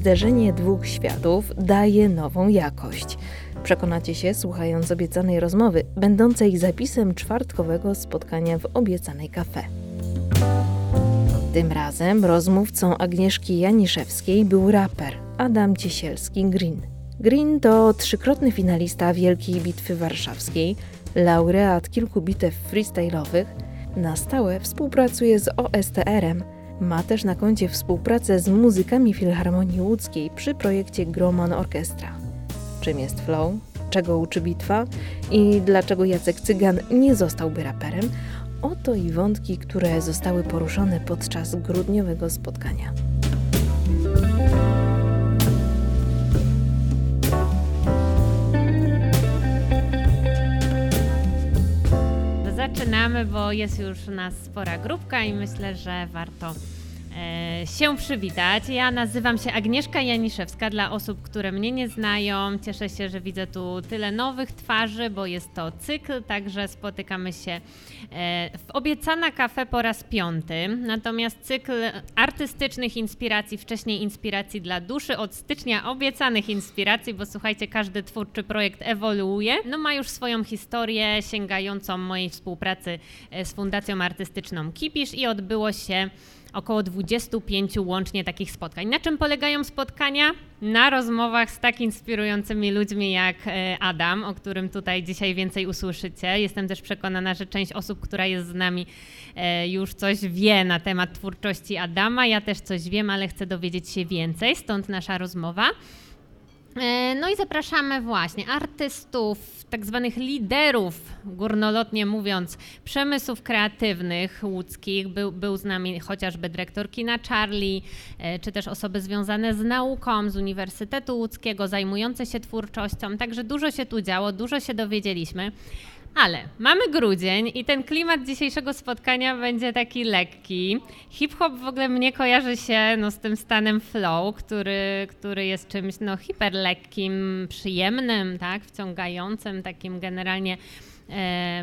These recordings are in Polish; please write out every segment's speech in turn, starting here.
zderzenie dwóch światów daje nową jakość. Przekonacie się, słuchając obiecanej rozmowy, będącej zapisem czwartkowego spotkania w obiecanej kafe. Tym razem rozmówcą Agnieszki Janiszewskiej był raper Adam Ciesielski Green. Green to trzykrotny finalista Wielkiej Bitwy Warszawskiej, laureat kilku bitew freestyle'owych, na stałe współpracuje z OSTR-em, ma też na koncie współpracę z muzykami Filharmonii Łódzkiej przy projekcie Groman Orchestra. Czym jest flow? Czego uczy bitwa? I dlaczego Jacek Cygan nie zostałby raperem? Oto i wątki, które zostały poruszone podczas grudniowego spotkania. Zaczynamy, bo jest już nas spora grupka i myślę, że warto się przywitać. Ja nazywam się Agnieszka Janiszewska. Dla osób, które mnie nie znają, cieszę się, że widzę tu tyle nowych twarzy, bo jest to cykl, także spotykamy się e, w Obiecana Kafe po raz piąty. Natomiast cykl artystycznych inspiracji, wcześniej inspiracji dla duszy, od stycznia obiecanych inspiracji, bo słuchajcie, każdy twórczy projekt ewoluuje. No ma już swoją historię sięgającą mojej współpracy e, z Fundacją Artystyczną Kipisz i odbyło się około 25 łącznie takich spotkań. Na czym polegają spotkania? Na rozmowach z tak inspirującymi ludźmi jak e, Adam, o którym tutaj dzisiaj więcej usłyszycie. Jestem też przekonana, że część osób, która jest z nami, e, już coś wie na temat twórczości Adama. Ja też coś wiem, ale chcę dowiedzieć się więcej, stąd nasza rozmowa. E, no i zapraszamy właśnie artystów, tak zwanych liderów, górnolotnie mówiąc, przemysłów kreatywnych łódzkich. Był, był z nami chociażby dyrektor kina Charlie, e, czy też osoby związane z nauką, z Uniwersytetu Łódzkiego, zajmujące się twórczością. Także dużo się tu działo, dużo się dowiedzieliśmy. Ale mamy grudzień i ten klimat dzisiejszego spotkania będzie taki lekki. Hip-hop w ogóle mnie kojarzy się no, z tym stanem flow, który, który jest czymś no, hiperlekkim, przyjemnym, tak, wciągającym, takim generalnie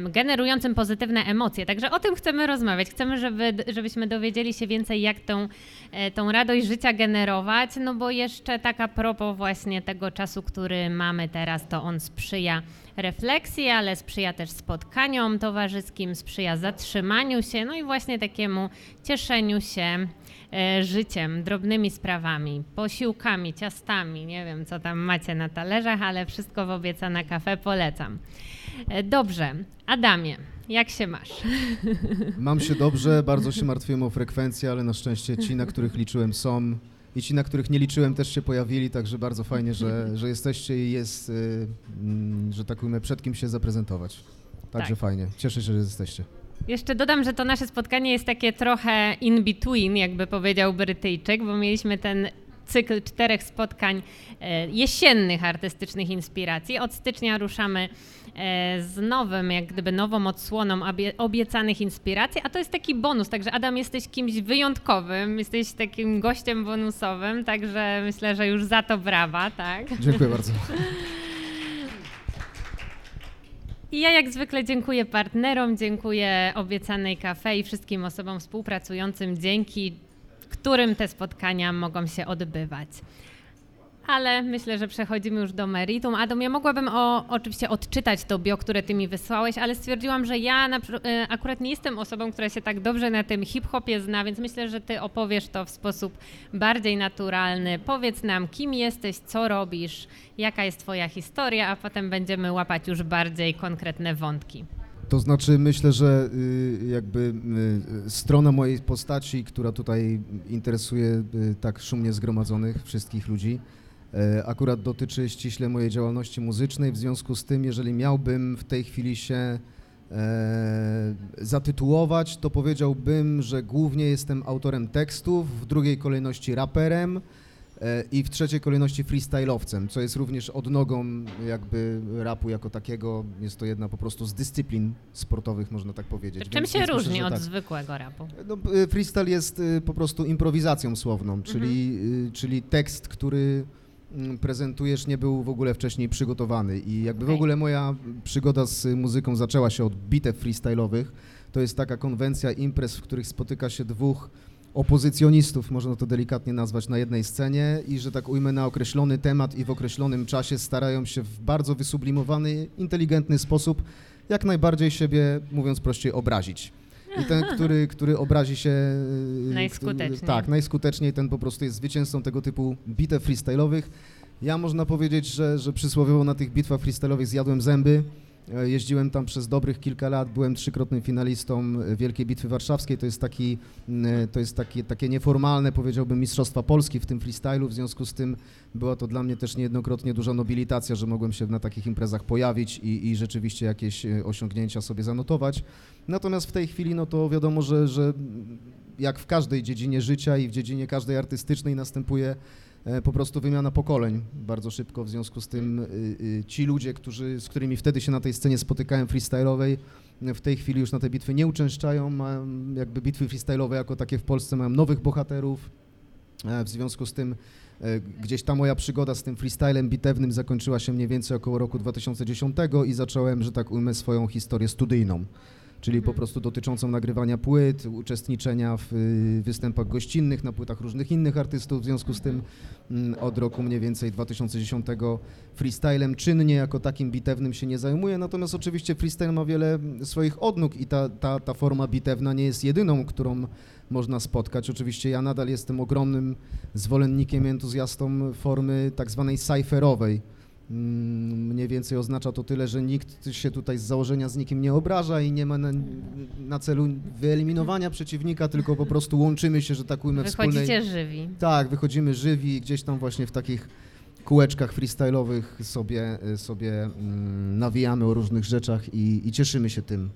generującym pozytywne emocje. Także o tym chcemy rozmawiać. Chcemy, żeby, żebyśmy dowiedzieli się więcej, jak tą, e, tą radość życia generować, no bo jeszcze taka propos właśnie tego czasu, który mamy teraz, to on sprzyja refleksji, ale sprzyja też spotkaniom towarzyskim, sprzyja zatrzymaniu się, no i właśnie takiemu cieszeniu się e, życiem, drobnymi sprawami, posiłkami, ciastami, nie wiem co tam macie na talerzach, ale wszystko w obiecane kafe polecam. E, dobrze, Adamie, jak się masz? Mam się dobrze, bardzo się martwiłem o frekwencję, ale na szczęście ci, na których liczyłem są i ci, na których nie liczyłem też się pojawili, także bardzo fajnie, że, że jesteście i jest, y, mm, że tak powiem, przed kim się zaprezentować. Także tak. fajnie, cieszę się, że jesteście. Jeszcze dodam, że to nasze spotkanie jest takie trochę in between, jakby powiedział Brytyjczyk, bo mieliśmy ten cykl czterech spotkań e, jesiennych artystycznych inspiracji. Od stycznia ruszamy e, z nowym, jak gdyby nową odsłoną obiecanych inspiracji, a to jest taki bonus, także Adam jesteś kimś wyjątkowym, jesteś takim gościem bonusowym, także myślę, że już za to brawa, tak? Dziękuję bardzo. I ja jak zwykle dziękuję partnerom, dziękuję obiecanej kafe i wszystkim osobom współpracującym, dzięki którym te spotkania mogą się odbywać. Ale myślę, że przechodzimy już do meritum. Adam, ja mogłabym o, oczywiście odczytać to bio, które ty mi wysłałeś, ale stwierdziłam, że ja na, e, akurat nie jestem osobą, która się tak dobrze na tym hip-hopie zna, więc myślę, że ty opowiesz to w sposób bardziej naturalny. Powiedz nam, kim jesteś, co robisz, jaka jest twoja historia, a potem będziemy łapać już bardziej konkretne wątki. To znaczy myślę, że y, jakby y, strona mojej postaci, która tutaj interesuje y, tak szumnie zgromadzonych wszystkich ludzi, akurat dotyczy ściśle mojej działalności muzycznej. W związku z tym, jeżeli miałbym w tej chwili się e, zatytułować, to powiedziałbym, że głównie jestem autorem tekstów, w drugiej kolejności raperem, i w trzeciej kolejności freestyle'owcem, co jest również odnogą jakby rapu jako takiego. Jest to jedna po prostu z dyscyplin sportowych, można tak powiedzieć. Czym więc, się więc różni myślę, od tak. zwykłego rapu? No, e, freestyle jest e, po prostu improwizacją słowną, czyli, mhm. czyli tekst, który mm, prezentujesz nie był w ogóle wcześniej przygotowany i jakby okay. w ogóle moja przygoda z muzyką zaczęła się od bitew freestyle'owych. To jest taka konwencja imprez, w których spotyka się dwóch opozycjonistów, można to delikatnie nazwać, na jednej scenie i, że tak ujmę, na określony temat i w określonym czasie starają się w bardzo wysublimowany, inteligentny sposób jak najbardziej siebie, mówiąc prościej, obrazić. I ten, który, który obrazi się... y, Najskuteczniej. Tak, najskuteczniej, ten po prostu jest zwycięzcą tego typu bitew freestyle'owych. Ja można powiedzieć, że, że przysłowiowo na tych bitwach freestyle'owych zjadłem zęby. E, Jeździłem tam przez dobrych kilka lat, byłem trzykrotnym finalistą e, Wielkiej Bitwy Warszawskiej. To jest, taki, e, to jest taki, takie nieformalne, powiedziałbym, Mistrzostwa Polski w tym freestylu. W związku z tym była to dla mnie też niejednokrotnie duża nobilitacja, że mogłem się na takich imprezach pojawić i, i rzeczywiście jakieś osiągnięcia sobie zanotować. Natomiast w tej chwili, no to wiadomo, że, że jak w każdej dziedzinie życia i w dziedzinie każdej artystycznej następuje po prostu wymiana pokoleń bardzo szybko, w związku z tym y, y, ci ludzie, którzy, z którymi wtedy się na tej scenie spotykałem freestyle'owej, w tej chwili już na te bitwy nie uczęszczają, jakby bitwy freestyle'owe jako takie w Polsce mają nowych bohaterów, E, w związku z tym e, gdzieś ta moja przygoda z tym freestylem bitewnym zakończyła się mniej więcej około roku 2010 i zacząłem, że tak ujmę, swoją historię studyjną, czyli po prostu dotyczącą nagrywania płyt, uczestniczenia w y, występach gościnnych na płytach różnych innych artystów, w związku z tym mm, od roku mniej więcej 2010 freestylem czynnie jako takim bitewnym się nie zajmuję, natomiast oczywiście freestyle ma wiele swoich odnóg i ta, ta, ta forma bitewna nie jest jedyną, którą można spotkać. Oczywiście ja nadal jestem ogromnym zwolennikiem i entuzjastą formy tak zwanej cypherowej. Mm, Mniej więcej oznacza to tyle, że nikt się tutaj z założenia z nikim nie obraża i nie ma na, na celu wyeliminowania przeciwnika, tylko po prostu łączymy się, że tak ujmę, wspólnej... Wychodzicie żywi. Tak, wychodzimy żywi i gdzieś tam właśnie w takich kółeczkach freestyle'owych sobie, sobie mm, nawijamy o różnych rzeczach i, i cieszymy się tym.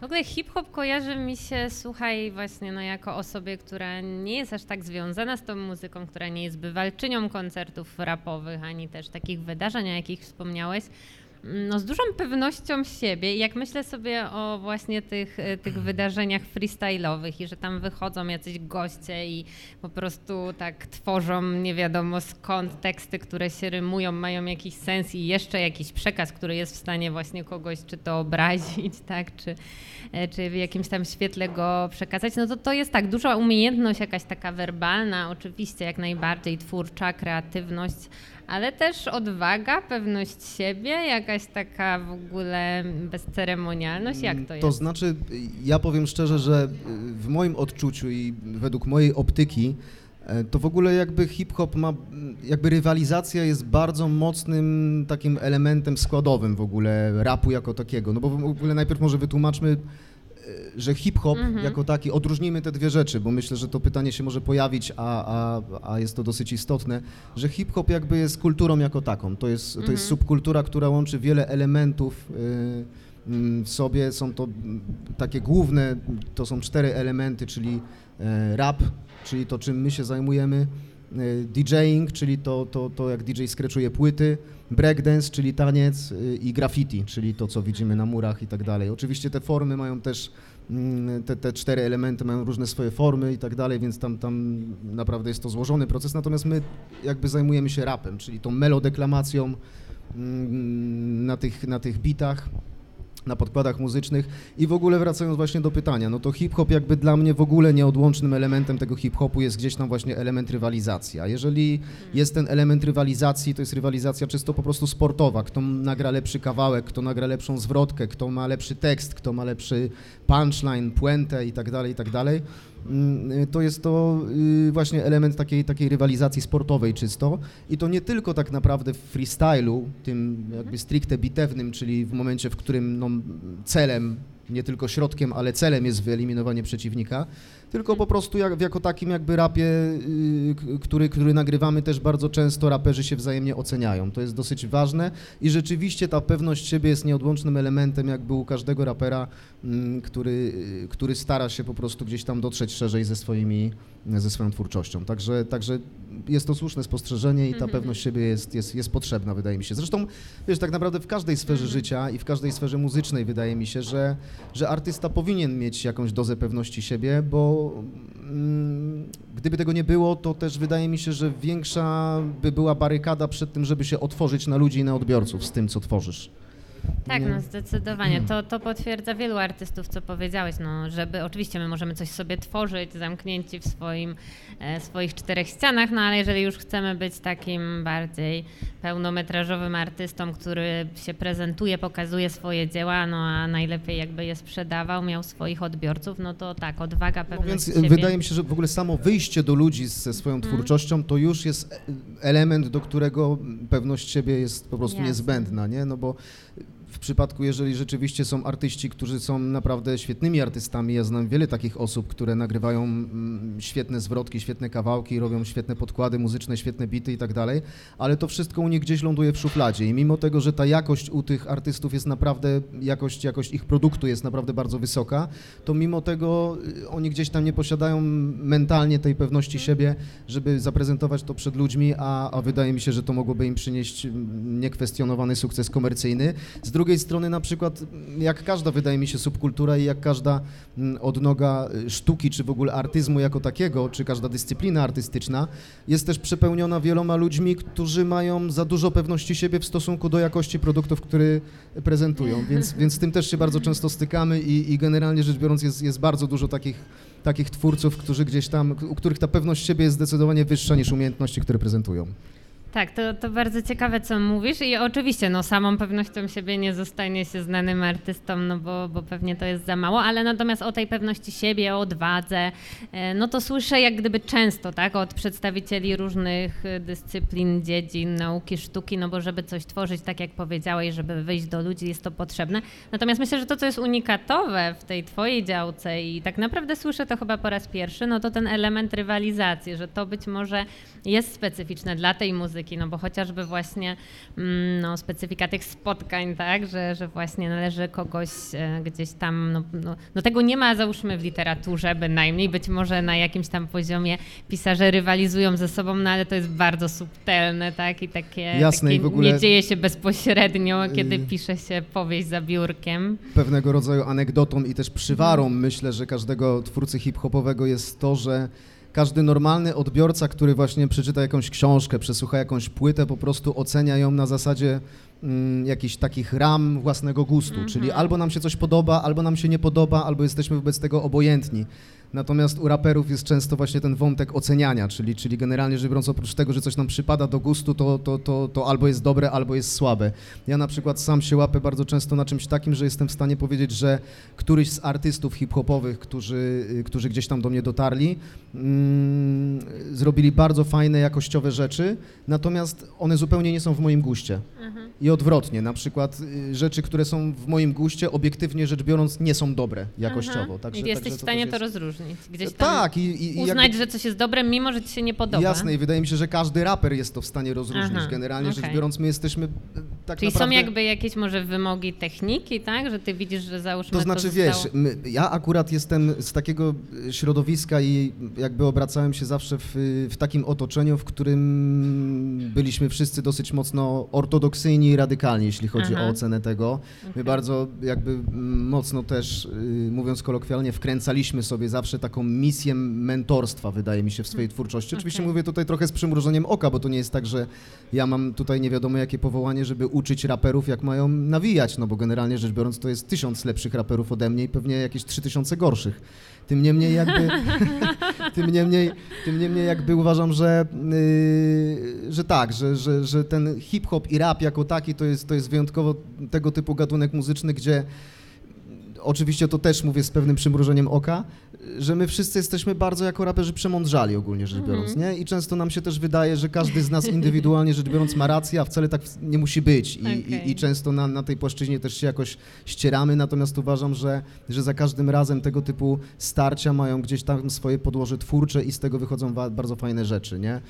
W ogóle hip-hop kojarzy mi się, słuchaj, właśnie no, jako osobie, która nie jest aż tak związana z tą muzyką, która nie jest bywalczynią koncertów rapowych, ani też takich wydarzeń, o jakich wspomniałeś. No, z dużą pewnością siebie, jak myślę sobie o właśnie tych, e, tych wydarzeniach freestyle'owych i że tam wychodzą jacyś goście i po prostu tak tworzą nie wiadomo skąd teksty, które się rymują, mają jakiś sens i jeszcze jakiś przekaz, który jest w stanie właśnie kogoś czy to obrazić, tak, czy, e, czy w jakimś tam świetle go przekazać, no to to jest tak, duża umiejętność jakaś taka werbalna, oczywiście jak najbardziej twórcza, kreatywność, ale też odwaga, pewność siebie, jakaś taka w ogóle bezceremonialność, jak to jest? To znaczy, ja powiem szczerze, że y, w moim odczuciu i według mojej optyki, e, to w ogóle jakby hip-hop ma, jakby rywalizacja jest bardzo mocnym takim elementem składowym w ogóle rapu jako takiego. No bo w ogóle najpierw może wytłumaczmy, że hip-hop Mhm. jako taki, odróżnijmy te dwie rzeczy, bo myślę, że to pytanie się może pojawić, a, a, a jest to dosyć istotne, że hip-hop jakby jest kulturą jako taką. To jest, to jest Mhm. subkultura, która łączy wiele elementów y, mm, w sobie. Są to takie główne, to są cztery elementy, czyli e, rap, czyli to, czym my się zajmujemy, e, DJing, czyli to, to, to jak DJ skreczuje płyty, breakdance, czyli taniec y, i graffiti, czyli to, co widzimy na murach i tak dalej. Oczywiście te formy mają też, mm, te, te cztery elementy mają różne swoje formy i tak dalej, więc tam, tam naprawdę jest to złożony proces, natomiast my jakby zajmujemy się rapem, czyli tą melodeklamacją mm, na tych, na tych bitach, na podkładach muzycznych i w ogóle wracając właśnie do pytania, no to hip-hop jakby dla mnie w ogóle nieodłącznym elementem tego hip-hopu jest gdzieś tam właśnie element rywalizacji, a jeżeli jest ten element rywalizacji, to jest rywalizacja czysto po prostu sportowa, kto nagra lepszy kawałek, kto nagra lepszą zwrotkę, kto ma lepszy tekst, kto ma lepszy punchline, puentę i tak dalej, i tak dalej. Mm, To jest to y, właśnie element takiej, takiej rywalizacji sportowej czysto. I to nie tylko tak naprawdę w freestylu, tym jakby stricte bitewnym, czyli w momencie, w którym no, celem, nie tylko środkiem, ale celem jest wyeliminowanie przeciwnika, tylko po prostu jak, jako takim jakby rapie, y, który, który nagrywamy też bardzo często raperzy się wzajemnie oceniają. To jest dosyć ważne i rzeczywiście ta pewność siebie jest nieodłącznym elementem jakby u każdego rapera, mm, który, y, który stara się po prostu gdzieś tam dotrzeć szerzej ze swoimi, ze swoją twórczością. Także, także jest to słuszne spostrzeżenie i ta Mhm. pewność siebie jest, jest, jest potrzebna, wydaje mi się. Zresztą, wiesz, tak naprawdę w każdej sferze Mhm. życia i w każdej sferze muzycznej wydaje mi się, że, że artysta powinien mieć jakąś dozę pewności siebie, bo mm, gdyby tego nie było, to też wydaje mi się, że większa by była barykada przed tym, żeby się otworzyć na ludzi i na odbiorców z tym, co tworzysz. Tak, Nie. no zdecydowanie. To, to potwierdza wielu artystów, co powiedziałeś, no, żeby oczywiście my możemy coś sobie tworzyć, zamknięci w swoim, e, swoich czterech ścianach, no ale jeżeli już chcemy być takim bardziej pełnometrażowym artystą, który się prezentuje, pokazuje swoje dzieła, no a najlepiej jakby je sprzedawał, miał swoich odbiorców, no to tak, odwaga, No pewność więc siebie. Mhm. wydaje mi się, że w ogóle samo wyjście do ludzi ze swoją twórczością to już jest e- element, do którego pewność siebie jest po prostu Jasne. niezbędna, nie? No bo w przypadku, jeżeli rzeczywiście są artyści, którzy są naprawdę świetnymi artystami, ja znam wiele takich osób, które nagrywają mm, świetne zwrotki, świetne kawałki, robią świetne podkłady muzyczne, świetne bity i tak dalej, ale to wszystko u nich gdzieś ląduje w szufladzie i mimo tego, że ta jakość u tych artystów jest naprawdę, jakość, jakość ich produktu jest naprawdę bardzo wysoka, to mimo tego y, oni gdzieś tam nie posiadają mentalnie tej pewności siebie, żeby zaprezentować to przed ludźmi, a, a wydaje mi się, że to mogłoby im przynieść mm, niekwestionowany sukces komercyjny. Z drugiej strony na przykład mm, jak każda wydaje mi się subkultura i jak każda mm, odnoga y, sztuki, czy w ogóle artyzmu jako takiego, czy każda dyscyplina artystyczna jest też przepełniona wieloma ludźmi, którzy mają za dużo pewności siebie w stosunku do jakości produktów, które prezentują, więc, więc z tym też się bardzo często stykamy i, i generalnie rzecz biorąc jest, jest bardzo dużo takich, takich twórców, którzy gdzieś tam, u których ta pewność siebie jest zdecydowanie wyższa niż umiejętności, które prezentują. Tak, to, to bardzo ciekawe, co mówisz i oczywiście, no samą pewnością siebie nie zostanie się znanym artystą, no bo, bo pewnie to jest za mało, ale natomiast o tej pewności siebie, o odwadze, e, no to słyszę jak gdyby często, tak, od przedstawicieli różnych e, dyscyplin, dziedzin, nauki, sztuki, no bo żeby coś tworzyć, tak jak powiedziałeś, żeby wyjść do ludzi, jest to potrzebne. Natomiast myślę, że to, co jest unikatowe w tej twojej działce i tak naprawdę słyszę to chyba po raz pierwszy, no to ten element rywalizacji, że to być może jest specyficzne dla tej muzyki, no bo chociażby właśnie mm, no, specyfika tych spotkań, tak, że, że właśnie należy kogoś e, gdzieś tam, no, no, no tego nie ma załóżmy w literaturze bynajmniej, być może na jakimś tam poziomie pisarze rywalizują ze sobą, no ale to jest bardzo subtelne, tak, i takie, Jasne, takie i w ogóle- nie dzieje się bezpośrednio, kiedy Y- pisze się powieść za biurkiem. pewnego rodzaju anegdotą i też przywarą myślę, że każdego twórcy hip-hopowego jest to, że każdy normalny odbiorca, który właśnie przeczyta jakąś książkę, przesłucha jakąś płytę, po prostu ocenia ją na zasadzie mm, jakichś takich ram własnego gustu, czyli albo nam się coś podoba, albo nam się nie podoba, albo jesteśmy wobec tego obojętni. Natomiast u raperów jest często właśnie ten wątek oceniania, czyli, czyli generalnie rzecz biorąc oprócz tego, że coś nam przypada do gustu, to, to, to, to albo jest dobre, albo jest słabe. Ja na przykład sam się łapę bardzo często na czymś takim, że jestem w stanie powiedzieć, że któryś z artystów hip-hopowych, którzy, y, którzy gdzieś tam do mnie dotarli, mm, zrobili bardzo fajne, jakościowe rzeczy, natomiast one zupełnie nie są w moim guście. I odwrotnie, na przykład y, rzeczy, które są w moim guście, obiektywnie rzecz biorąc, nie są dobre jakościowo. Aha. Także, I jesteś także w stanie to jest- rozróżnić. Gdzieś tam Tak, i, i, uznać, jakby- że coś jest dobre, mimo że ci się nie podoba. Jasne, i wydaje mi się, że każdy raper jest to w stanie rozróżnić. Aha, Generalnie rzecz okej. biorąc, my jesteśmy e, tak Czyli naprawdę... są jakby jakieś może wymogi techniki, tak? Że ty widzisz, że załóżmy To znaczy, zostało... wiesz, my, ja akurat jestem z takiego e, środowiska i jakby obracałem się zawsze w, w takim otoczeniu, w którym byliśmy wszyscy dosyć mocno ortodoksyjni i radykalni, jeśli chodzi Aha. o ocenę tego. My Okej. bardzo jakby mocno też, mówiąc kolokwialnie, wkręcaliśmy sobie zawsze taką misję mentorstwa, wydaje mi się, w swojej twórczości. Oczywiście Okej. mówię tutaj trochę z przymrużeniem oka, bo to nie jest tak, że ja mam tutaj nie wiadomo jakie powołanie, żeby uczyć raperów, jak mają nawijać, no bo generalnie rzecz biorąc to jest tysiąc lepszych raperów ode mnie i pewnie jakieś trzy tysiące gorszych. Tym niemniej jakby, tym niemniej, tym niemniej jakby uważam, że, yy, że tak, że, że, że ten hip-hop i rap jako taki to jest, to jest wyjątkowo tego typu gatunek muzyczny, gdzie oczywiście to też mówię z pewnym przymrużeniem oka, że my wszyscy jesteśmy bardzo jako raperzy przemądrzali ogólnie rzecz biorąc, nie? I często nam się też wydaje, że każdy z nas indywidualnie rzecz biorąc ma rację, a wcale tak nie musi być. I, Okej. i, i często na, na tej płaszczyźnie też się jakoś ścieramy, natomiast uważam, że, że za każdym razem tego typu starcia mają gdzieś tam swoje podłoże twórcze i z tego wychodzą bardzo fajne rzeczy, nie?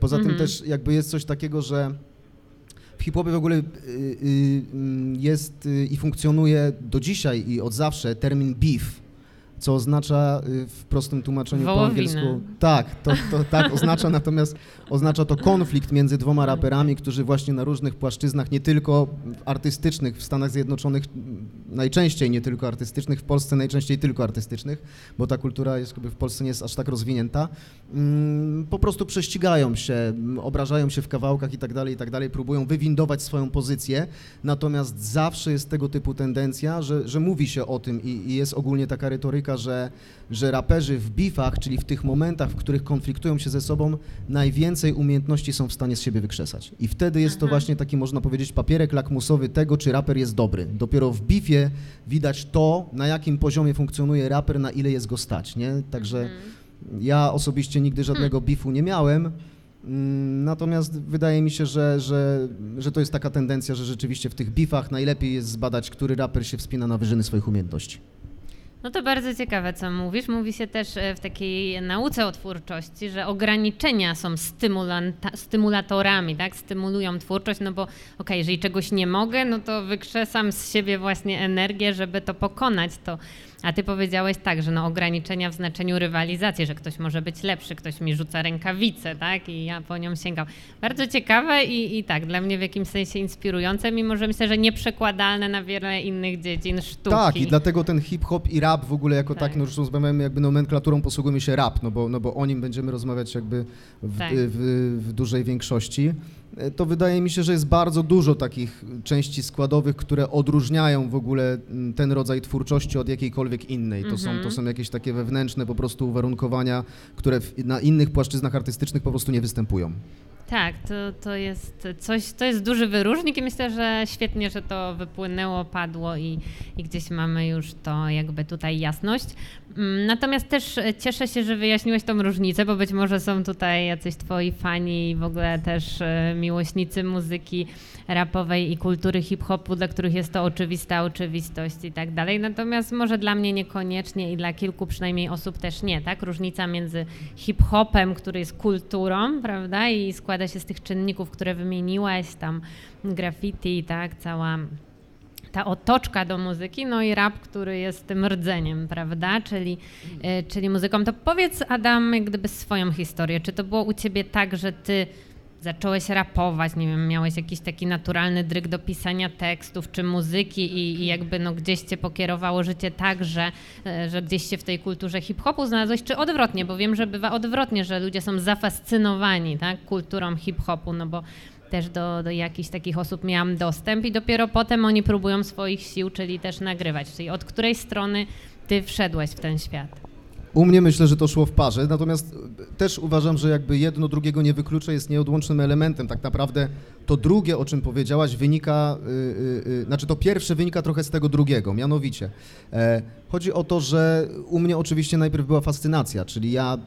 Poza tym Mhm. też jakby jest coś takiego, że hip-hopie w ogóle y, y, mm, jest y, i funkcjonuje do dzisiaj i od zawsze termin beef, co oznacza y, w prostym tłumaczeniu po Wołowinę. angielsku. Tak, to, to tak oznacza, natomiast oznacza to konflikt między dwoma raperami, którzy właśnie na różnych płaszczyznach, nie tylko artystycznych w Stanach Zjednoczonych, m, najczęściej nie tylko artystycznych, w Polsce najczęściej tylko artystycznych, bo ta kultura jest w Polsce nie jest aż tak rozwinięta, mm, po prostu prześcigają się, obrażają się w kawałkach i tak dalej, i tak dalej, próbują wywindować swoją pozycję, natomiast zawsze jest tego typu tendencja, że, że mówi się o tym i, i jest ogólnie taka retoryka, że, że raperzy w bifach, czyli w tych momentach, w których konfliktują się ze sobą, najwięcej umiejętności są w stanie z siebie wykrzesać. I wtedy jest to Aha. właśnie taki, można powiedzieć, papierek lakmusowy tego, czy raper jest dobry. Dopiero w bifie widać to, na jakim poziomie funkcjonuje raper, na ile jest go stać, nie? Także Mhm. ja osobiście nigdy żadnego bifu nie miałem. mm, Natomiast wydaje mi się, że, że, że to jest taka tendencja, że rzeczywiście w tych bifach najlepiej jest zbadać, który raper się wspina na wyżyny swoich umiejętności. No to bardzo ciekawe, co mówisz. Mówi się też e, w takiej nauce o twórczości, że ograniczenia są stymulatorami, tak? Stymulują twórczość, no bo okej, jeżeli czegoś nie mogę, no to wykrzesam z siebie właśnie energię, żeby to pokonać. To A ty powiedziałeś tak, że no ograniczenia w znaczeniu rywalizacji, że ktoś może być lepszy, ktoś mi rzuca rękawicę, tak? I ja po nią sięgam. Bardzo ciekawe i, i tak, dla mnie w jakimś sensie inspirujące, mimo że myślę, że nieprzekładalne na wiele innych dziedzin sztuki. Tak, i dlatego ten hip-hop i rap w ogóle jako Tak. tak, no zresztą rozmawiamy jakby nomenklaturą posługujemy się rap, no bo, no bo o nim będziemy rozmawiać jakby w, Tak. w, w dużej większości. E, To wydaje mi się, że jest bardzo dużo takich części składowych, które odróżniają w ogóle mm, ten rodzaj twórczości od jakiejkolwiek innej. To, są, Mhm. to są jakieś takie wewnętrzne po prostu uwarunkowania, które w, na innych płaszczyznach artystycznych po prostu nie występują. Tak, to, to jest coś, to jest duży wyróżnik i myślę, że świetnie, że to wypłynęło, padło i, i gdzieś mamy już to jakby tutaj jasność. Mm, Natomiast też e, cieszę się, że wyjaśniłeś tą różnicę, bo być może są tutaj jacyś twoi fani i w ogóle też e, miłośnicy muzyki rapowej i kultury hip-hopu, dla których jest to oczywista oczywistość i tak dalej. Natomiast może dla mnie niekoniecznie i dla kilku przynajmniej osób też nie, tak? Różnica między hip-hopem, który jest kulturą, prawda, i składa się z tych czynników, które wymieniłaś, tam graffiti, tak, cała ta otoczka do muzyki, no i rap, który jest tym rdzeniem, prawda, czyli, e, czyli muzyką. To powiedz Adam, jak gdyby swoją historię. Czy to było u ciebie tak, że ty zacząłeś rapować, nie wiem, miałeś jakiś taki naturalny dryg do pisania tekstów czy muzyki i, i jakby no gdzieś cię pokierowało życie tak, że, e, że gdzieś się w tej kulturze hip-hopu znalazłeś, czy odwrotnie, bo wiem, że bywa odwrotnie, że ludzie są zafascynowani tak, kulturą hip-hopu, no bo też do, do jakichś takich osób miałam dostęp i dopiero potem oni próbują swoich sił, czyli też nagrywać. Czyli od której strony ty wszedłeś w ten świat? U mnie myślę, że to szło w parze, natomiast też uważam, że jakby jedno drugiego nie wyklucza, jest nieodłącznym elementem. Tak naprawdę to drugie, o czym powiedziałaś, wynika, y, y, y, znaczy to pierwsze wynika trochę z tego drugiego, mianowicie. E, chodzi o to, że u mnie oczywiście najpierw była fascynacja, czyli ja,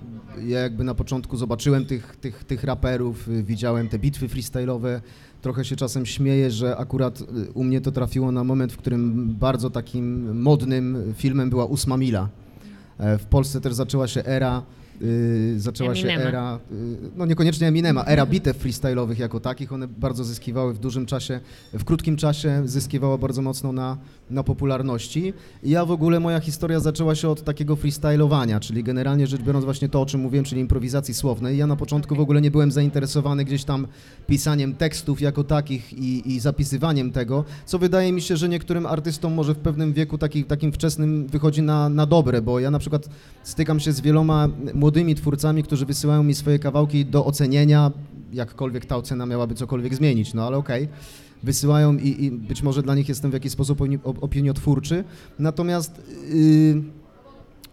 ja jakby na początku zobaczyłem tych, tych, tych raperów, y, widziałem te bitwy freestyle'owe, trochę się czasem śmieję, że akurat u mnie to trafiło na moment, w którym bardzo takim modnym filmem była Ósma Mila. E, W Polsce też zaczęła się era, y, zaczęła Eminema. się era, y, no niekoniecznie Eminema, era bitew freestyle'owych jako takich, one bardzo zyskiwały w dużym czasie, w krótkim czasie zyskiwała bardzo mocno na, na popularności. Ja w ogóle, moja historia zaczęła się od takiego freestylowania, czyli generalnie rzecz biorąc właśnie to, o czym mówiłem, czyli improwizacji słownej. Ja na początku w ogóle nie byłem zainteresowany gdzieś tam pisaniem tekstów jako takich i, i zapisywaniem tego, co wydaje mi się, że niektórym artystom może w pewnym wieku taki, takim wczesnym wychodzi na, na dobre, bo ja na przykład stykam się z wieloma młodymi twórcami, którzy wysyłają mi swoje kawałki do ocenienia, jakkolwiek ta ocena miałaby cokolwiek zmienić, no ale okej. Wysyłają i, i być może dla nich jestem w jakiś sposób opini- op- opiniotwórczy, natomiast yy,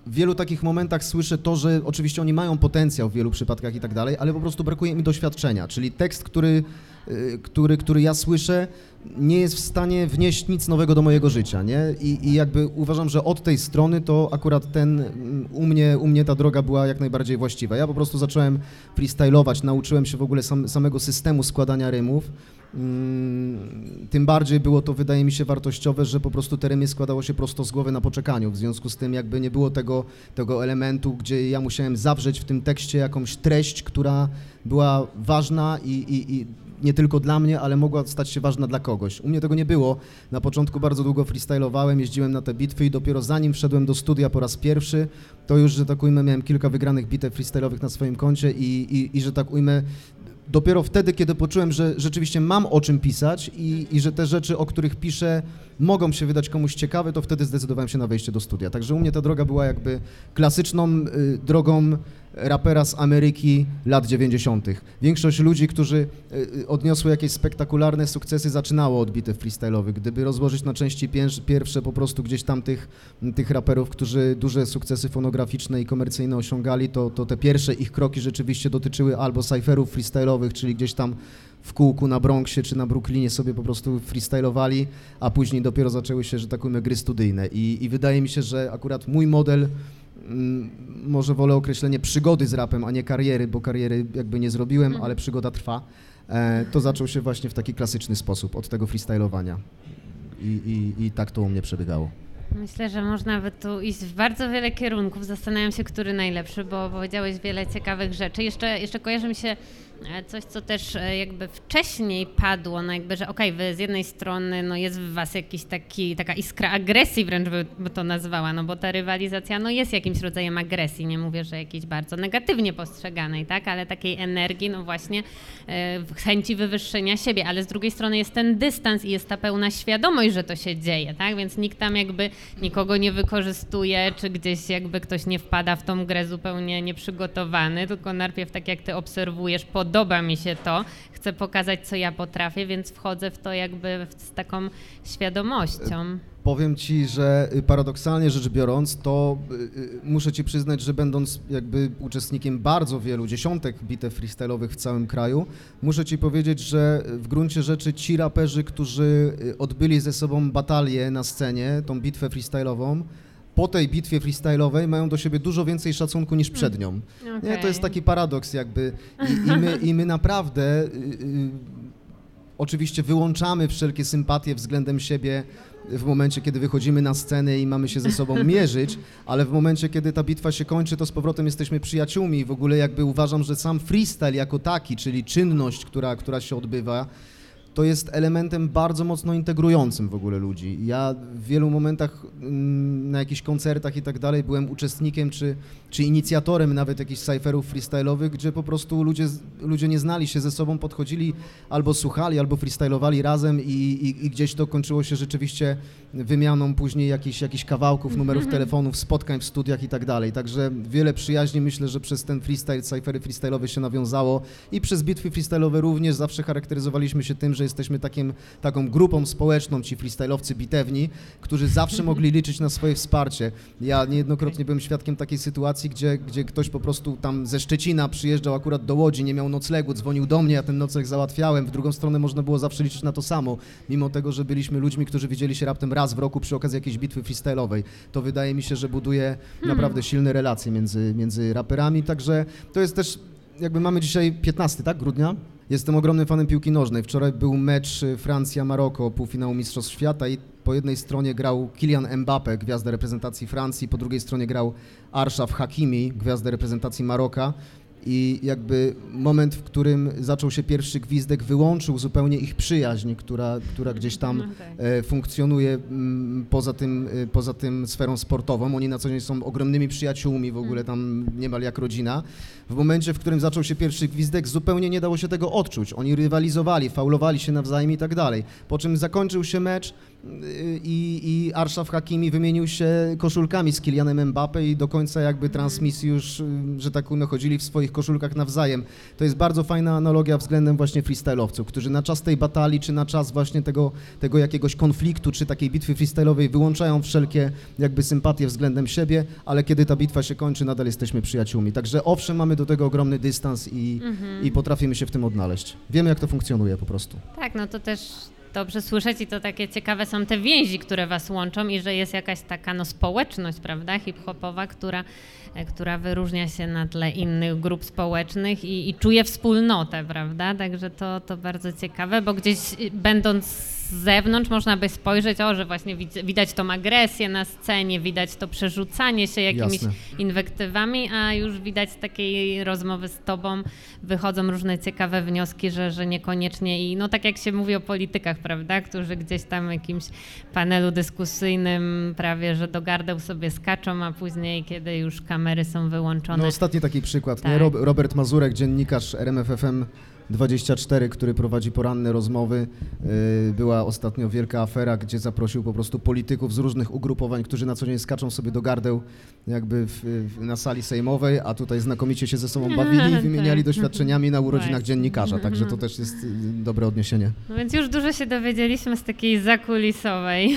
w wielu takich momentach słyszę to, że oczywiście oni mają potencjał w wielu przypadkach i tak dalej, ale po prostu brakuje mi doświadczenia, czyli tekst, który, y, który, który ja słyszę, nie jest w stanie wnieść nic nowego do mojego życia, nie? I, I jakby uważam, że od tej strony to akurat ten, mm, u mnie, u mnie ta droga była jak najbardziej właściwa. Ja po prostu zacząłem freestylować, nauczyłem się w ogóle sam, samego systemu składania rymów, Tym bardziej było to, wydaje mi się, wartościowe, że po prostu te rymy składało się prosto z głowy na poczekaniu. W związku z tym jakby nie było tego, tego elementu, gdzie ja musiałem zawrzeć w tym tekście jakąś treść, która była ważna i, i, i nie tylko dla mnie, ale mogła stać się ważna dla kogoś. U mnie tego nie było. Na początku bardzo długo freestylowałem, jeździłem na te bitwy i dopiero zanim wszedłem do studia po raz pierwszy, to już, że tak ujmę, miałem kilka wygranych bitew freestylowych na swoim koncie i, i, i że tak ujmę, dopiero wtedy, kiedy poczułem, że rzeczywiście mam o czym pisać i, i że te rzeczy, o których piszę, mogą się wydać komuś ciekawe, to wtedy zdecydowałem się na wejście do studia. Także u mnie ta droga była jakby klasyczną y, drogą rapera z Ameryki lat 90. Większość ludzi, którzy y, y, odniosły jakieś spektakularne sukcesy, zaczynało od bitew freestyle'owych. Gdyby rozłożyć na części pierwsze po prostu gdzieś tam tych, tych raperów, którzy duże sukcesy fonograficzne i komercyjne osiągali, to, to te pierwsze ich kroki rzeczywiście dotyczyły albo cypherów freestyle'owych, czyli gdzieś tam w kółku na Bronxie czy na Brooklynie sobie po prostu freestylowali, a później dopiero zaczęły się, że tak powiem, gry studyjne. I, i wydaje mi się, że akurat mój model może wolę określenie przygody z rapem, a nie kariery, bo kariery jakby nie zrobiłem, mhm. ale przygoda trwa. E, to zaczął się właśnie w taki klasyczny sposób, od tego freestylowania. I, i, i tak to u mnie przebiegało. Myślę, że można by tu iść w bardzo wiele kierunków. Zastanawiam się, który najlepszy, bo powiedziałeś wiele ciekawych rzeczy. Jeszcze, jeszcze kojarzy mi się coś, co też e, jakby wcześniej padło, no jakby, że okej, okay, wy z jednej strony no jest w was jakiś taki, taka iskra agresji wręcz by to nazwała, no bo ta rywalizacja no jest jakimś rodzajem agresji, nie mówię, że jakiejś bardzo negatywnie postrzeganej, tak, ale takiej energii, no właśnie e, chęci wywyższenia siebie, ale z drugiej strony jest ten dystans i jest ta pełna świadomość, że to się dzieje, tak, więc nikt tam jakby nikogo nie wykorzystuje, czy gdzieś jakby ktoś nie wpada w tą grę zupełnie nieprzygotowany, tylko najpierw tak jak ty obserwujesz pod podoba mi się to, chcę pokazać, co ja potrafię, więc wchodzę w to jakby z taką świadomością. Powiem ci, że y, paradoksalnie rzecz biorąc, to y, y, muszę ci przyznać, że będąc jakby uczestnikiem bardzo wielu dziesiątek bitew freestyle'owych w całym kraju, muszę ci powiedzieć, że w gruncie rzeczy ci raperzy, którzy odbyli ze sobą batalię na scenie, tą bitwę freestyle'ową, po tej bitwie freestyle'owej mają do siebie dużo więcej szacunku niż przed nią. Okay. Nie, to jest taki paradoks jakby i, i, my, i my naprawdę y, y, oczywiście wyłączamy wszelkie sympatie względem siebie w momencie, kiedy wychodzimy na scenę i mamy się ze sobą mierzyć, ale w momencie, kiedy ta bitwa się kończy, to z powrotem jesteśmy przyjaciółmi i w ogóle jakby uważam, że sam freestyle jako taki, czyli czynność, która, która się odbywa, to jest elementem bardzo mocno integrującym w ogóle ludzi. Ja w wielu momentach mm, na jakichś koncertach i tak dalej byłem uczestnikiem czy, czy inicjatorem nawet jakichś cypherów freestyle'owych, gdzie po prostu ludzie, ludzie nie znali się ze sobą, podchodzili albo słuchali, albo freestylowali razem i, i, i gdzieś to kończyło się rzeczywiście wymianą później jakichś, jakichś kawałków, numerów mhm. telefonów, spotkań w studiach i tak dalej. Także wiele przyjaźni myślę, że przez ten freestyle, cyphery freestyle'owe się nawiązało i przez bitwy freestyle'owe również zawsze charakteryzowaliśmy się tym, że jesteśmy takim, taką grupą społeczną, ci freestyle'owcy bitewni, którzy zawsze mogli liczyć na swoje wsparcie. Ja niejednokrotnie byłem świadkiem takiej sytuacji, gdzie, gdzie ktoś po prostu tam ze Szczecina przyjeżdżał akurat do Łodzi, nie miał noclegu, dzwonił do mnie, ja ten nocleg załatwiałem. W drugą stronę można było zawsze liczyć na to samo, mimo tego, że byliśmy ludźmi, którzy widzieli się raptem raz w roku przy okazji jakiejś bitwy freestyle'owej. To wydaje mi się, że buduje hmm. naprawdę silne relacje między, między raperami, także to jest też jakby mamy dzisiaj 15, tak, grudnia? Jestem ogromnym fanem piłki nożnej. Wczoraj był mecz y, Francja-Maroko, półfinału Mistrzostw Świata i po jednej stronie grał Kylian Mbappé, gwiazda reprezentacji Francji, po drugiej stronie grał Arshaf Hakimi, gwiazda reprezentacji Maroka i jakby moment, w którym zaczął się pierwszy gwizdek, wyłączył zupełnie ich przyjaźń, która, która gdzieś tam okay. No e, funkcjonuje m, poza, tym, e, poza tym sferą sportową. Oni na co dzień są ogromnymi przyjaciółmi, w ogóle mm. tam niemal jak rodzina. W momencie, w którym zaczął się pierwszy gwizdek, zupełnie nie dało się tego odczuć. Oni rywalizowali, faulowali się nawzajem i tak dalej. Po czym zakończył się mecz, i, i Arszaf Hakimi wymienił się koszulkami z Kilianem Mbappe i do końca jakby transmisji już, że tak powiem, chodzili w swoich koszulkach nawzajem. To jest bardzo fajna analogia względem właśnie freestyle'owców, którzy na czas tej batalii, czy na czas właśnie tego, tego jakiegoś konfliktu, czy takiej bitwy freestyle'owej wyłączają wszelkie jakby sympatie względem siebie, ale kiedy ta bitwa się kończy, nadal jesteśmy przyjaciółmi. Także owszem, mamy do tego ogromny dystans i, mhm. i potrafimy się w tym odnaleźć. Wiemy, jak to funkcjonuje po prostu. Tak, no to też dobrze słyszeć i to takie ciekawe są te więzi, które was łączą i że jest jakaś taka no, społeczność, prawda, hip-hopowa, która, e, która wyróżnia się na tle innych grup społecznych i, i czuje wspólnotę, prawda, także to, to bardzo ciekawe, bo gdzieś y, będąc zewnątrz można by spojrzeć, o, że właśnie widać tą agresję na scenie, widać to przerzucanie się jakimiś Jasne. inwektywami, a już widać z takiej rozmowy z tobą wychodzą różne ciekawe wnioski, że, że niekoniecznie i no tak jak się mówi o politykach, prawda, którzy gdzieś tam w jakimś panelu dyskusyjnym prawie, że do gardeł sobie skaczą, a później, kiedy już kamery są wyłączone. No ostatni taki przykład, tak. nie? Robert Mazurek, dziennikarz RMFFM 24, który prowadzi poranne rozmowy. Y, była ostatnio wielka afera, gdzie zaprosił po prostu polityków z różnych ugrupowań, którzy na co dzień skaczą sobie do gardeł jakby w, w, na sali sejmowej, a tutaj znakomicie się ze sobą bawili i wymieniali tak. doświadczeniami na urodzinach dziennikarza, także to też jest y, dobre odniesienie. No więc już dużo się dowiedzieliśmy z takiej zakulisowej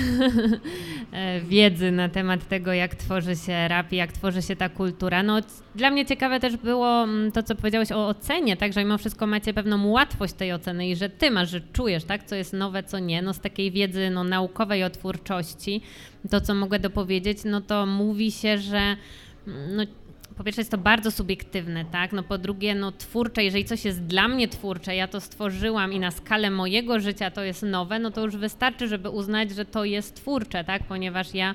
e, wiedzy na temat tego, jak tworzy się rap i jak tworzy się ta kultura. No dla mnie ciekawe też było mm, to, co powiedziałeś o ocenie, tak, że mimo wszystko macie pewną łatwość tej oceny i że ty masz, że czujesz, tak, co jest nowe, co nie, no z takiej wiedzy no, naukowej o twórczości, to co mogę dopowiedzieć, no to mówi się, że no, po pierwsze jest to bardzo subiektywne, tak? No po drugie, no twórcze, jeżeli coś jest dla mnie twórcze, ja to stworzyłam i na skalę mojego życia to jest nowe, no to już wystarczy, żeby uznać, że to jest twórcze, tak? Ponieważ ja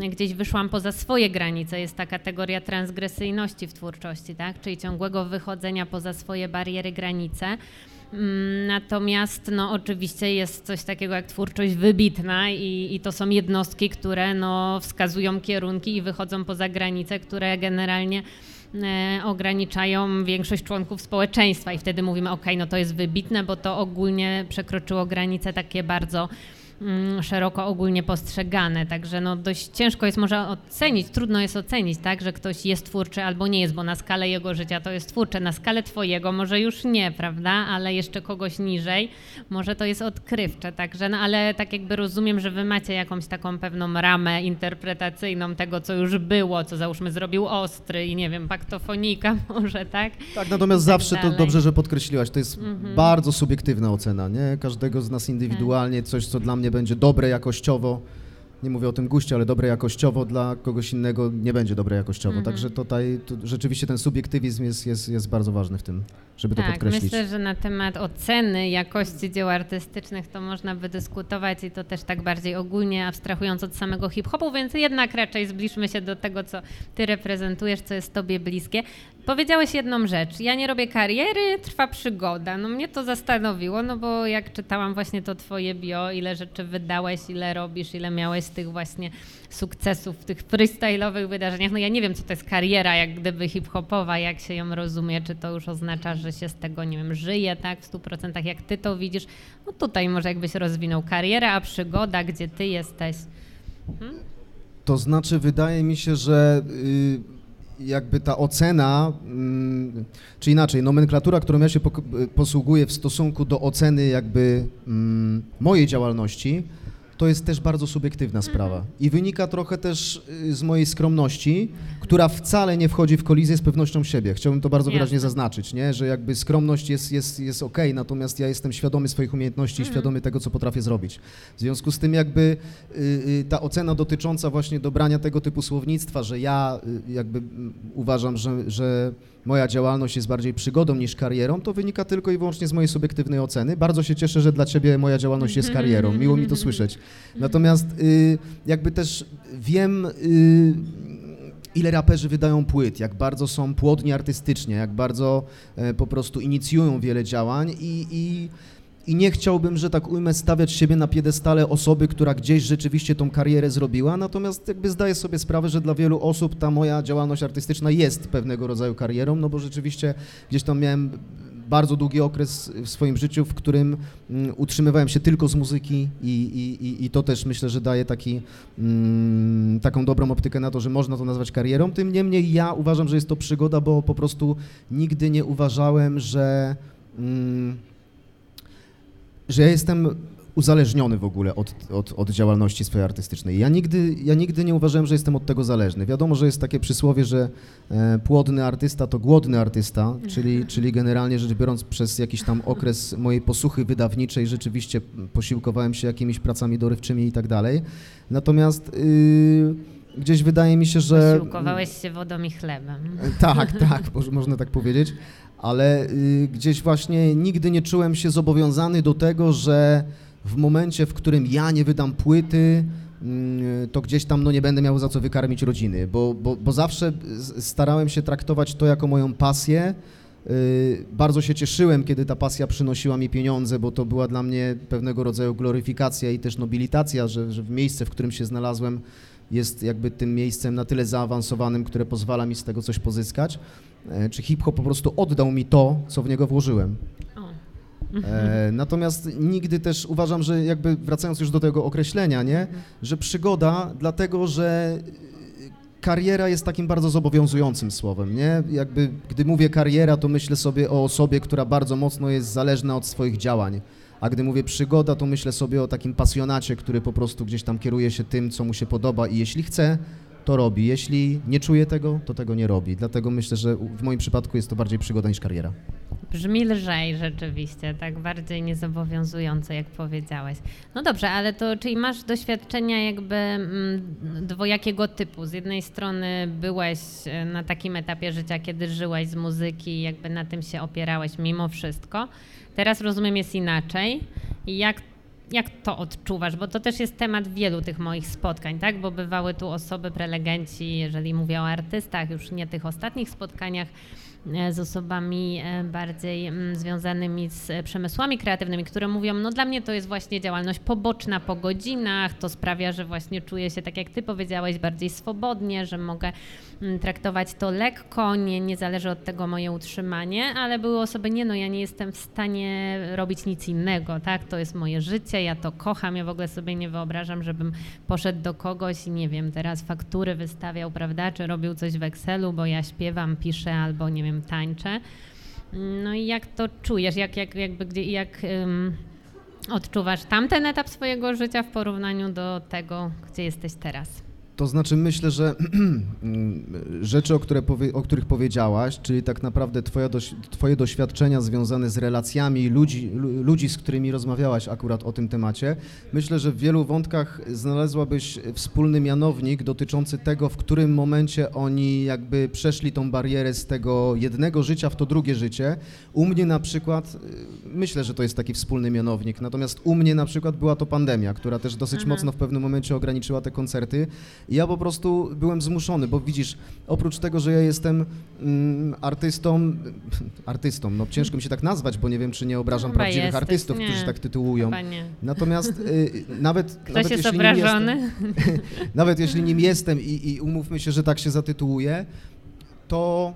gdzieś wyszłam poza swoje granice. Jest ta kategoria transgresyjności w twórczości, tak? czyli ciągłego wychodzenia poza swoje bariery, granice. Mm, natomiast no, oczywiście jest coś takiego jak twórczość wybitna i, i, to są jednostki, które no, wskazują kierunki i wychodzą poza granice, które generalnie e, ograniczają większość członków społeczeństwa i wtedy mówimy, ok, no to jest wybitne, bo to ogólnie przekroczyło granice takie bardzo szeroko ogólnie postrzegane, także no dość ciężko jest może ocenić, trudno jest ocenić, tak, że ktoś jest twórczy albo nie jest, bo na skalę jego życia to jest twórcze, na skalę twojego może już nie, prawda, ale jeszcze kogoś niżej, może to jest odkrywcze, także, no ale tak jakby rozumiem, że wy macie jakąś taką pewną ramę interpretacyjną tego, co już było, co załóżmy zrobił Ostry i nie wiem, paktofonika może, tak? Tak, natomiast tak zawsze dalej. to dobrze, że podkreśliłaś, to jest mhm. bardzo subiektywna ocena, nie? Każdego z nas indywidualnie, tak. coś, co dla mnie nie będzie dobre jakościowo, nie mówię o tym guście, ale dobre jakościowo, dla kogoś innego nie będzie dobre jakościowo. -hmm. Także tutaj to rzeczywiście ten subiektywizm jest, jest, jest bardzo ważny w tym, żeby tak, to podkreślić. Myślę, że na temat oceny jakości dzieł artystycznych to można by dyskutować i to też tak bardziej ogólnie, abstrahując od samego hip-hopu, więc jednak raczej zbliżmy się do tego, co ty reprezentujesz, co jest tobie bliskie. Powiedziałeś jedną rzecz. Ja nie robię kariery, trwa przygoda. No mnie to zastanowiło, no bo jak czytałam właśnie to twoje bio, ile rzeczy wydałeś, ile robisz, ile miałeś tych właśnie sukcesów w tych freestyle'owych wydarzeniach. No ja nie wiem, co to jest kariera, jak gdyby hip-hopowa, jak się ją rozumie, czy to już oznacza, że się z tego, nie wiem, żyje, tak, w stu procentach, jak ty to widzisz. No tutaj może jakbyś rozwinął karierę, a przygoda, gdzie ty jesteś. Hmm? To znaczy, wydaje mi się, że... Yy jakby ta ocena, mm, czy inaczej, nomenklatura, którą ja się posługuję w stosunku do oceny jakby mm, mojej działalności, to jest też bardzo subiektywna mhm. sprawa i wynika trochę też y, z mojej skromności, która wcale nie wchodzi w kolizję z pewnością siebie. Chciałbym to bardzo wyraźnie zaznaczyć, nie? że jakby skromność jest, jest, jest ok, natomiast ja jestem świadomy swoich umiejętności i mhm. świadomy tego, co potrafię zrobić. W związku z tym jakby y, y, ta ocena dotycząca właśnie dobrania tego typu słownictwa, że ja jakby uważam, że, że moja działalność jest bardziej przygodą niż karierą, to wynika tylko i wyłącznie z mojej subiektywnej oceny. Bardzo się cieszę, że dla Ciebie moja działalność jest karierą. Miło mi to słyszeć. Natomiast y, jakby też wiem, y, ile raperzy wydają płyt, jak bardzo są płodni artystycznie, jak bardzo e, po prostu inicjują wiele działań i, i i nie chciałbym, że tak ujmę, stawiać siebie na piedestale osoby, która gdzieś rzeczywiście tą karierę zrobiła, natomiast jakby zdaję sobie sprawę, że dla wielu osób ta moja działalność artystyczna jest pewnego rodzaju karierą, no bo rzeczywiście gdzieś tam miałem bardzo długi okres w swoim życiu, w którym mm, utrzymywałem się tylko z muzyki i, i, i to też myślę, że daje taki, mm, taką dobrą optykę na to, że można to nazwać karierą. Tym niemniej ja uważam, że jest to przygoda, bo po prostu nigdy nie uważałem, że... Że ja jestem uzależniony w ogóle od, od, od, działalności swojej artystycznej. Ja nigdy, ja nigdy nie uważałem, że jestem od tego zależny. Wiadomo, że jest takie przysłowie, że e, płodny artysta to głodny artysta, czyli, mhm. czyli generalnie rzecz biorąc przez jakiś tam okres mojej posłuchy wydawniczej rzeczywiście posiłkowałem się jakimiś pracami dorywczymi i tak dalej. Natomiast... Yy, gdzieś wydaje mi się, że... Posiłkowałeś się wodą i chlebem. Tak, tak, można tak powiedzieć ale y, gdzieś właśnie nigdy nie czułem się zobowiązany do tego, że w momencie, w którym ja nie wydam płyty, mm, to gdzieś tam no, nie będę miał za co wykarmić rodziny, bo, bo, bo zawsze starałem się traktować to jako moją pasję. Y, bardzo się cieszyłem, kiedy ta pasja przynosiła mi pieniądze, bo to była dla mnie pewnego rodzaju gloryfikacja i też nobilitacja, że, że w miejsce, w którym się znalazłem, jest jakby tym miejscem na tyle zaawansowanym, które pozwala mi z tego coś pozyskać. E, czy hip-hop po prostu oddał mi to, co w niego włożyłem. E, natomiast nigdy też uważam, że jakby wracając już do tego określenia, nie, że przygoda, dlatego że kariera jest takim bardzo zobowiązującym słowem, nie? Jakby, gdy mówię kariera, to myślę sobie o osobie, która bardzo mocno jest zależna od swoich działań. A gdy mówię przygoda, to myślę sobie o takim pasjonacie, który po prostu gdzieś tam kieruje się tym, co mu się podoba i jeśli chce, to robi. Jeśli nie czuje tego, to tego nie robi. Dlatego myślę, że w moim przypadku jest to bardziej przygoda niż kariera. Brzmi lżej rzeczywiście, tak bardziej niezobowiązująco, jak powiedziałeś. No dobrze, ale to czyli masz doświadczenia jakby mm, dwojakiego typu. Z jednej strony byłeś e, na takim etapie życia, kiedy żyłeś z muzyki, jakby na tym się opierałeś mimo wszystko. Teraz rozumiem jest inaczej. Jak jak to odczuwasz? Bo to też jest temat wielu tych moich spotkań, tak? Bo bywały tu osoby, prelegenci, jeżeli mówię o artystach, już nie tych ostatnich spotkaniach, z osobami e, bardziej mm, związanymi z przemysłami kreatywnymi, które mówią, no dla mnie to jest właśnie działalność poboczna po godzinach, to sprawia, że właśnie czuję się, tak jak ty powiedziałeś, bardziej swobodnie, że mogę mm, traktować to lekko, nie, nie zależy od tego moje utrzymanie, ale były osoby, nie no, ja nie jestem w stanie robić nic innego, tak, to jest moje życie, ja to kocham, ja w ogóle sobie nie wyobrażam, żebym poszedł do kogoś i nie wiem, teraz faktury wystawiał, prawda, czy robił coś w Excelu, bo ja śpiewam, piszę albo nie wiem, wiem, tańczę. No i jak to czujesz? Jak, jak, jakby, jak um, odczuwasz tamten etap swojego życia w porównaniu do tego, gdzie jesteś teraz? To znaczy myślę, że rzeczy, o, które powie, o których powiedziałaś, czyli tak naprawdę twoje, doś, twoje doświadczenia związane z relacjami ludzi, ludzi, z którymi rozmawiałaś akurat o tym temacie, myślę, że w wielu wątkach znalazłabyś wspólny mianownik dotyczący tego, w którym momencie oni jakby przeszli tą barierę z tego jednego życia w to drugie życie. U mnie na przykład, y, myślę, że to jest taki wspólny mianownik, natomiast u mnie na przykład była to pandemia, która też dosyć mhm. mocno w pewnym momencie ograniczyła te koncerty ja po prostu byłem zmuszony, bo widzisz, oprócz tego, że ja jestem mm, artystą, artystą, no ciężko mi się tak nazwać, bo nie wiem, czy nie obrażam Chyba prawdziwych jesteś, artystów, nie. którzy tak tytułują. Natomiast y, nawet, Ktoś nawet jest jeśli obrażony? Jestem, nawet jeśli nim jestem i, i umówmy się, że tak się zatytułuję, to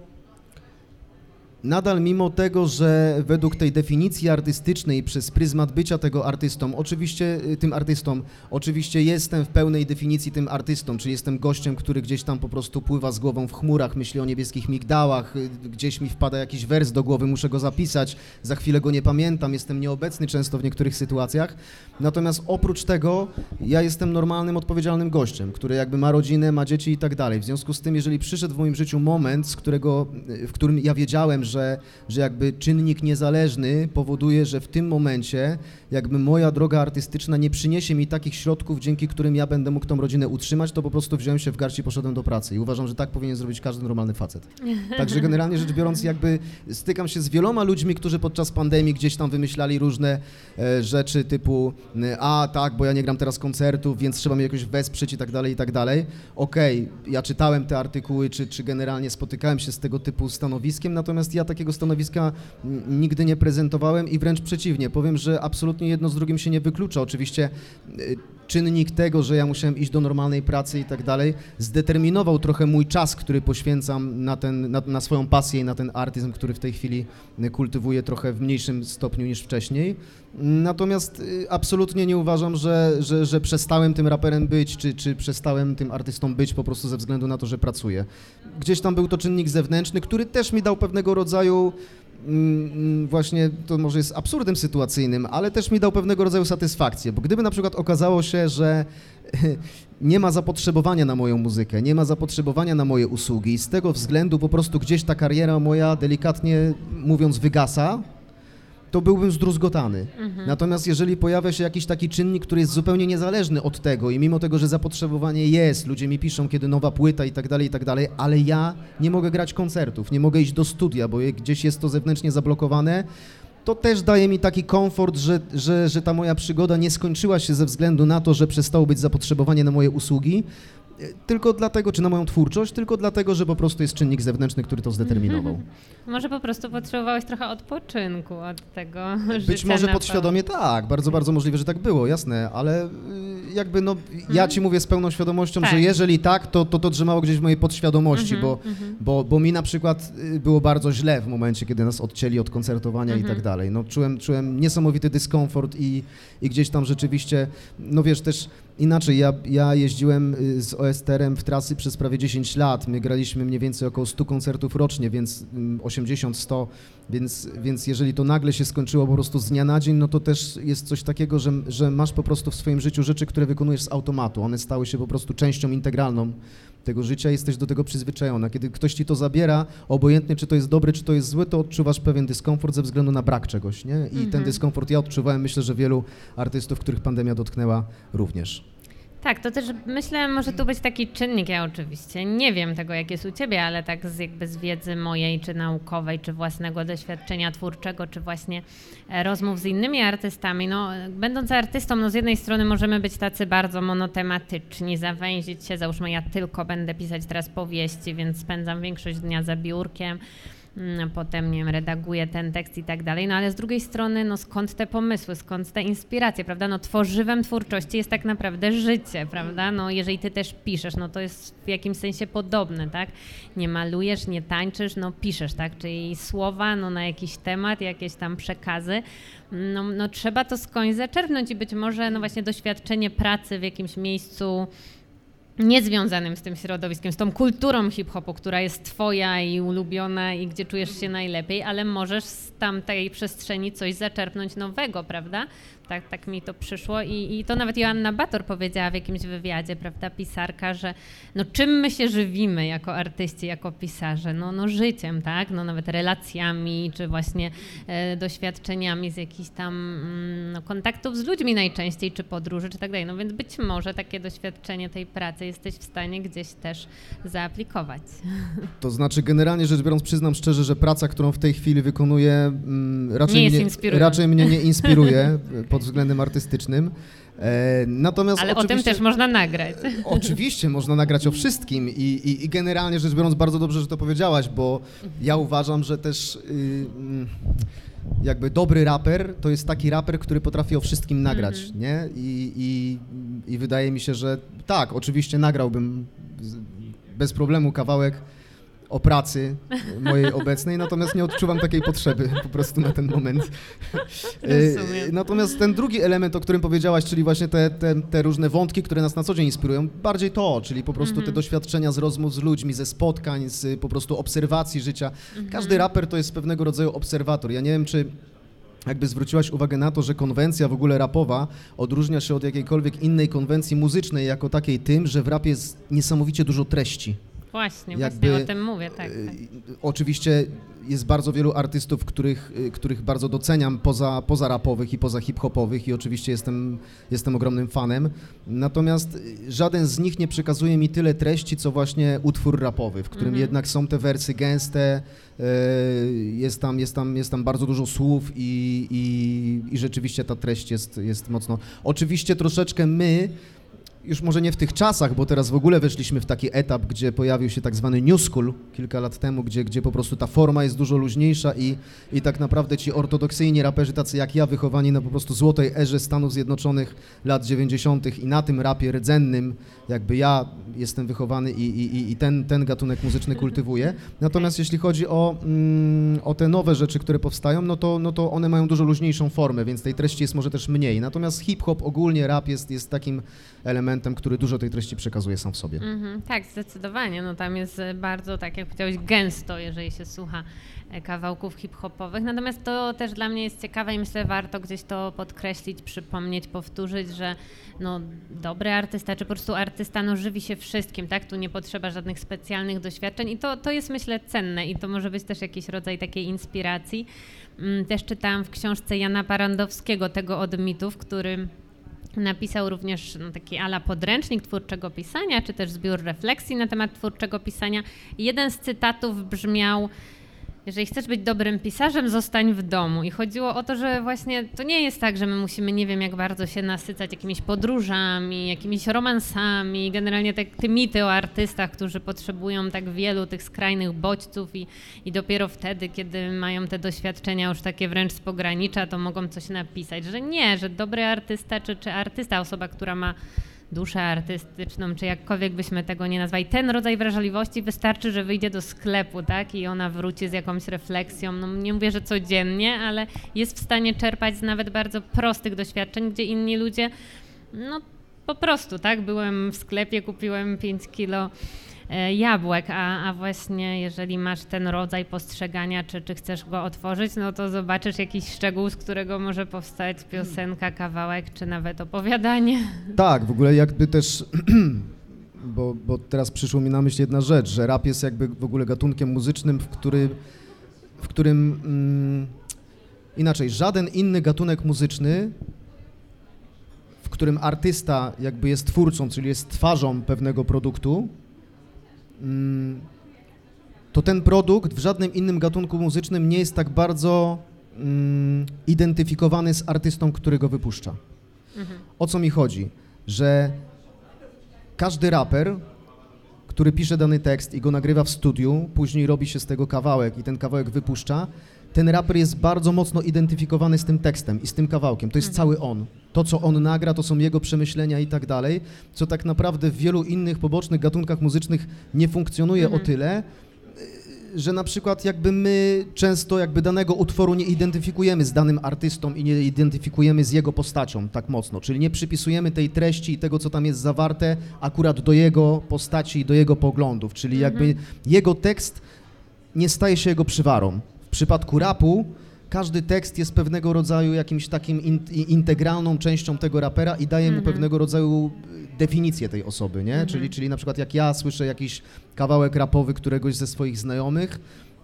Nadal mimo tego, że według tej definicji artystycznej przez pryzmat bycia tego artystą, oczywiście y, tym artystą, oczywiście jestem w pełnej definicji tym artystą, czy jestem gościem, który gdzieś tam po prostu pływa z głową w chmurach, myśli o niebieskich migdałach, y, gdzieś mi wpada jakiś wers do głowy, muszę go zapisać, za chwilę go nie pamiętam, jestem nieobecny często w niektórych sytuacjach. Natomiast oprócz tego ja jestem normalnym, odpowiedzialnym gościem, który jakby ma rodzinę, ma dzieci i tak dalej. W związku z tym, jeżeli przyszedł w moim życiu moment, z którego, y, w którym ja wiedziałem, że, że jakby czynnik niezależny powoduje, że w tym momencie jakby moja droga artystyczna nie przyniesie mi takich środków, dzięki którym ja będę mógł tą rodzinę utrzymać, to po prostu wziąłem się w garść i poszedłem do pracy. I uważam, że tak powinien zrobić każdy normalny facet. Także generalnie rzecz biorąc, jakby stykam się z wieloma ludźmi, którzy podczas pandemii gdzieś tam wymyślali różne e, rzeczy typu e, a tak, bo ja nie gram teraz koncertów, więc trzeba mnie jakoś wesprzeć i tak dalej, i tak dalej. Okej, okay, ja czytałem te artykuły, czy, czy generalnie spotykałem się z tego typu stanowiskiem, natomiast ja takiego stanowiska nigdy nie prezentowałem i wręcz przeciwnie, powiem, że absolutnie jedno z drugim się nie wyklucza. Oczywiście y, czynnik tego, że ja musiałem iść do normalnej pracy i tak dalej, zdeterminował trochę mój czas, który poświęcam na, ten, na, na swoją pasję i na ten artyzm, który w tej chwili kultywuję trochę w mniejszym stopniu niż wcześniej. Natomiast y, absolutnie nie uważam, że, że, że przestałem tym raperem być, czy, czy przestałem tym artystą być po prostu ze względu na to, że pracuję. Gdzieś tam był to czynnik zewnętrzny, który też mi dał pewnego rodzaju właśnie to może jest absurdem sytuacyjnym, ale też mi dał pewnego rodzaju satysfakcję, bo gdyby na przykład okazało się, że nie ma zapotrzebowania na moją muzykę, nie ma zapotrzebowania na moje usługi i z tego względu po prostu gdzieś ta kariera moja delikatnie mówiąc wygasa, to byłbym zdruzgotany. Mhm. Natomiast jeżeli pojawia się jakiś taki czynnik, który jest zupełnie niezależny od tego i mimo tego, że zapotrzebowanie jest, ludzie mi piszą, kiedy nowa płyta i tak dalej, i tak dalej, ale ja nie mogę grać koncertów, nie mogę iść do studia, bo gdzieś jest to zewnętrznie zablokowane, to też daje mi taki komfort, że, że, że ta moja przygoda nie skończyła się ze względu na to, że przestało być zapotrzebowanie na moje usługi, tylko dlatego, czy na moją twórczość, tylko dlatego, że po prostu jest czynnik zewnętrzny, który to zdeterminował. Może po prostu potrzebowałeś trochę odpoczynku od tego Być może podświadomie tak, bardzo, bardzo możliwe, że tak było, jasne, ale y, jakby no, ja mhm. ci mówię z pełną świadomością, tak. że jeżeli tak, to, to to trzymało gdzieś w mojej podświadomości, mhm, bo, mhm. bo, bo mi na przykład y, było bardzo źle w momencie, kiedy nas odcięli od koncertowania i tak dalej. No, czułem, czułem niesamowity dyskomfort i, i gdzieś tam rzeczywiście, no wiesz, też inaczej, ja, ja jeździłem y, z OSTR-em w trasy przez prawie 10 lat. My graliśmy mniej więcej około 100 koncertów rocznie, więc 80-100, mm, więc, więc jeżeli to nagle się skończyło po prostu z dnia na dzień, no to też jest coś takiego, że, że masz po prostu w swoim życiu rzeczy, które wykonujesz z automatu. One stały się po prostu częścią integralną tego życia, jesteś do tego przyzwyczajona. Kiedy ktoś ci to zabiera, obojętnie czy to jest dobre, czy to jest złe, to odczuwasz pewien dyskomfort ze względu na brak czegoś, nie? I ten mhm. dyskomfort ja odczuwałem, myślę, że wielu artystów, których pandemia dotknęła również. Tak, to też myślę, może tu być taki czynnik, ja oczywiście nie wiem tego, jak jest u Ciebie, ale tak z, jakby z wiedzy mojej, czy naukowej, czy własnego doświadczenia twórczego, czy właśnie e, rozmów z innymi artystami, no będąc artystą, no z jednej strony możemy być tacy bardzo monotematyczni, zawęzić się, załóżmy ja tylko będę pisać teraz powieści, więc spędzam większość dnia za biurkiem, potem nie wiem, redaguję ten tekst i tak dalej, no ale z drugiej strony, no skąd te pomysły, skąd te inspiracje, prawda? No tworzywem twórczości jest tak naprawdę życie, prawda? No jeżeli ty też piszesz, no to jest w jakimś sensie podobne, tak? Nie malujesz, nie tańczysz, no piszesz, tak? Czyli słowa, no na jakiś temat, jakieś tam przekazy, no, no trzeba to skądś zaczerpnąć i być może, no właśnie doświadczenie pracy w jakimś miejscu, niezwiązanym z tym środowiskiem, z tą kulturą hip-hopu, która jest twoja i ulubiona i gdzie czujesz się najlepiej, ale możesz z tamtej przestrzeni coś zaczerpnąć nowego, prawda? Tak, tak mi to przyszło I, i to nawet Joanna Bator powiedziała w jakimś wywiadzie, prawda, pisarka, że no czym my się żywimy jako artyści, jako pisarze? No, no życiem, tak, no nawet relacjami, czy właśnie e, doświadczeniami z jakichś tam mm, no, kontaktów z ludźmi najczęściej, czy podróży, czy tak dalej. No więc być może takie doświadczenie tej pracy jesteś w stanie gdzieś też zaaplikować. To znaczy generalnie rzecz biorąc przyznam szczerze, że praca, którą w tej chwili wykonuję mm, raczej, mnie, raczej mnie nie inspiruje pod względem artystycznym. E, natomiast Ale o tym też można nagrać. Oczywiście, można nagrać o wszystkim I, i, i, generalnie rzecz biorąc bardzo dobrze, że to powiedziałaś, bo ja uważam, że też y, mm, jakby dobry raper to jest taki raper, który potrafi o wszystkim nagrać, mm -hmm. nie? I, i, I wydaje mi się, że tak, oczywiście nagrałbym bez problemu kawałek o pracy mojej obecnej, natomiast nie odczuwam takiej potrzeby po prostu na ten moment. E, natomiast ten drugi element, o którym powiedziałaś, czyli właśnie te, te, te, różne wątki, które nas na co dzień inspirują, bardziej to, czyli po prostu te mhm. doświadczenia z rozmów z ludźmi, ze spotkań, z po prostu obserwacji życia. Mhm. Każdy raper to jest pewnego rodzaju obserwator. Ja nie wiem, czy jakby zwróciłaś uwagę na to, że konwencja w ogóle rapowa odróżnia się od jakiejkolwiek innej konwencji muzycznej jako takiej tym, że w rapie jest niesamowicie dużo treści. Właśnie, Jakby, właśnie o tym mówię, tak, tak. Oczywiście jest bardzo wielu artystów, których, y, których bardzo doceniam poza, poza rapowych i poza hip-hopowych i oczywiście jestem, jestem ogromnym fanem. Natomiast y, żaden z nich nie przekazuje mi tyle treści, co właśnie utwór rapowy, w którym mhm. jednak są te wersy gęste, y, jest tam, jest tam, jest tam bardzo dużo słów i, i, i rzeczywiście ta treść jest, jest mocno... Oczywiście troszeczkę my już może nie w tych czasach, bo teraz w ogóle weszliśmy w taki etap, gdzie pojawił się tak zwany New School kilka lat temu, gdzie, gdzie po prostu ta forma jest dużo luźniejsza i, i tak naprawdę ci ortodoksyjni raperzy, tacy jak ja, wychowani na po prostu złotej erze Stanów Zjednoczonych lat 90. i na tym rapie rdzennym, jakby ja jestem wychowany i, i, i ten, ten gatunek muzyczny kultywuję. Natomiast jeśli chodzi o, mm, o te nowe rzeczy, które powstają, no to, no to one mają dużo luźniejszą formę, więc tej treści jest może też mniej. Natomiast hip-hop, ogólnie rap jest, jest takim elementem, który dużo tej treści przekazuje sam w sobie. Mm -hmm, tak, zdecydowanie. No tam jest bardzo, tak jak powiedziałeś, gęsto, jeżeli się słucha e, kawałków hip-hopowych. Natomiast to też dla mnie jest ciekawe i myślę, warto gdzieś to podkreślić, przypomnieć, powtórzyć, że no, dobry artysta, czy po prostu artysta no, żywi się wszystkim, tak? Tu nie potrzeba żadnych specjalnych doświadczeń i to, to jest myślę cenne i to może być też jakiś rodzaj takiej inspiracji. Mm, też czytałam w książce Jana Parandowskiego, tego od mitów, który Napisał również no, taki ala podręcznik twórczego pisania, czy też zbiór refleksji na temat twórczego pisania. Jeden z cytatów brzmiał: jeżeli chcesz być dobrym pisarzem, zostań w domu. I chodziło o to, że właśnie to nie jest tak, że my musimy nie wiem jak bardzo się nasycać jakimiś podróżami, jakimiś romansami, generalnie te, te mity o artystach, którzy potrzebują tak wielu tych skrajnych bodźców i, i dopiero wtedy, kiedy mają te doświadczenia już takie wręcz z pogranicza, to mogą coś napisać. Że nie, że dobry artysta czy, czy artysta, osoba, która ma duszę artystyczną, czy jakkolwiek byśmy tego nie nazwali. Ten rodzaj wrażliwości wystarczy, że wyjdzie do sklepu, tak, i ona wróci z jakąś refleksją. No nie mówię, że codziennie, ale jest w stanie czerpać z nawet bardzo prostych doświadczeń, gdzie inni ludzie, no po prostu, tak, byłem w sklepie, kupiłem 5 kilo jabłek, a, a właśnie jeżeli masz ten rodzaj postrzegania, czy, czy chcesz go otworzyć, no to zobaczysz jakiś szczegół, z którego może powstać piosenka, kawałek, czy nawet opowiadanie. Tak, w ogóle jakby też, bo, bo teraz przyszło mi na myśl jedna rzecz, że rap jest jakby w ogóle gatunkiem muzycznym, w, który, w którym mm, inaczej, żaden inny gatunek muzyczny w którym artysta jakby jest twórcą, czyli jest twarzą pewnego produktu, to ten produkt w żadnym innym gatunku muzycznym nie jest tak bardzo mm, identyfikowany z artystą, który go wypuszcza. Mhm. O co mi chodzi? Że każdy raper, który pisze dany tekst i go nagrywa w studiu, później robi się z tego kawałek i ten kawałek wypuszcza, ten raper jest bardzo mocno identyfikowany z tym tekstem i z tym kawałkiem. To jest mhm. cały on. To, co on nagra, to są jego przemyślenia i tak dalej, co tak naprawdę w wielu innych pobocznych gatunkach muzycznych nie funkcjonuje mhm. o tyle, że na przykład jakby my często jakby danego utworu nie identyfikujemy z danym artystą i nie identyfikujemy z jego postacią tak mocno, czyli nie przypisujemy tej treści i tego, co tam jest zawarte akurat do jego postaci i do jego poglądów, czyli jakby mhm. jego tekst nie staje się jego przywarą. W przypadku rapu każdy tekst jest pewnego rodzaju jakimś takim in, integralną częścią tego rapera i daje mu mhm. pewnego rodzaju definicję tej osoby, nie? Mhm. Czyli, czyli na przykład jak ja słyszę jakiś kawałek rapowy któregoś ze swoich znajomych,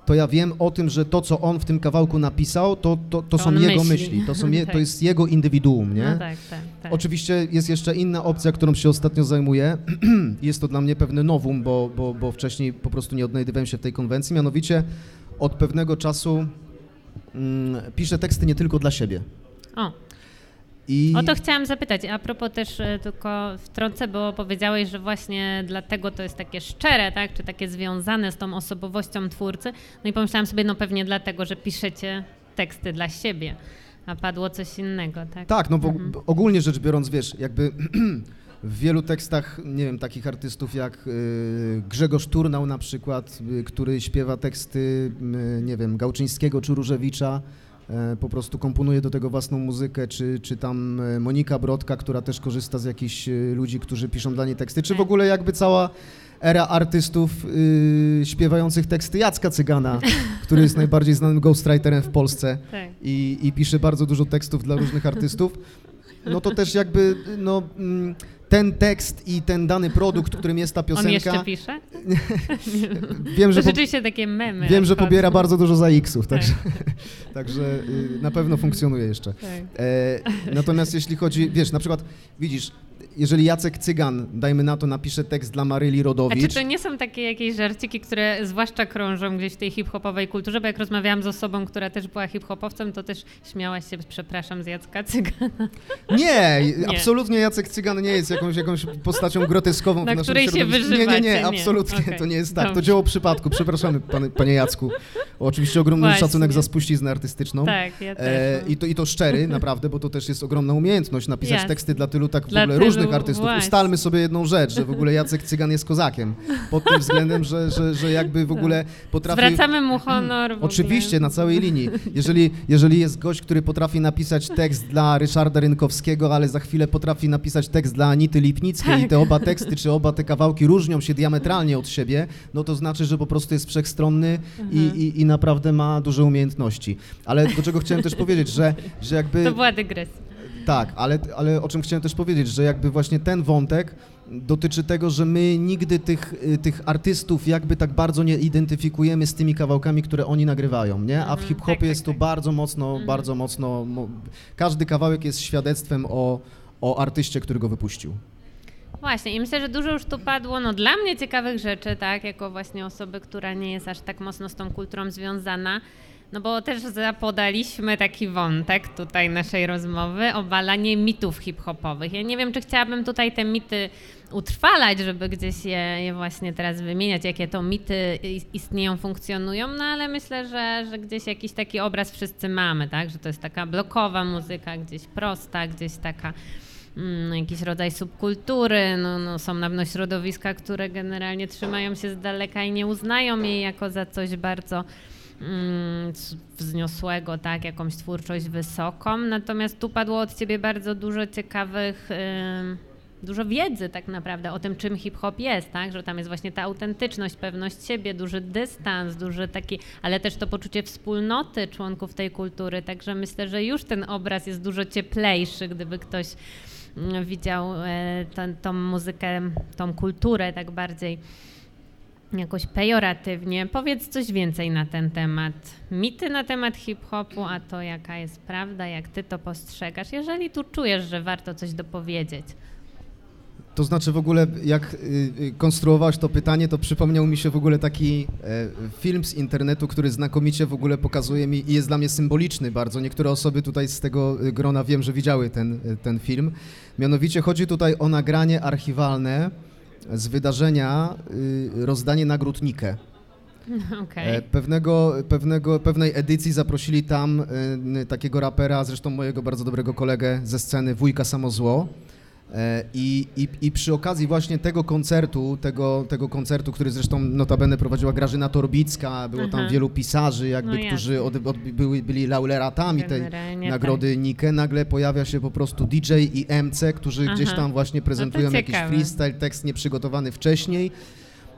to ja wiem o tym, że to, co on w tym kawałku napisał, to, to, to, to są jego myśli, myśli. To, są je, tak. to jest jego indywiduum, nie? No tak, tak, tak. Oczywiście jest jeszcze inna opcja, którą się ostatnio zajmuję. jest to dla mnie pewne nowum, bo, bo, bo wcześniej po prostu nie odnajdywałem się w tej konwencji, mianowicie od pewnego czasu mm, piszę teksty nie tylko dla siebie. O. I... O to chciałam zapytać, a propos też e, tylko wtrącę, bo powiedziałeś, że właśnie dlatego to jest takie szczere, tak, czy takie związane z tą osobowością twórcy. No i pomyślałam sobie, no pewnie dlatego, że piszecie teksty dla siebie, a padło coś innego, tak? Tak, no bo mhm. ogólnie rzecz biorąc, wiesz, jakby w wielu tekstach, nie wiem, takich artystów jak y, Grzegorz Turnał na przykład, y, który śpiewa teksty, y, nie wiem, Gałczyńskiego czy Różewicza, po prostu komponuje do tego własną muzykę, czy, czy tam Monika Brodka, która też korzysta z jakichś ludzi, którzy piszą dla niej teksty, czy w ogóle jakby cała era artystów śpiewających teksty Jacka Cygana, który jest najbardziej znanym ghostwriterem w Polsce tak. i, i pisze bardzo dużo tekstów dla różnych artystów, no to też jakby, no... Ten tekst i ten dany produkt, którym jest ta piosenka. On jeszcze pisze? wiem, że to rzeczywiście takie memy. Wiem, że pobiera bardzo dużo za X-ów, także, tak. także y, na pewno funkcjonuje jeszcze. Tak. E, natomiast jeśli chodzi, wiesz, na przykład widzisz, jeżeli Jacek Cygan, dajmy na to, napisze tekst dla Maryli Rodowicz... A czy to nie są takie jakieś żarciki, które zwłaszcza krążą gdzieś w tej hip-hopowej kulturze? Bo jak rozmawiałam z osobą, która też była hip-hopowcem, to też śmiałaś się, przepraszam, z Jacka Cygana. Nie, nie. absolutnie Jacek Cygan nie jest jakąś, jakąś postacią groteskową na w naszym której się wyżywacie. Nie, nie, nie, absolutnie, okay. to nie jest tak. Dobrze. To dzieło przypadku, przepraszamy, panie, panie Jacku. Oczywiście ogromny Właśnie. szacunek za spuściznę artystyczną. Tak, ja też. E, i, to, I to szczery, naprawdę, bo to też jest ogromna umiejętność napisać Jasne. teksty dla tylu tak w ogóle różnych artystów. Właśnie ustalmy sobie jedną rzecz, że w ogóle Jacek Cygan jest kozakiem. Pod tym względem, że, że, że jakby w ogóle potrafi... Zwracamy mu honor. Oczywiście, na całej linii. Jeżeli, jeżeli jest gość, który potrafi napisać tekst dla Ryszarda Rynkowskiego, ale za chwilę potrafi napisać tekst dla Anity Lipnickiej tak. i te oba teksty, czy oba te kawałki różnią się diametralnie od siebie, no to znaczy, że po prostu jest wszechstronny i, mhm. i, i naprawdę ma duże umiejętności. Ale do czego chciałem też powiedzieć, że, że jakby... To była dygresja. Tak, ale, ale o czym chciałem też powiedzieć, że jakby właśnie ten wątek dotyczy tego, że my nigdy tych, y, tych artystów jakby tak bardzo nie identyfikujemy z tymi kawałkami, które oni nagrywają, nie? A w mhm, hip-hopie tak, jest tak, to tak. bardzo mocno, mhm. bardzo mocno, każdy kawałek jest świadectwem o, o artyście, który go wypuścił. Właśnie i myślę, że dużo już tu padło, no dla mnie ciekawych rzeczy, tak, jako właśnie osoby, która nie jest aż tak mocno z tą kulturą związana. No bo też zapodaliśmy taki wątek tutaj naszej rozmowy, obalanie mitów hip-hopowych. Ja nie wiem, czy chciałabym tutaj te mity utrwalać, żeby gdzieś je, je właśnie teraz wymieniać, jakie to mity istnieją, funkcjonują, no ale myślę, że, że gdzieś jakiś taki obraz wszyscy mamy, tak, że to jest taka blokowa muzyka, gdzieś prosta, gdzieś taka mm, jakiś rodzaj subkultury, no, no, są na pewno środowiska, które generalnie trzymają się z daleka i nie uznają jej jako za coś bardzo wzniosłego, tak, jakąś twórczość wysoką. Natomiast tu padło od ciebie bardzo dużo ciekawych dużo wiedzy tak naprawdę o tym, czym hip-hop jest, tak? Że tam jest właśnie ta autentyczność, pewność siebie, duży dystans, duży taki, ale też to poczucie wspólnoty członków tej kultury. Także myślę, że już ten obraz jest dużo cieplejszy, gdyby ktoś mm, widział e, tą, tą muzykę, tą kulturę tak bardziej jakoś pejoratywnie. Powiedz coś więcej na ten temat. Mity na temat hip-hopu, a to jaka jest prawda, jak ty to postrzegasz, jeżeli tu czujesz, że warto coś dopowiedzieć. To znaczy w ogóle jak y, y, konstruowałaś to pytanie, to przypomniał mi się w ogóle taki e, film z internetu, który znakomicie w ogóle pokazuje mi i jest dla mnie symboliczny bardzo. Niektóre osoby tutaj z tego y, grona wiem, że widziały ten, ten film. Mianowicie chodzi tutaj o nagranie archiwalne z wydarzenia rozdanie nagród Nike. Okay. Pewnego, pewnego, pewnej edycji zaprosili tam takiego rapera, zresztą mojego bardzo dobrego kolegę ze sceny, Wujka Samozło. E, I, i, I przy okazji właśnie tego koncertu, tego, tego koncertu, który zresztą notabene prowadziła Grażyna Torbicka, było tam wielu pisarzy, jakby, no którzy od, od, byli, byli laureatami tej nagrody tak. Nike, nagle pojawia się po prostu DJ i MC, którzy Aha. gdzieś tam właśnie prezentują no jakiś freestyle, tekst nieprzygotowany wcześniej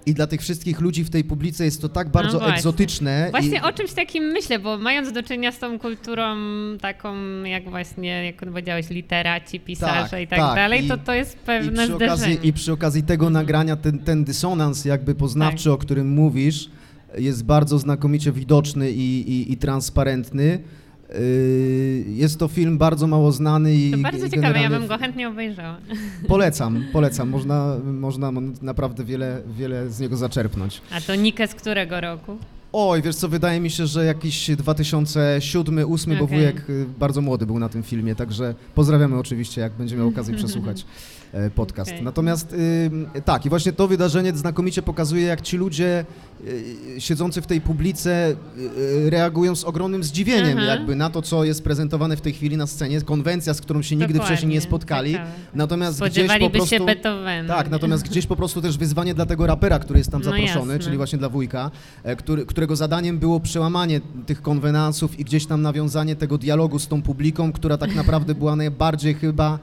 i dla tych wszystkich ludzi w tej publice jest to tak bardzo no egzotyczne. Właśnie i... o czymś takim myślę, bo mając do czynienia z tą kulturą taką, jak właśnie, jak powiedziałeś, literaci, pisarze tak, i tak, tak. dalej, I, to to jest pewne i zderzenie. Okazji, I przy okazji tego nagrania ten, ten dysonans jakby poznawczy, tak. o którym mówisz, jest bardzo znakomicie widoczny i, i transparentny. Yy, jest to film bardzo mało znany i. To bardzo ciekawe, ja bym go chętnie obejrzała. Polecam, polecam. Można, można naprawdę wiele, wiele z niego zaczerpnąć. A to Nikę z którego roku? Oj, wiesz co, wydaje mi się, że jakiś 2007-2008, okay. bo wujek y, bardzo młody był na tym filmie, także pozdrawiamy oczywiście, jak będzie miał okazję przesłuchać. E, podcast. Okay. Natomiast tak, i właśnie to wydarzenie znakomicie pokazuje, jak ci ludzie y, siedzący w tej publice y, reagują z ogromnym zdziwieniem Aha. jakby na to, co jest prezentowane w tej chwili na scenie, konwencja, z którą się nigdy Dokładnie. wcześniej nie spotkali. Natomiast gdzieś po prostu... się Beethovena. Tak, natomiast gdzieś po prostu też wyzwanie dla tego rapera, który jest tam no zaproszony, no czyli właśnie dla wujka, e, który, którego zadaniem było przełamanie tych konwenansów i gdzieś tam nawiązanie tego dialogu z tą publiką, która tak naprawdę była najbardziej chyba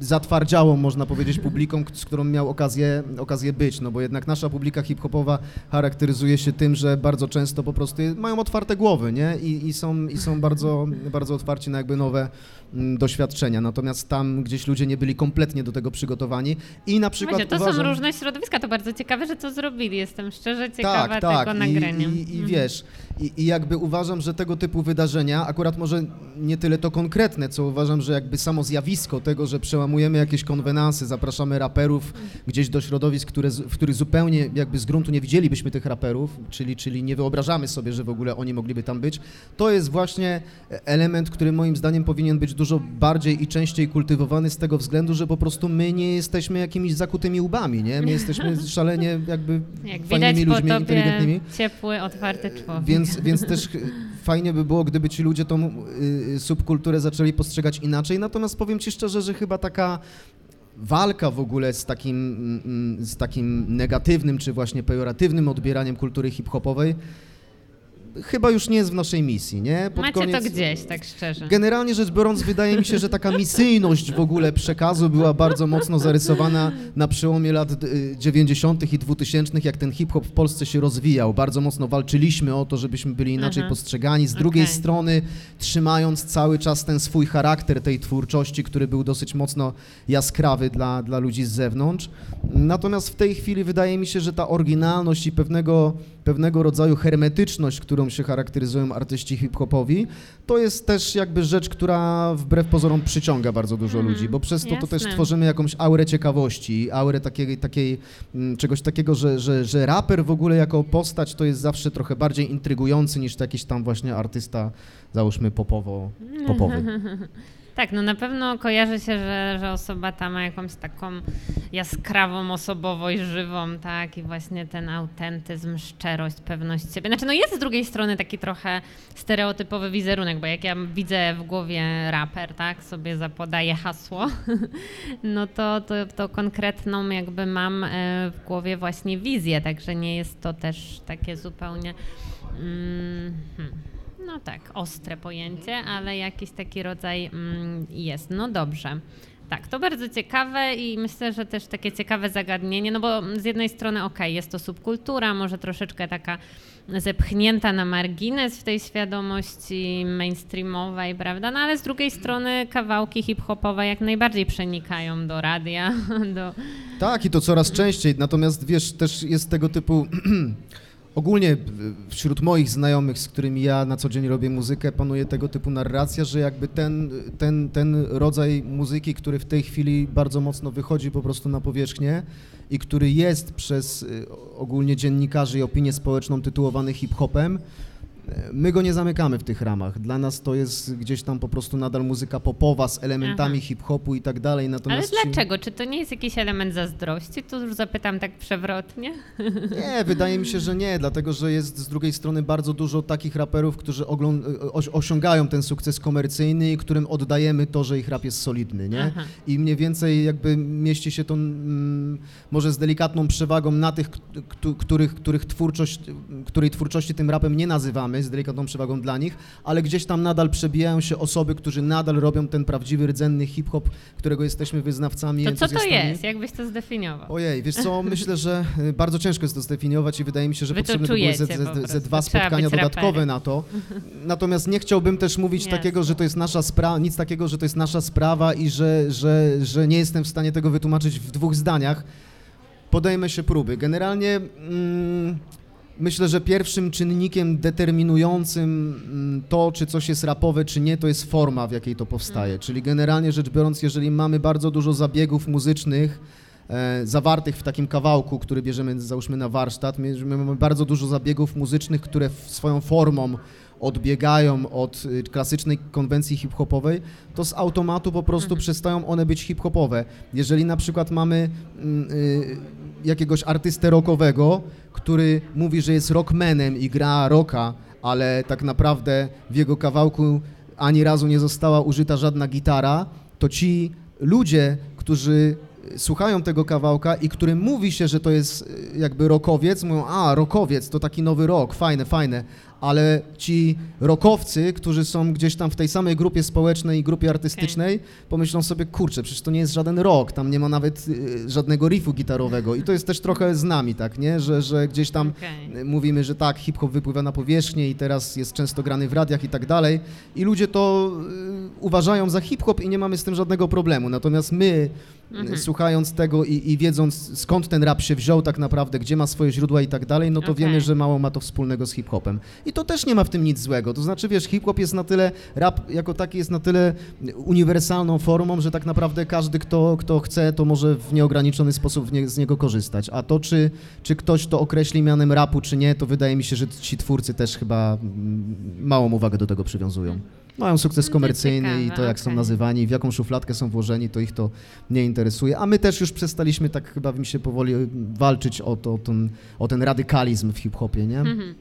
zatwardziałą, można powiedzieć, publiką, z którą miał okazję, okazję być, no bo jednak nasza publika hip-hopowa charakteryzuje się tym, że bardzo często po prostu mają otwarte głowy, nie? I, i są, i są bardzo, bardzo otwarci na jakby nowe mm, doświadczenia, natomiast tam gdzieś ludzie nie byli kompletnie do tego przygotowani i na przykład Właśnie, to uważam... są różne środowiska, to bardzo ciekawe, że to zrobili, jestem szczerze ciekawa tak, tak. tego nagrania. I, i, i mhm. wiesz, i, i jakby uważam, że tego typu wydarzenia, akurat może nie tyle to konkretne, co uważam, że jakby samo zjawisko tego, że przełamujemy jakieś konwenansy, zapraszamy raperów gdzieś do środowisk, które, w których zupełnie jakby z gruntu nie widzielibyśmy tych raperów, czyli, czyli nie wyobrażamy sobie, że w ogóle oni mogliby tam być, to jest właśnie element, który moim zdaniem powinien być dużo bardziej i częściej kultywowany z tego względu, że po prostu my nie jesteśmy jakimiś zakutymi łbami, nie? My jesteśmy szalenie jakby Jak fajnymi ludźmi, inteligentnymi. ciepły, otwarty człowiek. Więc, więc też fajnie by było, gdyby ci ludzie tą y, subkulturę zaczęli postrzegać inaczej, natomiast powiem ci szczerze, że chyba taka walka w ogóle z takim, mm, mm, z takim negatywnym czy właśnie pejoratywnym odbieraniem kultury hip-hopowej chyba już nie jest w naszej misji, nie? Pod Macie koniec... to gdzieś, tak szczerze. Generalnie rzecz biorąc, wydaje mi się, że taka misyjność w ogóle przekazu była bardzo mocno zarysowana na przełomie lat 90. Y, i 2000, jak ten hip-hop w Polsce się rozwijał. Bardzo mocno walczyliśmy o to, żebyśmy byli inaczej Aha. postrzegani. Z drugiej okay. strony, trzymając cały czas ten swój charakter tej twórczości, który był dosyć mocno jaskrawy dla, dla ludzi z zewnątrz. Natomiast w tej chwili wydaje mi się, że ta oryginalność i pewnego, pewnego rodzaju hermetyczność, którą się charakteryzują artyści hip-hopowi, to jest też jakby rzecz, która wbrew pozorom przyciąga bardzo dużo Mhm, ludzi, bo przez to, to też tworzymy jakąś aurę ciekawości, aurę takiej, takiej mm, czegoś takiego, że, że, że raper w ogóle jako postać to jest zawsze trochę bardziej intrygujący niż jakiś tam właśnie artysta, załóżmy popowo, popowy. Tak, no na pewno kojarzy się, że, że osoba ta ma jakąś taką jaskrawą osobowość żywą, tak, i właśnie ten autentyzm, szczerość, pewność siebie. Znaczy, no jest z drugiej strony taki trochę stereotypowy wizerunek, bo jak ja widzę w głowie raper, tak, sobie zapodaję hasło, no to, to, to konkretną jakby mam e, w głowie właśnie wizję, także nie jest to też takie zupełnie... Mm, hmm. No tak, ostre pojęcie, ale jakiś taki rodzaj mm, jest. No dobrze. Tak, to bardzo ciekawe i myślę, że też takie ciekawe zagadnienie, no bo z jednej strony okej, jest to subkultura, może troszeczkę taka zepchnięta na margines w tej świadomości mainstreamowej, prawda? No ale z drugiej strony kawałki hip-hopowe jak najbardziej przenikają do radia, do... Tak, i to coraz częściej. Natomiast wiesz, też jest tego typu. Ogólnie wśród moich znajomych, z którymi ja na co dzień robię muzykę, panuje tego typu narracja, że jakby ten, ten, ten rodzaj muzyki, który w tej chwili bardzo mocno wychodzi po prostu na powierzchnię i który jest przez y, ogólnie dziennikarzy i opinię społeczną tytułowany hip-hopem, My go nie zamykamy w tych ramach. Dla nas to jest gdzieś tam po prostu nadal muzyka popowa z elementami hip-hopu i tak dalej. Ale Natomiast ci- dlaczego? Czy to nie jest jakiś element zazdrości? Tu już zapytam tak przewrotnie. Nie, wydaje mi się, że nie, dlatego że jest z drugiej strony bardzo dużo takich raperów, którzy osiągają ten sukces komercyjny i którym oddajemy to, że ich rap jest solidny, nie? Aha. I mniej więcej jakby mieści się to mm, może z delikatną przewagą na tych, których, których twórczość, której twórczości tym rapem nie nazywamy, z delikatną przewagą dla nich, ale gdzieś tam nadal przebijają się osoby, którzy nadal robią ten prawdziwy, rdzenny hip-hop, którego jesteśmy wyznawcami, To co to jest? Jak byś to zdefiniował? Ojej, wiesz co, myślę, że y, bardzo ciężko jest to zdefiniować i wydaje mi się, że Wy potrzebne by były ze, ze, ze, dwa spotkania dodatkowe raperem. na to. Natomiast nie chciałbym też mówić Jasne. takiego, że to jest nasza sprawa, nic takiego, że to jest nasza sprawa i że, że, że nie jestem w stanie tego wytłumaczyć w dwóch zdaniach. Podejmę się próby. Generalnie mm, myślę, że pierwszym czynnikiem determinującym mm, to, czy coś jest rapowe, czy nie, to jest forma, w jakiej to powstaje. Czyli generalnie rzecz biorąc, jeżeli mamy bardzo dużo zabiegów muzycznych, e, zawartych w takim kawałku, który bierzemy załóżmy na warsztat. My, my mamy bardzo dużo zabiegów muzycznych, które swoją formą odbiegają od y, klasycznej konwencji hip-hopowej, to z automatu po prostu przestają one być hip-hopowe. Jeżeli na przykład mamy mm, y, jakiegoś artystę rockowego, który mówi, że jest rockmanem i gra rocka, ale tak naprawdę w jego kawałku ani razu nie została użyta żadna gitara, to ci ludzie, którzy słuchają tego kawałka i którym mówi się, że to jest y, jakby rockowiec, mówią, a rockowiec, to taki nowy rock, fajne, fajne, ale ci rockowcy, którzy są gdzieś tam w tej samej grupie społecznej i grupie artystycznej, pomyślą sobie, kurczę, przecież to nie jest żaden rock, tam nie ma nawet y, żadnego riffu gitarowego. I to jest też trochę z nami, tak, nie, że, że gdzieś tam Okej. y, mówimy, że tak, hip-hop wypływa na powierzchnię i teraz jest często grany w radiach i tak dalej. I ludzie to y, uważają za hip-hop i nie mamy z tym żadnego problemu, natomiast my Mhm. słuchając tego i, i wiedząc skąd ten rap się wziął tak naprawdę, gdzie ma swoje źródła i tak dalej, no to Okej. wiemy, że mało ma to wspólnego z hip-hopem. I to też nie ma w tym nic złego. To znaczy, wiesz, hip-hop jest na tyle, rap jako taki jest na tyle uniwersalną formą, że tak naprawdę każdy, kto, kto chce, to może w nieograniczony sposób nie, z niego korzystać. A to, czy, czy ktoś to określi mianem rapu, czy nie, to wydaje mi się, że ci twórcy też chyba mm, małą uwagę do tego przywiązują. Mają sukces No komercyjny i to, jak są okej. nazywani, w jaką szufladkę są włożeni, to ich to nie interesuje. A my też już przestaliśmy tak chyba mi się powoli walczyć o, to, o, ten, o ten radykalizm w hip-hopie, nie? Mhm.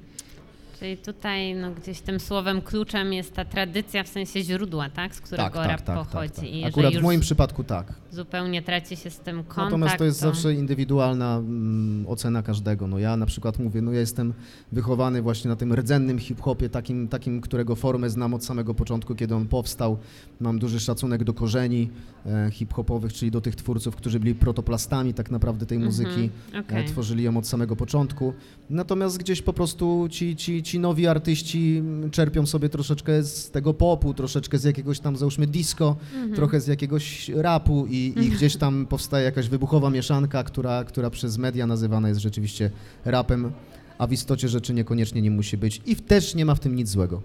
Czyli tutaj no, gdzieś tym słowem kluczem jest ta tradycja w sensie źródła, tak? Z którego rap pochodzi. I jeżeli Akurat w moim przypadku tak. zupełnie traci się z tym kontakt, Natomiast to jest zawsze indywidualna mm, ocena każdego. No ja na przykład mówię, no ja jestem wychowany właśnie na tym rdzennym hip-hopie, takim, takim, którego formę znam od samego początku, kiedy on powstał. Mam duży szacunek do korzeni e, hip-hopowych, czyli do tych twórców, którzy byli protoplastami tak naprawdę tej muzyki. Mhm, okej. E, Tworzyli ją od samego początku. Natomiast gdzieś po prostu ci, ci, ci nowi artyści mm, czerpią sobie troszeczkę z tego popu, troszeczkę z jakiegoś tam załóżmy disco, Mhm. trochę z jakiegoś rapu i, i gdzieś tam powstaje jakaś wybuchowa mieszanka, która, która przez media nazywana jest rzeczywiście rapem. a w istocie rzeczy niekoniecznie nie musi być i też nie ma w tym nic złego.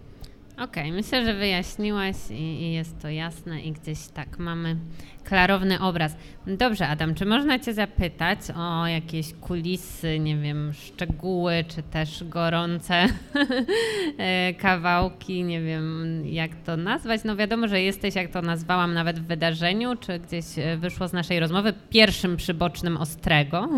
Okej, myślę, że wyjaśniłaś i, i jest to jasne i gdzieś tak mamy klarowny obraz. Dobrze, Adam, czy można Cię zapytać o jakieś kulisy, nie wiem, szczegóły, czy też gorące e, kawałki, nie wiem jak to nazwać. No wiadomo, że jesteś, jak to nazwałam nawet w wydarzeniu, czy gdzieś e, wyszło z naszej rozmowy, pierwszym przybocznym Ostrego,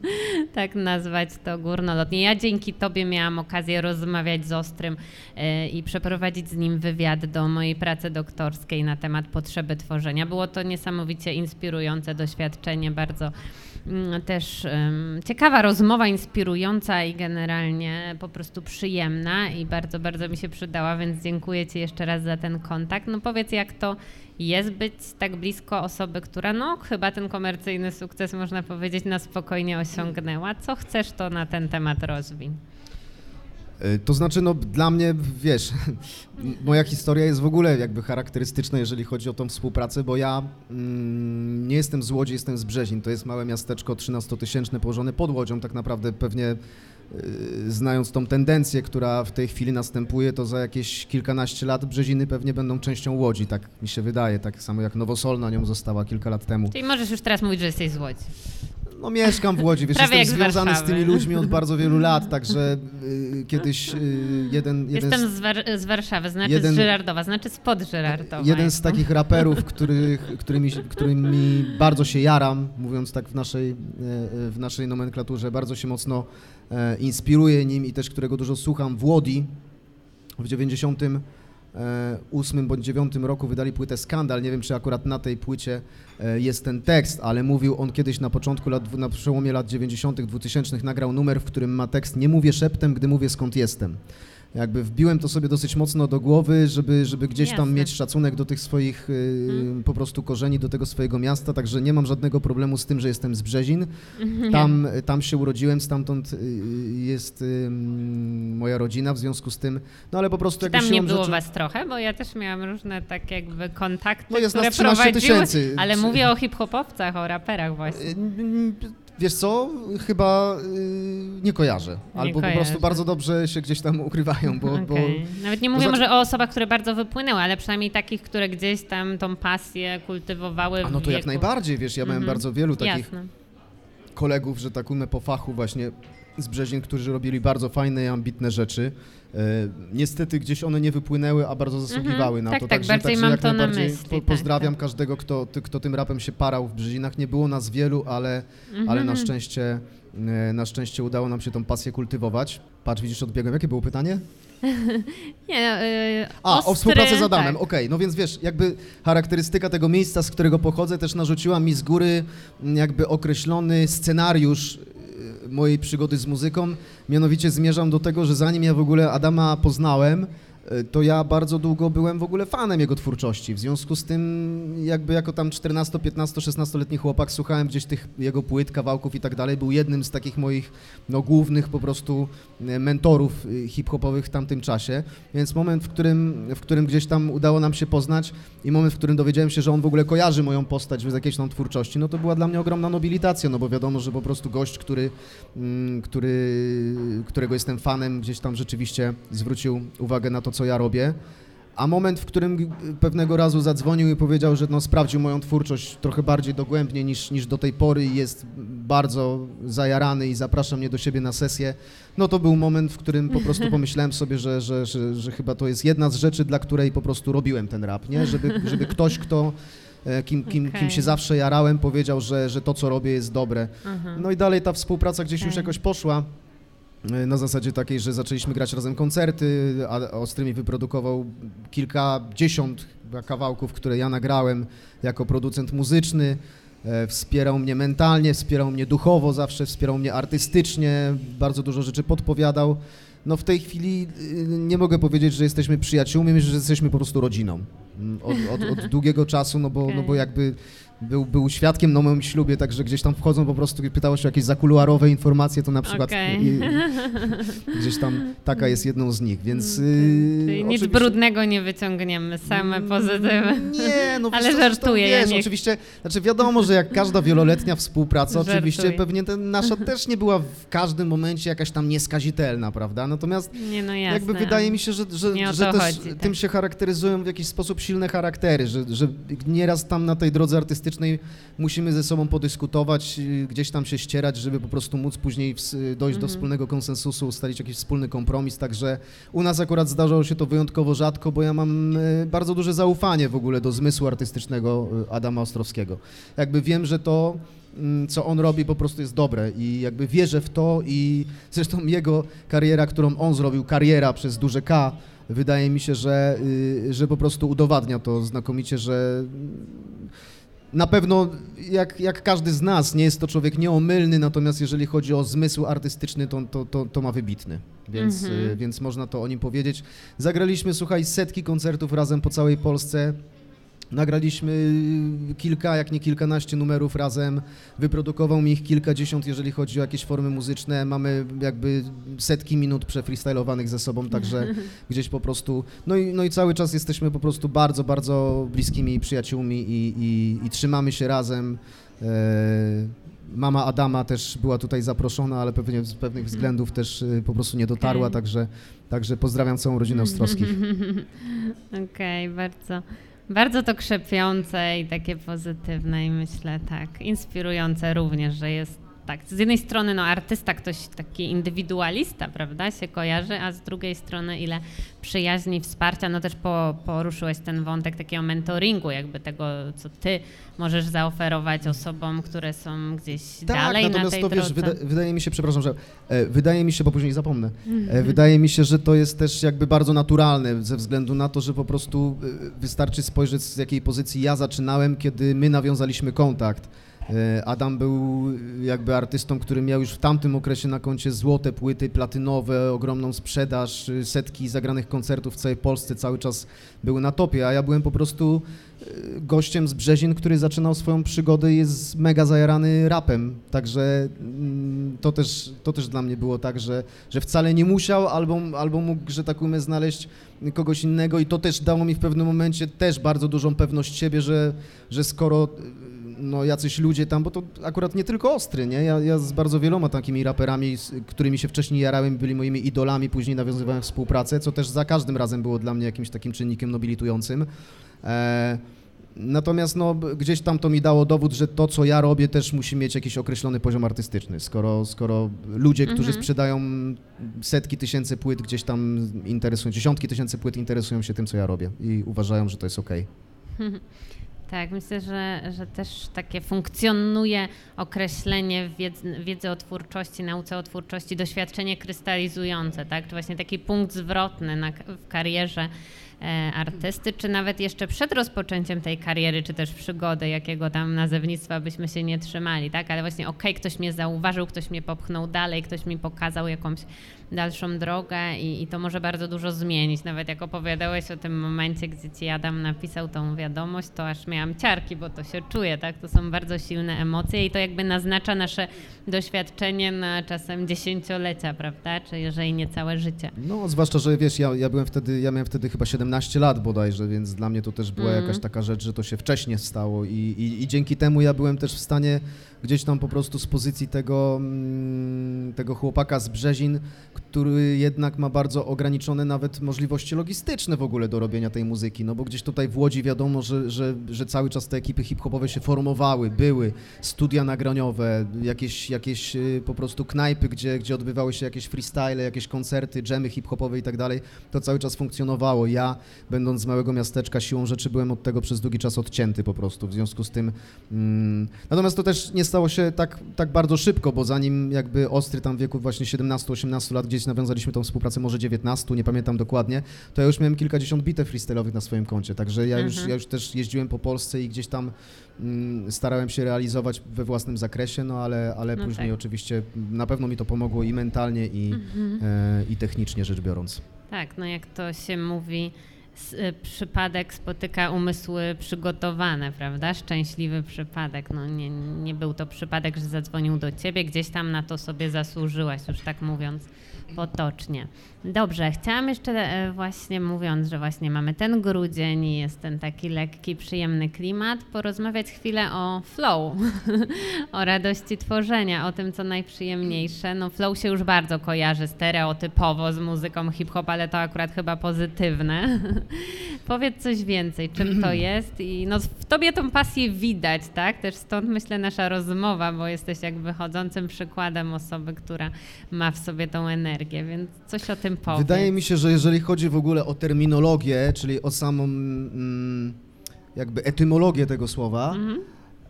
tak nazwać to górnolotnie. Ja dzięki Tobie miałam okazję rozmawiać z Ostrym e, i przeprowadzić z nim wywiad do mojej pracy doktorskiej na temat potrzeby tworzenia. Było to niesamowicie inspirujące doświadczenie, bardzo mm, też ciekawa rozmowa, inspirująca i generalnie po prostu przyjemna i bardzo, bardzo mi się przydała, więc dziękuję Ci jeszcze raz za ten kontakt. No powiedz, jak to jest być tak blisko osoby, która no chyba ten komercyjny sukces można powiedzieć na spokojnie osiągnęła. Co chcesz to na ten temat rozwin? E, to znaczy, no dla mnie, wiesz, moja historia jest w ogóle jakby charakterystyczna, jeżeli chodzi o tą współpracę, bo ja mm, nie jestem z Łodzi, jestem z Brzezin. To jest małe miasteczko 13-tysięczne położone pod Łodzią, tak naprawdę pewnie y, znając tą tendencję, która w tej chwili następuje, to za jakieś kilkanaście lat Brzeziny pewnie będą częścią Łodzi, tak mi się wydaje, tak samo jak Nowosolna nią została kilka lat temu. Czyli możesz już teraz mówić, że jesteś z Łodzi. No mieszkam w Łodzi, wiesz, Prawie jestem z związany z tymi ludźmi od bardzo wielu lat, także y, kiedyś y, jeden, jeden Jestem z, War- z Warszawy, znaczy jeden- z Żyrardowa, znaczy spod Żyrardowa. jeden z takich raperów, których, którymi, którymi bardzo się jaram, mówiąc tak w naszej, e, w naszej nomenklaturze, bardzo się mocno e, inspiruję nim i też którego dużo słucham w Łodzi w 98 bądź 9 roku wydali płytę Skandal. Nie wiem, czy akurat na tej płycie e, jest ten tekst, ale mówił on kiedyś na początku lat, na przełomie lat 90., 2000 nagrał numer, w którym ma tekst Nie mówię szeptem, gdy mówię skąd jestem. Jakby wbiłem to sobie dosyć mocno do głowy, żeby, żeby gdzieś tam Jasne. mieć szacunek do tych swoich y, Mhm. po prostu korzeni, do tego swojego miasta, także nie mam żadnego problemu z tym, że jestem z Brzezin. Mhm. Tam, tam się urodziłem, stamtąd y, jest y, moja rodzina, w związku z tym, no ale po prostu Czy tam nie było rzeczy... was trochę? Bo ja też miałam różne tak jakby kontakty, No jest które nas 13 prowadziły, tysięcy. ale Czy- mówię o hip-hopowcach, o raperach właśnie. Mm, Wiesz co, chyba y, nie kojarzę, albo po kojarzę. prostu bardzo dobrze się gdzieś tam ukrywają, bo, bo Okej. Nawet nie mówię znaczy- może o osobach, które bardzo wypłynęły, ale przynajmniej takich, które gdzieś tam tą pasję kultywowały a no to jak wieku. najbardziej, wiesz, ja miałem Mhm. bardzo wielu takich Jasne. kolegów, że tak ujmę po fachu właśnie z Brzezin, którzy robili bardzo fajne i ambitne rzeczy. E, niestety gdzieś one nie wypłynęły, a bardzo zasługiwały Mhm. na Tak, to. tak, także, bardziej także mam jak to na najbardziej myśli, po, tak, pozdrawiam tak. każdego, kto, kto tym rapem się parał w Brzezinach. Nie było nas wielu, ale, Mhm. ale na szczęście e, na szczęście udało nam się tą pasję kultywować. Patrz, widzisz, odbiegłem. Jakie było pytanie? Nie, no, yy, A, ostry, o współpracę z Adamem, Tak. okej. No więc wiesz, jakby charakterystyka tego miejsca, z którego pochodzę, też narzuciła mi z góry jakby określony scenariusz mojej przygody z muzyką. Mianowicie zmierzam do tego, że zanim ja w ogóle Adama poznałem, to ja bardzo długo byłem w ogóle fanem jego twórczości. W związku z tym, jakby jako tam 14, 15, 16-letni chłopak słuchałem gdzieś tych jego płyt, kawałków i tak dalej. Był jednym z takich moich no, głównych po prostu e, mentorów y, hip-hopowych w tamtym czasie. Więc moment, w którym, w którym gdzieś tam udało nam się poznać i moment, w którym dowiedziałem się, że on w ogóle kojarzy moją postać z jakiejś tam twórczości, no to była dla mnie ogromna nobilitacja, no bo wiadomo, że po prostu gość, który, mm, który, którego jestem fanem, gdzieś tam rzeczywiście zwrócił uwagę na to, co ja robię. A moment, w którym pewnego razu zadzwonił i powiedział, że no, sprawdził moją twórczość trochę bardziej dogłębnie niż, niż do tej pory i jest bardzo zajarany i zaprasza mnie do siebie na sesję, no to był moment, w którym po prostu pomyślałem sobie, że, że, że, że chyba to jest jedna z rzeczy, dla której po prostu robiłem ten rap, nie? Żeby, żeby ktoś, kto, e, kim, kim, kim Okej. się zawsze jarałem, powiedział, że, że to, co robię jest dobre. Mhm. No i dalej ta współpraca gdzieś już Okej. jakoś poszła. E, Na zasadzie takiej, że zaczęliśmy grać razem koncerty, a Ostrymi wyprodukował kilkadziesiąt kawałków, które ja nagrałem jako producent muzyczny. E, Wspierał mnie mentalnie, wspierał mnie duchowo zawsze, wspierał mnie artystycznie, bardzo dużo rzeczy podpowiadał. No w tej chwili y, nie mogę powiedzieć, że jesteśmy przyjaciółmi, myślę, że jesteśmy po prostu rodziną. Mm, Od, od, od długiego czasu, no bo, no bo jakby był, był świadkiem na moim ślubie, także gdzieś tam wchodzą po prostu pytało się o jakieś zakuluarowe informacje, to na przykład Okej. i, gdzieś tam taka jest jedną z nich, więc... Okej. yy, Czyli nic brudnego nie wyciągniemy, same pozytywy. Nie, no Ale żartuję, ja Wiesz, nie- oczywiście, znaczy wiadomo, że jak każda wieloletnia współpraca, Żartuję. oczywiście pewnie ten, nasza też nie była w każdym momencie jakaś tam nieskazitelna, prawda? Natomiast Nie, no jasne. jakby wydaje mi się, że, że, że też chodzi, tak. tym się charakteryzują w jakiś sposób silne charaktery, że, że nieraz tam na tej drodze artystycznej musimy ze sobą podyskutować, y, gdzieś tam się ścierać, żeby po prostu móc później ws- dojść do Mhm. wspólnego konsensusu, ustalić jakiś wspólny kompromis, także u nas akurat zdarzało się to wyjątkowo rzadko, bo ja mam y, bardzo duże zaufanie w ogóle do zmysłu artystycznego y, Adama Ostrowskiego. Jakby wiem, że to mm, co on robi po prostu jest dobre i jakby wierzę w to i zresztą jego kariera, którą on zrobił, kariera przez duże K, wydaje mi się, że, y, że po prostu udowadnia to znakomicie, że na pewno jak, jak każdy z nas nie jest to człowiek nieomylny, natomiast jeżeli chodzi o zmysł artystyczny, to, to, to, to ma wybitny, więc, Mhm. y, więc można to o nim powiedzieć. Zagraliśmy, słuchaj, setki koncertów razem po całej Polsce. Nagraliśmy kilka, jak nie kilkanaście numerów razem. Wyprodukował mi ich kilkadziesiąt, jeżeli chodzi o jakieś formy muzyczne. Mamy jakby setki minut przefreestylowanych ze sobą, także gdzieś po prostu. No i, no i cały czas jesteśmy po prostu bardzo, bardzo bliskimi przyjaciółmi i, i, i trzymamy się razem. E, Mama Adama też była tutaj zaproszona, ale pewnie z pewnych względów też e, po prostu nie dotarła, Okej. także, także pozdrawiam całą rodzinę Ostrowskich. Okej, bardzo, bardzo to krzepiące i takie pozytywne i myślę tak, inspirujące również, że jest tak, z jednej strony no artysta, ktoś taki indywidualista, prawda, się kojarzy, a z drugiej strony ile przyjaźni, wsparcia, no też po, poruszyłeś ten wątek takiego mentoringu, jakby tego, co ty możesz zaoferować osobom, które są gdzieś dalej na Tak, natomiast tej to wiesz, wyda, wydaje mi się, przepraszam, że e, wydaje mi się, bo później zapomnę, e, wydaje mi się, że to jest też jakby bardzo naturalne ze względu na to, że po prostu e, wystarczy spojrzeć z jakiej pozycji ja zaczynałem, kiedy my nawiązaliśmy kontakt. E, Adam był jakby artystą, który miał już w tamtym okresie na koncie złote płyty platynowe, ogromną sprzedaż, y, setki zagranych koncertów w całej Polsce, cały czas były na topie, a ja byłem po prostu gościem z Brzezin, który zaczynał swoją przygodę i jest mega zajarany rapem, także mm, to też, to też dla mnie było tak, że, że wcale nie musiał albo, albo mógł, że tak umiem, znaleźć kogoś innego i to też dało mi w pewnym momencie też bardzo dużą pewność siebie, że, że skoro no jacyś ludzie tam, bo to akurat nie tylko Ostry, nie? Ja, ja z bardzo wieloma takimi raperami, z którymi się wcześniej jarałem, byli moimi idolami, później nawiązywałem współpracę, co też za każdym razem było dla mnie jakimś takim czynnikiem nobilitującym. E, Natomiast no, gdzieś tam to mi dało dowód, że to, co ja robię, też musi mieć jakiś określony poziom artystyczny. Skoro, skoro ludzie, którzy Mhm. sprzedają setki tysięcy płyt, gdzieś tam interesują, dziesiątki tysięcy płyt interesują się tym, co ja robię i uważają, że to jest okej. Tak, myślę, że, że też takie funkcjonuje określenie wiedzy, wiedzy o twórczości, nauce o twórczości, doświadczenie krystalizujące, tak? Czy właśnie taki punkt zwrotny na, w karierze e, artysty, czy nawet jeszcze przed rozpoczęciem tej kariery, czy też przygody, jakiego tam nazewnictwa byśmy się nie trzymali, tak? Ale właśnie okej, ktoś mnie zauważył, ktoś mnie popchnął dalej, ktoś mi pokazał jakąś dalszą drogę i, i to może bardzo dużo zmienić. Nawet jak opowiadałeś o tym momencie, gdzie ci Adam napisał tą wiadomość, to aż miałam ciarki, bo to się czuje, tak? To są bardzo silne emocje i to jakby naznacza nasze doświadczenie na czasem dziesięciolecia, prawda? Czy jeżeli nie całe życie. No, zwłaszcza, że wiesz, ja, ja byłem wtedy, ja miałem wtedy chyba 17 lat bodajże, więc dla mnie to też była Mhm. jakaś taka rzecz, że to się wcześnie stało i, i, i dzięki temu ja byłem też w stanie gdzieś tam po prostu z pozycji tego, mm, tego chłopaka z Brzezin, który jednak ma bardzo ograniczone nawet możliwości logistyczne w ogóle do robienia tej muzyki, no bo gdzieś tutaj w Łodzi wiadomo, że, że, że cały czas te ekipy hip-hopowe się formowały, były studia nagraniowe, jakieś, jakieś y, po prostu knajpy, gdzie, gdzie odbywały się jakieś freestyle, jakieś koncerty, dżemy hip-hopowe i tak dalej, to cały czas funkcjonowało. Ja, będąc z małego miasteczka, siłą rzeczy byłem od tego przez długi czas odcięty po prostu, w związku z tym... Mm, natomiast to też nie stało się tak, tak bardzo szybko, bo zanim jakby Ostry tam w wieku właśnie 17-18 lat gdzieś nawiązaliśmy tą współpracę, może 19, nie pamiętam dokładnie, to ja już miałem kilkadziesiąt bitew freestyle'owych na swoim koncie, także ja już, Mhm. ja już też jeździłem po Polsce i gdzieś tam mm, starałem się realizować we własnym zakresie, no ale, ale No później tak. oczywiście na pewno mi to pomogło i mentalnie, i, Mhm. e, i technicznie rzecz biorąc. Tak, no jak to się mówi, y, przypadek spotyka umysły przygotowane, prawda? Szczęśliwy przypadek. No nie, nie był to przypadek, że zadzwonił do ciebie, gdzieś tam na to sobie zasłużyłaś, już tak mówiąc potocznie. Dobrze, chciałam jeszcze e, właśnie mówiąc, że właśnie mamy ten grudzień i jest ten taki lekki, przyjemny klimat, porozmawiać chwilę o flow, o radości tworzenia, o tym, co najprzyjemniejsze. No flow się już bardzo kojarzy stereotypowo z muzyką hip-hop, ale to akurat chyba pozytywne. Powiedz coś więcej, czym to jest i no w tobie tą pasję widać, tak? Też stąd myślę nasza rozmowa, bo jesteś jakby chodzącym przykładem osoby, która ma w sobie tą energię, więc coś o tym powiedz. Wydaje mi się, że jeżeli chodzi w ogóle o terminologię, czyli o samą mm, jakby etymologię tego słowa, Mhm.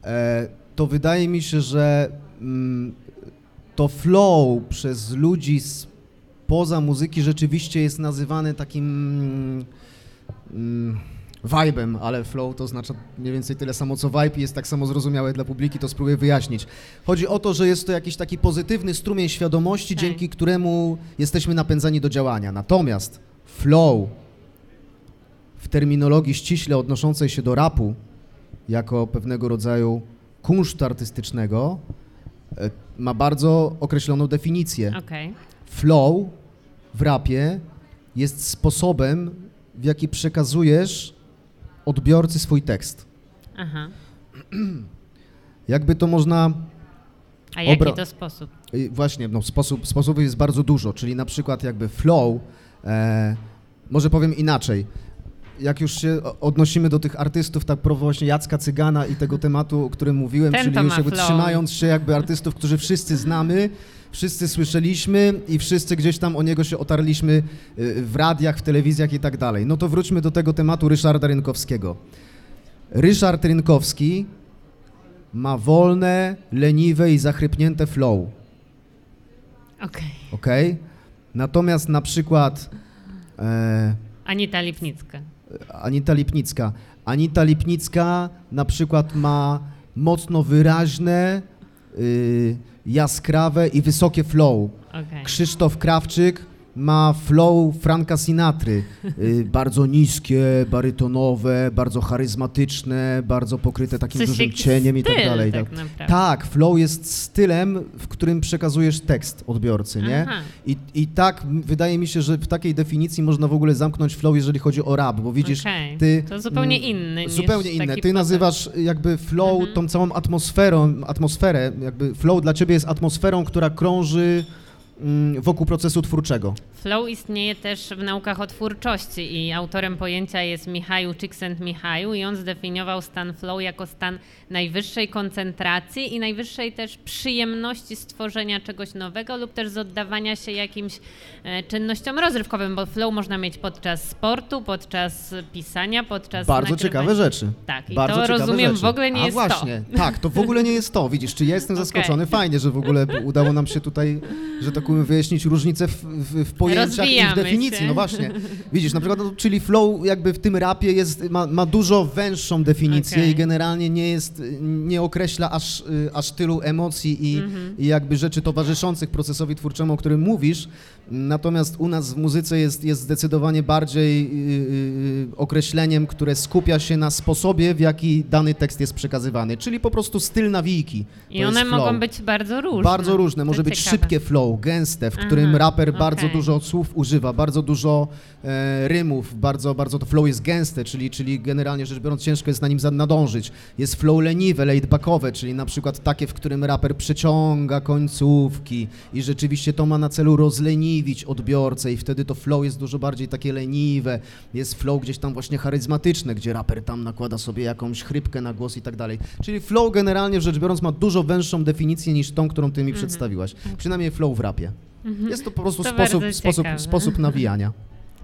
e, to wydaje mi się, że mm, to flow przez ludzi spoza muzyki rzeczywiście jest nazywane takim vibem, ale flow to oznacza mniej więcej tyle samo co vibe i jest tak samo zrozumiałe dla publiki, to spróbuję wyjaśnić. Chodzi o to, że jest to jakiś taki pozytywny strumień świadomości, Tak. dzięki któremu jesteśmy napędzani do działania. Natomiast flow w terminologii ściśle odnoszącej się do rapu, jako pewnego rodzaju kunsztu artystycznego, e, ma bardzo określoną definicję. Okej. Flow w rapie jest sposobem, w jaki przekazujesz odbiorcy swój tekst. Aha. Jakby to można, A jaki Obra- to sposób? właśnie, no sposób, sposobów jest bardzo dużo, czyli na przykład jakby flow, e, może powiem inaczej, jak już się odnosimy do tych artystów, tak właśnie Jacka Cygana i tego tematu, o którym mówiłem, Ten czyli już jakby flow. trzymając się jakby artystów, którzy wszyscy znamy, wszyscy słyszeliśmy i wszyscy gdzieś tam o niego się otarliśmy y, w radiach, w telewizjach i tak dalej. No to wróćmy do tego tematu Ryszarda Rynkowskiego. Ryszard Rynkowski ma wolne, leniwe i zachrypnięte flow, Okej. ok? Natomiast na przykład e, Anita Lipnicka. Anita Lipnicka. Anita Lipnicka na przykład ma mocno wyraźne, y, jaskrawe i wysokie flow. Okej. Krzysztof Krawczyk ma flow Franka Sinatry. Y, bardzo niskie, barytonowe, bardzo charyzmatyczne, bardzo pokryte takim Coś dużym cieniem i tak styl, dalej. Tak, Tak. tak, flow jest stylem, w którym przekazujesz tekst odbiorcy, nie? Aha. I, I tak wydaje mi się, że w takiej definicji można w ogóle zamknąć flow, jeżeli chodzi o rap, bo widzisz, Okej. ty... To zupełnie mm, inny Zupełnie inne. taki Ty nazywasz jakby flow Mhm. tą całą atmosferą, atmosferę, jakby flow dla ciebie jest atmosferą, która krąży wokół procesu twórczego. Flow istnieje też w naukach o twórczości i autorem pojęcia jest Michał Csikszentmihalyi i on zdefiniował stan flow jako stan najwyższej koncentracji i najwyższej też przyjemności stworzenia czegoś nowego lub też z oddawania się jakimś e, czynnościom rozrywkowym, bo flow można mieć podczas sportu, podczas pisania, podczas Bardzo nagrywania. ciekawe rzeczy. Tak, i Bardzo to rozumiem rzeczy. w ogóle nie A jest właśnie, tak, to w ogóle nie jest to. Widzisz, czy ja jestem zaskoczony? Fajnie, że w ogóle udało nam się tutaj, że tak powiem, wyjaśnić różnicę w, w, w pojęciach i w Rozwijamy definicji. się. No właśnie. Widzisz, na przykład, no, czyli flow jakby w tym rapie jest, ma, ma dużo węższą definicję Okej. i generalnie nie jest, nie określa aż, y, aż tylu emocji i, Mhm. i jakby rzeczy towarzyszących procesowi twórczemu, o którym mówisz. Natomiast u nas w muzyce jest, jest zdecydowanie bardziej y, y, określeniem, które skupia się na sposobie, w jaki dany tekst jest przekazywany, czyli po prostu styl nawijki. I one mogą być bardzo różne. Bardzo różne. Może być ciekawe. szybkie flow, gęste, w Aha, którym raper bardzo okej. dużo słów używa, bardzo dużo e, rymów, bardzo, bardzo to flow jest gęste, czyli, czyli generalnie rzecz biorąc ciężko jest na nim nadążyć. Jest flow leniwe, laidbackowe, czyli na przykład takie, w którym raper przeciąga końcówki i rzeczywiście to ma na celu rozleniwić odbiorcę i wtedy to flow jest dużo bardziej takie leniwe. Jest flow gdzieś tam właśnie charyzmatyczne, gdzie raper tam nakłada sobie jakąś chrypkę na głos i tak dalej. Czyli flow generalnie rzecz biorąc ma dużo węższą definicję niż tą, którą ty mi przedstawiłaś. Przynajmniej flow w rapie. Jest to po prostu Mhm. To sposób, sposób, sposób nawijania.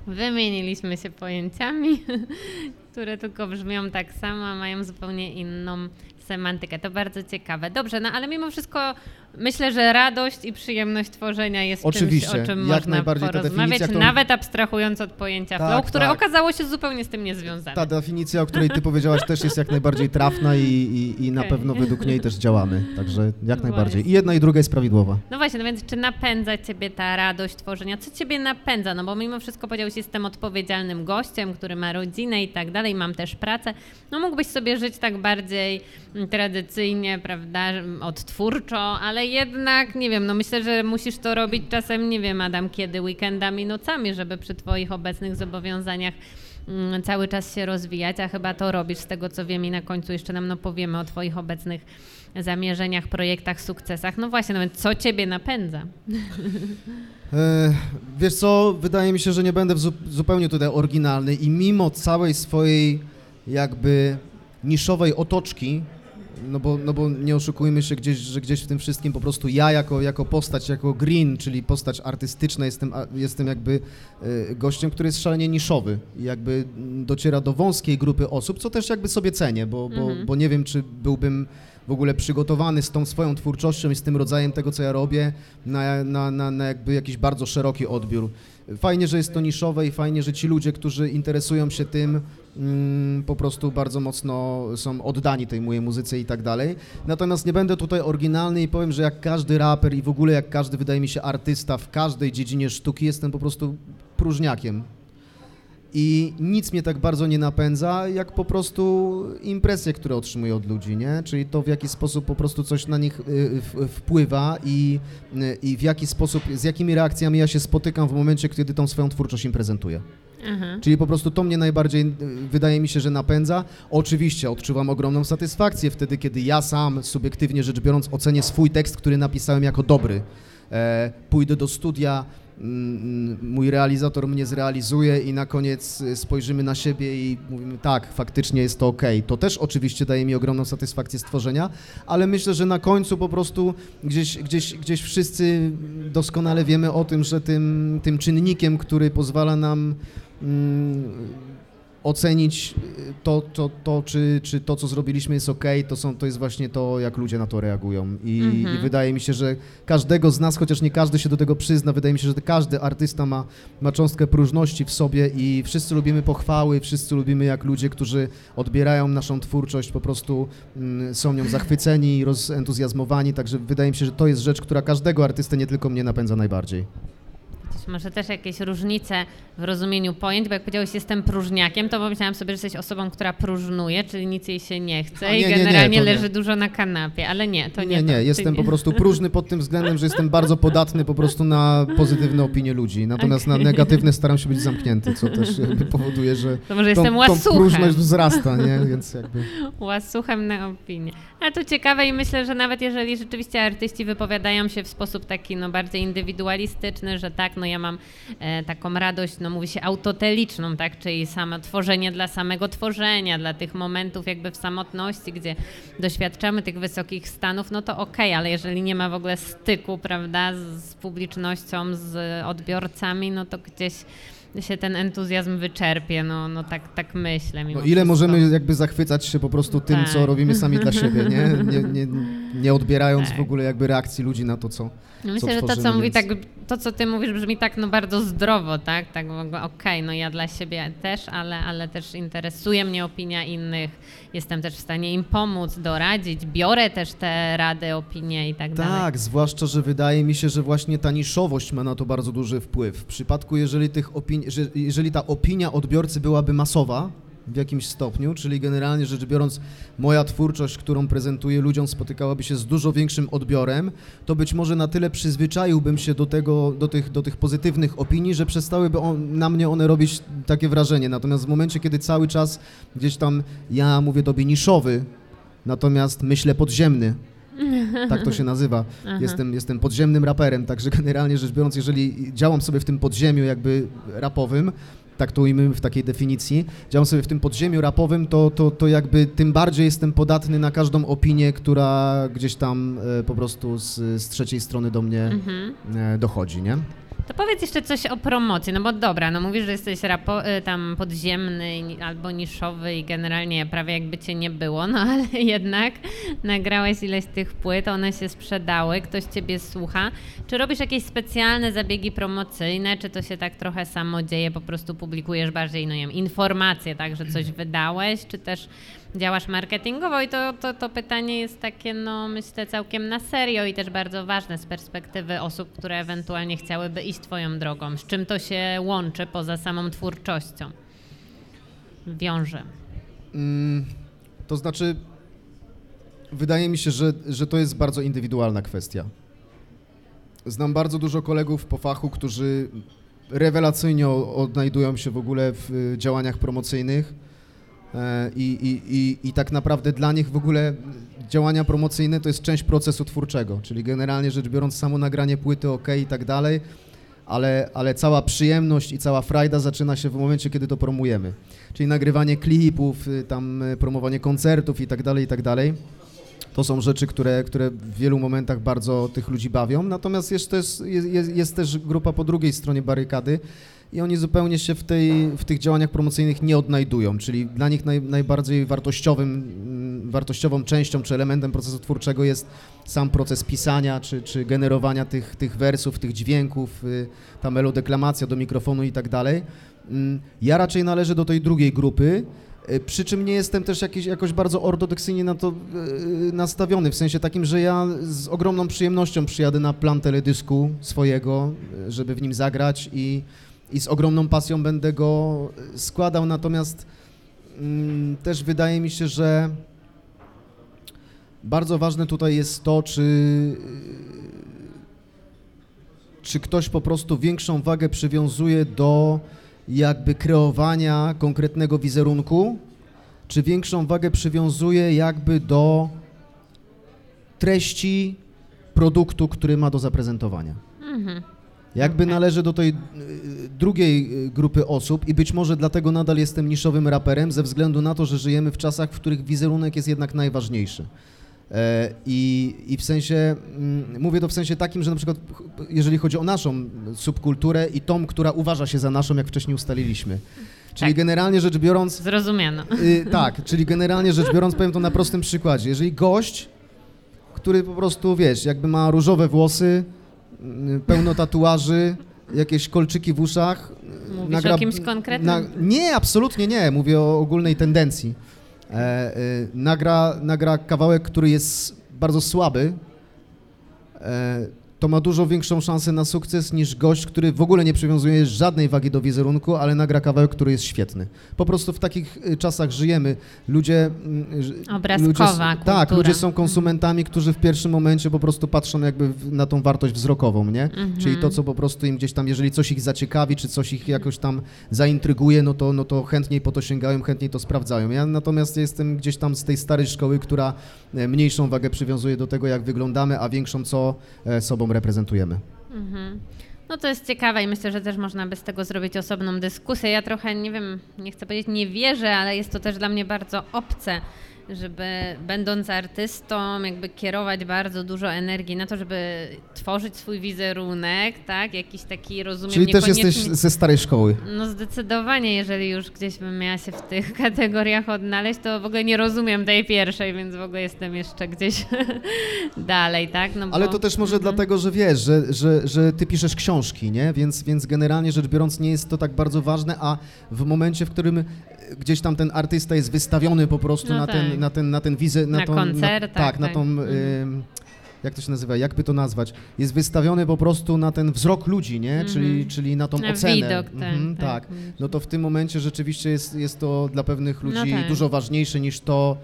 Wymieniliśmy się pojęciami, które tylko brzmią tak samo, a mają zupełnie inną semantykę. To bardzo ciekawe. Dobrze, no ale mimo wszystko Myślę, że radość i przyjemność tworzenia jest Oczywiście, czymś, o czym jak można porozmawiać, którą- nawet abstrahując od pojęcia Tak, flow, które tak. okazało się zupełnie z tym niezwiązane. Ta definicja, o której ty powiedziałaś, też jest jak najbardziej trafna i, i, i na pewno według niej też działamy. Także jak najbardziej. I jedna i druga jest prawidłowa. No właśnie, no więc czy napędza ciebie ta radość tworzenia? Co ciebie napędza? No bo mimo wszystko powiedziałeś, jestem odpowiedzialnym gościem, który ma rodzinę i tak dalej, mam też pracę. No mógłbyś sobie żyć tak bardziej tradycyjnie, prawda, odtwórczo, ale jednak, nie wiem, no myślę, że musisz to robić czasem, nie wiem, Adam, kiedy weekendami, nocami, żeby przy twoich obecnych zobowiązaniach mm, cały czas się rozwijać, a chyba to robisz z tego, co wiem i na końcu jeszcze nam no, powiemy o twoich obecnych zamierzeniach, projektach, sukcesach. No właśnie, no więc co ciebie napędza? E, wiesz co, wydaje mi się, że nie będę zupełnie tutaj oryginalny i mimo całej swojej jakby niszowej otoczki, no bo, no bo nie oszukujmy się gdzieś, że gdzieś w tym wszystkim po prostu ja jako, jako postać, jako green, czyli postać artystyczna jestem, jestem jakby e, gościem, który jest szalenie niszowy i jakby dociera do wąskiej grupy osób, co też jakby sobie cenię, bo, bo, Mhm. bo nie wiem, czy byłbym w ogóle przygotowany z tą swoją twórczością i z tym rodzajem tego, co ja robię, na, na, na, na jakby jakiś bardzo szeroki odbiór. Fajnie, że jest to niszowe i fajnie, że ci ludzie, którzy interesują się tym, po prostu bardzo mocno są oddani tej mojej muzyce i tak dalej. Natomiast nie będę tutaj oryginalny i powiem, że jak każdy raper i w ogóle jak każdy, wydaje mi się, artysta w każdej dziedzinie sztuki, jestem po prostu próżniakiem. I nic mnie tak bardzo nie napędza, jak po prostu impresje, które otrzymuję od ludzi, nie? Czyli to, w jaki sposób po prostu coś na nich y, wpływa i, y, i w jaki sposób, z jakimi reakcjami ja się spotykam w momencie, kiedy tą swoją twórczość im prezentuję. Aha. Czyli po prostu to mnie najbardziej, y, wydaje mi się, że napędza. Oczywiście odczuwam ogromną satysfakcję wtedy, kiedy ja sam, subiektywnie rzecz biorąc, ocenię swój tekst, który napisałem jako dobry. E, pójdę do studia, mm, mój realizator mnie zrealizuje i na koniec y, spojrzymy na siebie i mówimy tak, faktycznie jest to ok. To też oczywiście daje mi ogromną satysfakcję stworzenia, ale myślę, że na końcu po prostu gdzieś, gdzieś, gdzieś wszyscy doskonale wiemy o tym, że tym, tym czynnikiem, który pozwala nam mm, ocenić y, to, to, to czy, czy to, co zrobiliśmy jest ok, to, są, to jest właśnie to, jak ludzie na to reagują. I, Mhm. I wydaje mi się, że każdego z nas, chociaż nie każdy się do tego przyzna, wydaje mi się, że każdy artysta ma, ma cząstkę próżności w sobie i wszyscy lubimy pochwały, wszyscy lubimy jak ludzie, którzy odbierają naszą twórczość, po prostu mm, są nią zachwyceni, rozentuzjazmowani, także wydaje mi się, że to jest rzecz, która każdego artystę, nie tylko mnie napędza najbardziej. Chociaż Może też jakieś różnice w rozumieniu pojęć, bo jak powiedziałeś, jestem próżniakiem, to pomyślałam sobie, że jesteś osobą, która próżnuje, czyli nic jej się nie chce A, nie, i nie, nie, generalnie to nie. leży dużo na kanapie, ale nie, to nie. nie, nie, jestem nie. po prostu próżny pod tym względem, że jestem bardzo podatny po prostu na pozytywne opinie ludzi, natomiast na negatywne staram się być zamknięty, co też powoduje, że To może tą, jestem tą łasuchem. próżność wzrasta, nie, więc jakby... Łasuchem na opinię. Ale to ciekawe i myślę, że nawet jeżeli rzeczywiście artyści wypowiadają się w sposób taki no, bardziej indywidualistyczny, że tak, no ja mam e, taką radość, no mówi się autoteliczną, tak, czyli samo tworzenie dla samego tworzenia, dla tych momentów jakby w samotności, gdzie doświadczamy tych wysokich stanów, no to okej, ale jeżeli nie ma w ogóle styku, prawda, z, publicznością, z odbiorcami, no to gdzieś się ten entuzjazm wyczerpie, no, no tak, tak myślę. No ile wszystko. możemy jakby zachwycać się po prostu tym, Tak. co robimy sami dla siebie, nie? Nie, nie, nie odbierając Tak. w ogóle jakby reakcji ludzi na to, co... No Myślę, że to, co mówi, więc- tak, to, co ty mówisz, brzmi tak no, bardzo zdrowo, tak? Tak, w ogóle, okej, no ja dla siebie też, ale, ale też interesuje mnie opinia innych, jestem też w stanie im pomóc, doradzić, biorę też te rady, opinie i tak dalej. Tak, zwłaszcza, że wydaje mi się, że właśnie ta niszowość ma na to bardzo duży wpływ. W przypadku, jeżeli, tych opini- że, jeżeli ta opinia odbiorcy byłaby masowa w jakimś stopniu, czyli generalnie rzecz biorąc, moja twórczość, którą prezentuję ludziom, spotykałaby się z dużo większym odbiorem, to być może na tyle przyzwyczaiłbym się do, tego, do, tych, do tych pozytywnych opinii, że przestałyby on, na mnie one robić takie wrażenie. Natomiast w momencie, kiedy cały czas gdzieś tam ja mówię tobie niszowy, natomiast myślę podziemny, tak to się nazywa. Aha. Jestem, jestem podziemnym raperem, także generalnie rzecz biorąc, jeżeli działam sobie w tym podziemiu jakby rapowym, tak to ujmijmy w takiej definicji, działam sobie w tym podziemiu rapowym, to, to, to jakby tym bardziej jestem podatny na każdą opinię, która gdzieś tam e, po prostu z, z trzeciej strony do mnie Mhm. e, dochodzi, nie? To powiedz jeszcze coś o promocji, no bo dobra, no mówisz, że jesteś rapo, y, tam podziemny albo niszowy i generalnie prawie jakby cię nie było, no ale jednak nagrałeś ileś tych płyt, one się sprzedały, ktoś ciebie słucha. Czy robisz jakieś specjalne zabiegi promocyjne, czy to się tak trochę samo dzieje, po prostu publikujesz bardziej, no nie wiem, informacje, tak, że coś wydałeś, czy też działasz marketingowo i to, to, to pytanie jest takie, no myślę, całkiem na serio i też bardzo ważne z perspektywy osób, które ewentualnie chciałyby iść Twoją drogą. Z czym to się łączy poza samą twórczością? Wiąże. Mm, to znaczy, wydaje mi się, że, że to jest bardzo indywidualna kwestia. Znam bardzo dużo kolegów po fachu, którzy rewelacyjnie odnajdują się w ogóle w działaniach promocyjnych I, i, i, I tak naprawdę dla nich w ogóle działania promocyjne to jest część procesu twórczego, czyli generalnie rzecz biorąc samo nagranie płyty ok i tak dalej, ale, ale cała przyjemność i cała frajda zaczyna się w momencie, kiedy to promujemy. Czyli nagrywanie klipów, y, tam y, promowanie koncertów i tak dalej, i tak dalej. To są rzeczy, które, które w wielu momentach bardzo tych ludzi bawią. Natomiast jest też, jest, jest też grupa po drugiej stronie barykady, i oni zupełnie się w, tej, w tych działaniach promocyjnych nie odnajdują, czyli dla nich naj, najbardziej wartościowym, mm, wartościową częścią czy elementem procesu twórczego jest sam proces pisania czy, czy generowania tych, tych wersów, tych dźwięków, y, ta melodeklamacja do mikrofonu i tak dalej. Mm, ja raczej należę do tej drugiej grupy, y, przy czym nie jestem też jakiś, jakoś bardzo ortodoksyjnie na to y, nastawiony, w sensie takim, że ja z ogromną przyjemnością przyjadę na plan teledysku swojego, żeby w nim zagrać i i z ogromną pasją będę go składał, natomiast mm, też wydaje mi się, że bardzo ważne tutaj jest to, czy, czy ktoś po prostu większą wagę przywiązuje do jakby kreowania konkretnego wizerunku, czy większą wagę przywiązuje jakby do treści produktu, który ma do zaprezentowania. Mhm. Jakby należę do tej y, drugiej y, grupy osób i być może dlatego nadal jestem niszowym raperem, ze względu na to, że żyjemy w czasach, w których wizerunek jest jednak najważniejszy. E, I, I w sensie, mm, mówię to w sensie takim, że na przykład jeżeli chodzi o naszą subkulturę i tą, która uważa się za naszą, jak wcześniej ustaliliśmy. Czyli tak. generalnie rzecz biorąc... Zrozumiano. Y, tak, czyli generalnie rzecz biorąc, powiem to na prostym przykładzie. Jeżeli gość, który po prostu, wiesz, jakby ma różowe włosy, pełno tatuaży, jakieś kolczyki w uszach. Mówisz nagra... o kimś konkretnym? Na... Nie, absolutnie nie. Mówię o ogólnej tendencji. E, e, nagra, nagra kawałek, który jest bardzo słaby. E, to ma dużo większą szansę na sukces niż gość, który w ogóle nie przywiązuje żadnej wagi do wizerunku, ale nagra kawałek, który jest świetny. Po prostu w takich y, czasach żyjemy. Ludzie... Mm, Obrazkowa ludzie, Tak, ludzie są konsumentami, którzy w pierwszym momencie po prostu patrzą jakby na tą wartość wzrokową, nie? Mhm. Czyli to, co po prostu im gdzieś tam, jeżeli coś ich zaciekawi, czy coś ich jakoś tam zaintryguje, no to, no to chętniej po to sięgają, chętniej to sprawdzają. Ja natomiast jestem gdzieś tam z tej starej szkoły, która e, mniejszą wagę przywiązuje do tego, jak wyglądamy, a większą co e, reprezentujemy. Mhm. No to jest ciekawe i myślę, że też można by z tego zrobić osobną dyskusję. Ja trochę, nie wiem, nie chcę powiedzieć nie wierzę, ale jest to też dla mnie bardzo obce żeby będąc artystą, jakby kierować bardzo dużo energii na to, żeby tworzyć swój wizerunek, tak? Jakiś taki, rozumiem, Czyli też jesteś ze starej szkoły. No zdecydowanie, jeżeli już gdzieś bym miała się w tych kategoriach odnaleźć, to w ogóle nie rozumiem tej pierwszej, więc w ogóle jestem jeszcze gdzieś dalej, tak? No bo... Ale to też może mhm. dlatego, że wiesz, że, że, że ty piszesz książki, nie? Więc, więc generalnie rzecz biorąc nie jest to tak bardzo ważne, a w momencie, w którym gdzieś tam ten artysta jest wystawiony po prostu no na, tak. ten, na ten, na ten wizę, na, na tą, koncertach, na, tak, na tą, mhm. jak to się nazywa, jakby to nazwać, jest wystawiony po prostu na ten wzrok ludzi, nie, mhm. czyli, czyli na tą na ocenę. Widok, ten, mhm, tak, tak. no to w tym momencie rzeczywiście jest, jest to dla pewnych no ludzi no tak. dużo ważniejsze niż to,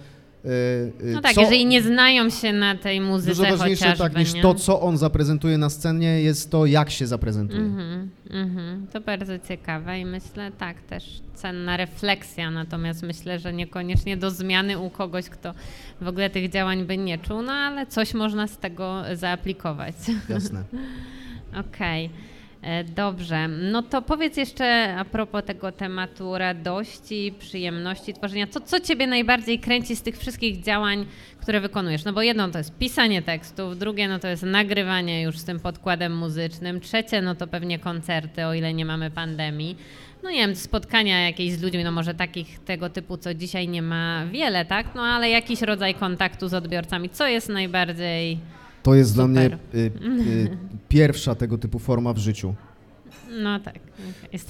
no tak, co, jeżeli nie znają się na tej muzyce Dużo ważniejsze tak niż nie? to, co on zaprezentuje na scenie, jest to, jak się zaprezentuje. Mm -hmm, mm -hmm. To bardzo ciekawe i myślę, tak, też cenna refleksja, natomiast myślę, że niekoniecznie do zmiany u kogoś, kto w ogóle tych działań by nie czuł, no ale coś można z tego zaaplikować. Jasne. Okej. Okay. E, dobrze, no to powiedz jeszcze a propos tego tematu radości, przyjemności tworzenia. Co, co Ciebie najbardziej kręci z tych wszystkich działań, które wykonujesz? No bo jedno to jest pisanie tekstów, drugie no to jest nagrywanie już z tym podkładem muzycznym, trzecie no to pewnie koncerty, o ile nie mamy pandemii. No nie wiem, spotkania jakieś z ludźmi, no może takich tego typu, co dzisiaj nie ma wiele, tak? No ale jakiś rodzaj kontaktu z odbiorcami. Co jest najbardziej To jest dla mnie y, y, pierwsza tego typu forma w życiu. No tak.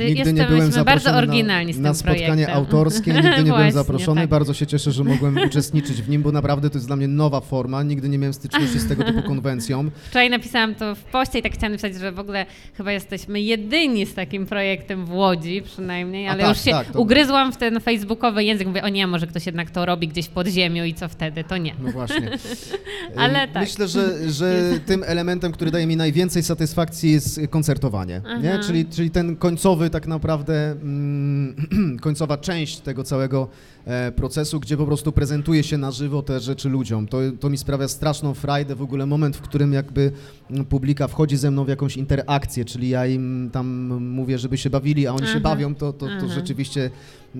Nigdy nie byłem bardzo zaproszony oryginalni na, na spotkanie projektem. autorskie, nigdy nie byłem Właśnie, zaproszony. tak. Bardzo się cieszę, że mogłem uczestniczyć w nim, bo naprawdę to jest dla mnie nowa forma. Nigdy nie miałem styczności z tego typu konwencją. Wczoraj napisałam to w poście i tak chciałam napisać, że w ogóle chyba jesteśmy jedyni z takim projektem w Łodzi przynajmniej, ale tak, już się tak, to- ugryzłam w ten facebookowy język. Mówię, o nie, może ktoś jednak to robi gdzieś w podziemiu i co wtedy? To nie. No właśnie. Ale tak. Myślę, że, że tym elementem, który daje mi najwięcej satysfakcji jest koncertowanie. Nie? Aha. Czyli, czyli ten końcowy tak naprawdę, mm, końcowa część tego całego e, procesu, gdzie po prostu prezentuje się na żywo te rzeczy ludziom. To, to mi sprawia straszną frajdę, w ogóle moment, w którym jakby mm, publika wchodzi ze mną w jakąś interakcję, czyli ja im tam mówię, żeby się bawili, a oni się Aha. bawią, to, to, to Aha. rzeczywiście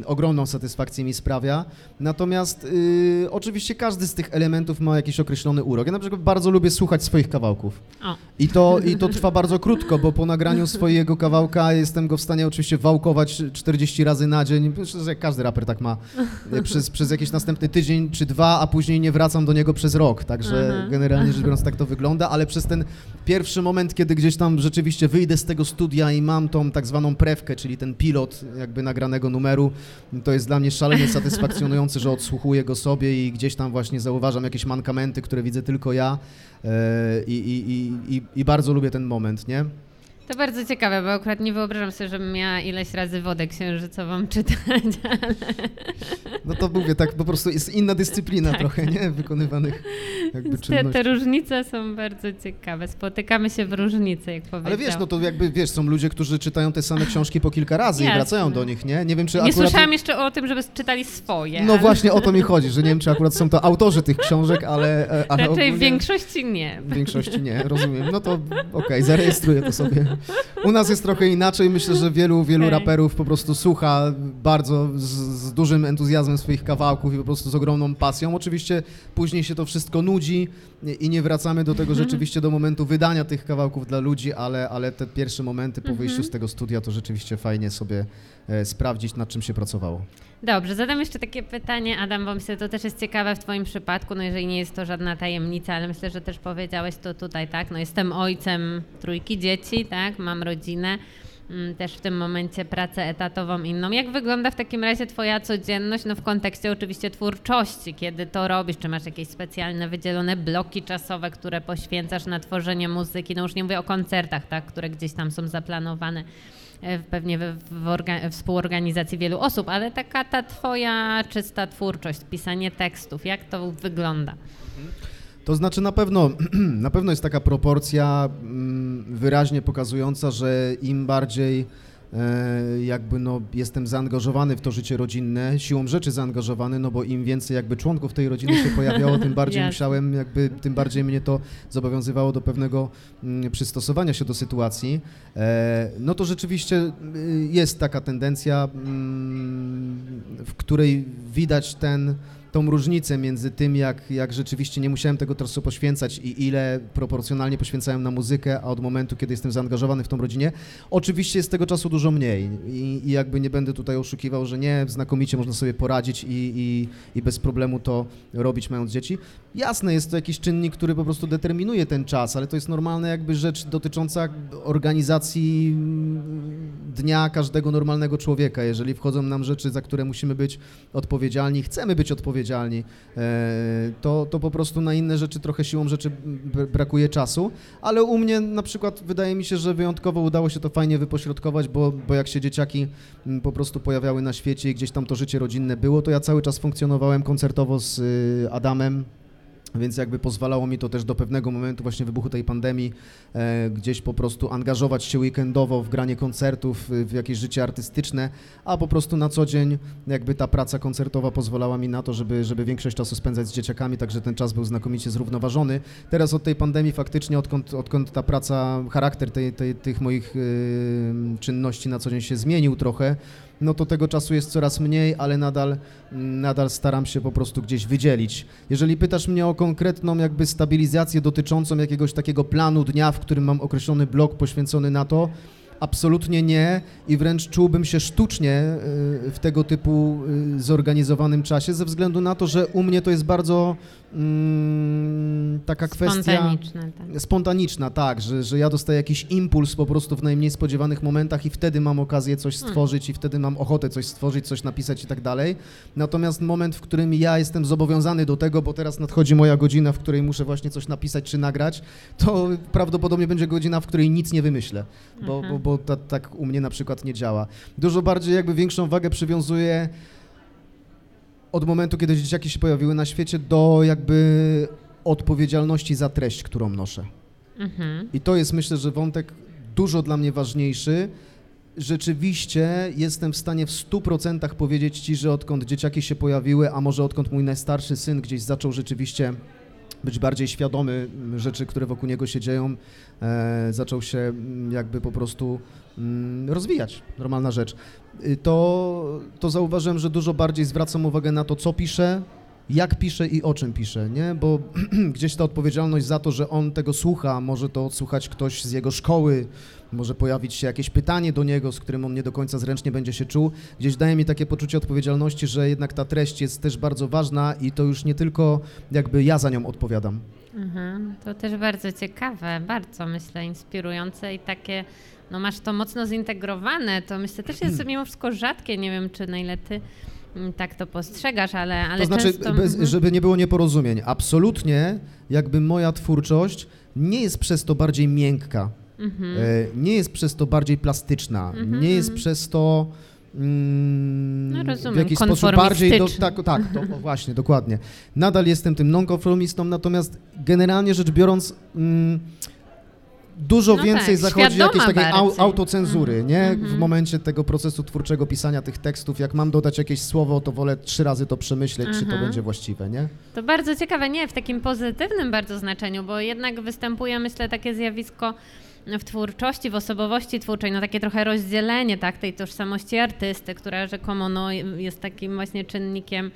ogromną satysfakcję mi sprawia. Natomiast y, oczywiście każdy z tych elementów ma jakiś określony urok. Ja na przykład bardzo lubię słuchać swoich kawałków. O. I to, I to trwa bardzo krótko, bo po nagraniu swojego kawałka jestem go w stanie oczywiście wałkować 40 razy na dzień. Myślę, że każdy raper tak ma przez, przez jakiś następny tydzień czy dwa, a później nie wracam do niego przez rok. Także Aha. generalnie rzecz biorąc tak to wygląda, ale przez ten pierwszy moment, kiedy gdzieś tam rzeczywiście wyjdę z tego studia i mam tą tak zwaną prewkę, czyli ten pilot jakby nagranego numeru, to jest dla mnie szalenie satysfakcjonujące, że odsłuchuję go sobie i gdzieś tam właśnie zauważam jakieś mankamenty, które widzę tylko ja e, i, i, i, i, i bardzo lubię ten moment, nie? To bardzo ciekawe, bo akurat nie wyobrażam sobie, żebym miała ileś razy wodę księżycową czytać, ale No to mówię, tak po prostu jest inna dyscyplina Tak. trochę, nie? Wykonywanych jakby te, czynności. te różnice są bardzo ciekawe. Spotykamy się w różnicy, jak powiedział. Ale wiesz, no to jakby, wiesz, są ludzie, którzy czytają te same książki po kilka razy Jasne. i wracają do nich, nie? Nie wiem, czy Nie akurat... słyszałam jeszcze o tym, żeby czytali swoje. No ale właśnie o to mi chodzi, że nie wiem, czy akurat są to autorzy tych książek, ale, e, ale Raczej ogólnie... w większości nie. W większości nie, rozumiem. No to okej, zarejestruję to sobie. U nas jest trochę inaczej. Myślę, że wielu, wielu Okej. raperów po prostu słucha bardzo z, z dużym entuzjazmem swoich kawałków i po prostu z ogromną pasją. Oczywiście później się to wszystko nudzi i nie wracamy do tego rzeczywiście do momentu wydania tych kawałków dla ludzi, ale, ale te pierwsze momenty po wyjściu z tego studia to rzeczywiście fajnie sobie e, sprawdzić, nad czym się pracowało. Dobrze, zadam jeszcze takie pytanie, Adam, bo myślę, że to też jest ciekawe w Twoim przypadku, no jeżeli nie jest to żadna tajemnica, ale myślę, że też powiedziałeś to tutaj, tak? No jestem ojcem trójki dzieci, tak? Mam rodzinę, mm, też w tym momencie pracę etatową inną. Jak wygląda w takim razie Twoja codzienność, no w kontekście oczywiście twórczości, kiedy to robisz? Czy masz jakieś specjalne wydzielone bloki czasowe, które poświęcasz na tworzenie muzyki? No już nie mówię o koncertach, tak? Które gdzieś tam są zaplanowane pewnie w, orga, współorganizacji wielu osób, ale taka ta twoja czysta twórczość, pisanie tekstów, jak to wygląda? To znaczy na pewno, na pewno jest taka proporcja mm, wyraźnie pokazująca, że im bardziej e, jakby no, jestem zaangażowany w to życie rodzinne, siłą rzeczy zaangażowany, no bo im więcej jakby członków tej rodziny się pojawiało, tym bardziej musiałem jakby, tym bardziej mnie to zobowiązywało do pewnego mm, przystosowania się do sytuacji. E, no to rzeczywiście y, jest taka tendencja, mm, w której widać ten tą różnicę między tym, jak, jak rzeczywiście nie musiałem tego czasu poświęcać i ile proporcjonalnie poświęcałem na muzykę, a od momentu, kiedy jestem zaangażowany w tą rodzinie, oczywiście jest tego czasu dużo mniej i, i jakby nie będę tutaj oszukiwał, że nie, znakomicie można sobie poradzić i, i, i bez problemu to robić mając dzieci. Jasne, jest to jakiś czynnik, który po prostu determinuje ten czas, ale to jest normalna jakby rzecz dotycząca organizacji mm, dnia każdego normalnego człowieka. Jeżeli wchodzą nam rzeczy, za które musimy być odpowiedzialni, chcemy być odpowiedzialni, e, to, to po prostu na inne rzeczy trochę siłą rzeczy brakuje czasu, ale u mnie na przykład wydaje mi się, że wyjątkowo udało się to fajnie wypośrodkować, bo, bo jak się dzieciaki po prostu pojawiały na świecie i gdzieś tam to życie rodzinne było, to ja cały czas funkcjonowałem koncertowo z y, Adamem, więc jakby pozwalało mi to też do pewnego momentu właśnie wybuchu tej pandemii e, gdzieś po prostu angażować się weekendowo w granie koncertów, w, jakieś życie artystyczne, a po prostu na co dzień jakby ta praca koncertowa pozwalała mi na to, żeby, żeby większość czasu spędzać z dzieciakami, także ten czas był znakomicie zrównoważony. Teraz od tej pandemii faktycznie, odkąd, odkąd ta praca, charakter tej, tej, tych moich y, czynności na co dzień się zmienił trochę, no to tego czasu jest coraz mniej, ale nadal, nadal staram się po prostu gdzieś wydzielić. Jeżeli pytasz mnie o konkretną jakby stabilizację dotyczącą jakiegoś takiego planu dnia, w którym mam określony blok poświęcony na to, Absolutnie nie i wręcz czułbym się sztucznie y, w tego typu y, zorganizowanym czasie, ze względu na to, że u mnie to jest bardzo mm, taka kwestia... Tak. Spontaniczna, tak, że, że ja dostaję jakiś impuls po prostu w najmniej spodziewanych momentach i wtedy mam okazję coś Hmm. stworzyć i wtedy mam ochotę coś stworzyć, coś napisać i tak dalej. Natomiast moment, w którym ja jestem zobowiązany do tego, bo teraz nadchodzi moja godzina, w której muszę właśnie coś napisać czy nagrać, to prawdopodobnie będzie godzina, w której nic nie wymyślę, bo, Mhm. bo, bo ta, tak u mnie na przykład nie działa. Dużo bardziej jakby większą wagę przywiązuję od momentu, kiedy dzieciaki się pojawiły na świecie, do jakby odpowiedzialności za treść, którą noszę. Mhm. I to jest myślę, że wątek dużo dla mnie ważniejszy. Rzeczywiście jestem w stanie w 100% powiedzieć Ci, że odkąd dzieciaki się pojawiły, a może odkąd mój najstarszy syn gdzieś zaczął rzeczywiście być bardziej świadomy mm, rzeczy, które wokół niego się dzieją, e, zaczął się mm, jakby po prostu mm, rozwijać, normalna rzecz, y, to, to zauważyłem, że dużo bardziej zwracam uwagę na to, co piszę, jak piszę i o czym piszę, nie? Bo gdzieś ta odpowiedzialność za to, że on tego słucha, może to odsłuchać ktoś z jego szkoły, może pojawić się jakieś pytanie do niego, z którym on nie do końca zręcznie będzie się czuł. Gdzieś daje mi takie poczucie odpowiedzialności, że jednak ta treść jest też bardzo ważna i to już nie tylko jakby ja za nią odpowiadam. Mhm. To też bardzo ciekawe, bardzo myślę inspirujące i takie, no masz to mocno zintegrowane, to myślę też jest mimo wszystko rzadkie, nie wiem czy na ile ty tak to postrzegasz, ale, ale to znaczy, często... bez, mhm. żeby nie było nieporozumień, absolutnie jakby moja twórczość nie jest przez to bardziej miękka, Mhm. e, nie jest przez to bardziej plastyczna, Mhm, nie jest przez to mm, No, rozumiem, w jakiś sposób bardziej... Do, tak, tak, to, właśnie, dokładnie. Nadal jestem tym non-konformistą, natomiast generalnie rzecz biorąc... Mm, Dużo No więcej tak, zachodzi jakiejś takiej au, autocenzury, Mhm, nie? mhm. W momencie tego procesu twórczego pisania tych tekstów, jak mam dodać jakieś słowo, to wolę trzy razy to przemyśleć, czy to Mhm. będzie właściwe, nie? To bardzo ciekawe, nie w takim pozytywnym bardzo znaczeniu, bo jednak występuje, myślę, takie zjawisko w twórczości, w osobowości twórczej, no takie trochę rozdzielenie tak, tej tożsamości artysty, która rzekomo no, jest takim właśnie czynnikiem, mm,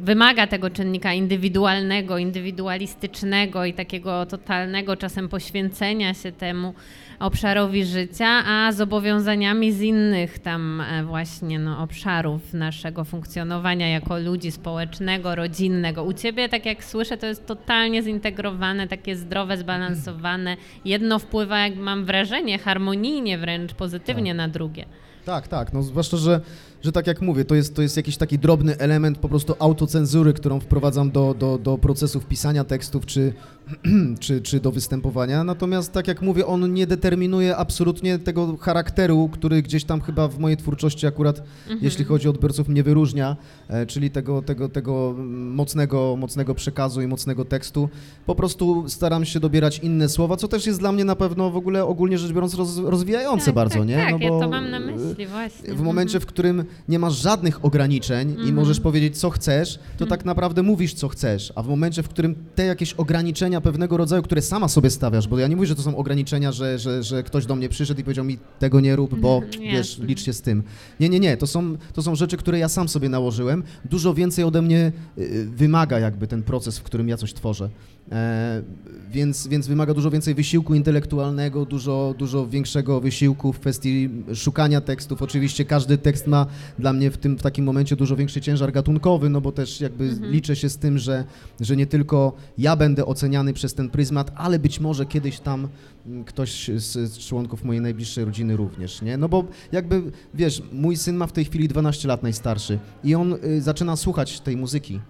wymaga tego czynnika indywidualnego, indywidualistycznego i takiego totalnego czasem poświęcenia się temu obszarowi życia, a zobowiązaniami z innych tam e, właśnie no, obszarów naszego funkcjonowania jako ludzi społecznego, rodzinnego. U Ciebie, tak jak słyszę, to jest totalnie zintegrowane, takie zdrowe, zbalansowane. Jedno wpływa, jak mam wrażenie, harmonijnie wręcz, pozytywnie na drugie. Tak, tak, no zwłaszcza, że, że tak jak mówię, to jest, to jest jakiś taki drobny element po prostu autocenzury, którą wprowadzam do, do, do procesów pisania tekstów czy, czy, czy do występowania, natomiast tak jak mówię, on nie determinuje absolutnie tego charakteru, który gdzieś tam chyba w mojej twórczości akurat, jeśli chodzi o odbiorców, mnie wyróżnia, e, czyli tego, tego, tego mocnego, mocnego przekazu i mocnego tekstu. Po prostu staram się dobierać inne słowa, co też jest dla mnie na pewno w ogóle ogólnie rzecz biorąc roz, rozwijające tak, bardzo, tak, nie? Tak, No ja bo, to mam na e, myśli właśnie. w momencie, w którym nie masz żadnych ograniczeń i Mhm. możesz powiedzieć, co chcesz, to tak naprawdę mówisz, co chcesz. A w momencie, w którym te jakieś ograniczenia pewnego rodzaju, które sama sobie stawiasz, bo ja nie mówię, że to są ograniczenia, że, że, że ktoś do mnie przyszedł i powiedział mi, tego nie rób, bo Mhm, wiesz, jasne. licz się z tym. Nie, nie, nie, to są, to są rzeczy, które ja sam sobie nałożyłem. Dużo więcej ode mnie y, wymaga jakby ten proces, w którym ja coś tworzę. E, więc, więc wymaga dużo więcej wysiłku intelektualnego, dużo, dużo większego wysiłku w kwestii szukania tekstów. Oczywiście każdy tekst ma dla mnie w tym w takim momencie dużo większy ciężar gatunkowy, no bo też jakby Mhm. liczę się z tym, że, że nie tylko ja będę oceniany przez ten pryzmat, ale być może kiedyś tam mm, ktoś z, z członków mojej najbliższej rodziny również, nie? No bo jakby, wiesz, mój syn ma w tej chwili 12 lat najstarszy i on y, zaczyna słuchać tej muzyki.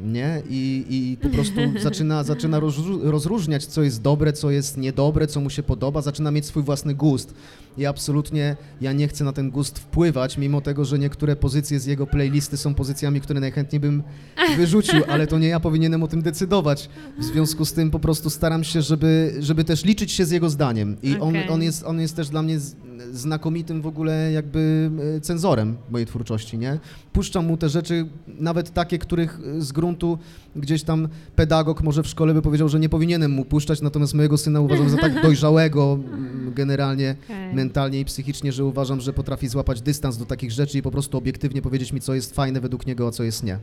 Nie? I, i po prostu zaczyna, zaczyna rozró- rozróżniać, co jest dobre, co jest niedobre, co mu się podoba, zaczyna mieć swój własny gust. I absolutnie ja nie chcę na ten gust wpływać, mimo tego, że niektóre pozycje z jego playlisty są pozycjami, które najchętniej bym wyrzucił, ale to nie ja powinienem o tym decydować. W związku z tym po prostu staram się, żeby, żeby też liczyć się z jego zdaniem. I on, on, jest, on jest też dla mnie znakomitym w ogóle jakby e, cenzorem mojej twórczości, nie? Puszczam mu te rzeczy, nawet takie, których z gruntu gdzieś tam pedagog może w szkole by powiedział, że nie powinienem mu puszczać, natomiast mojego syna uważam za tak dojrzałego mm, generalnie Okej. Mentalnie i psychicznie, że uważam, że potrafi złapać dystans do takich rzeczy i po prostu obiektywnie powiedzieć mi, co jest fajne według niego, a co jest nie.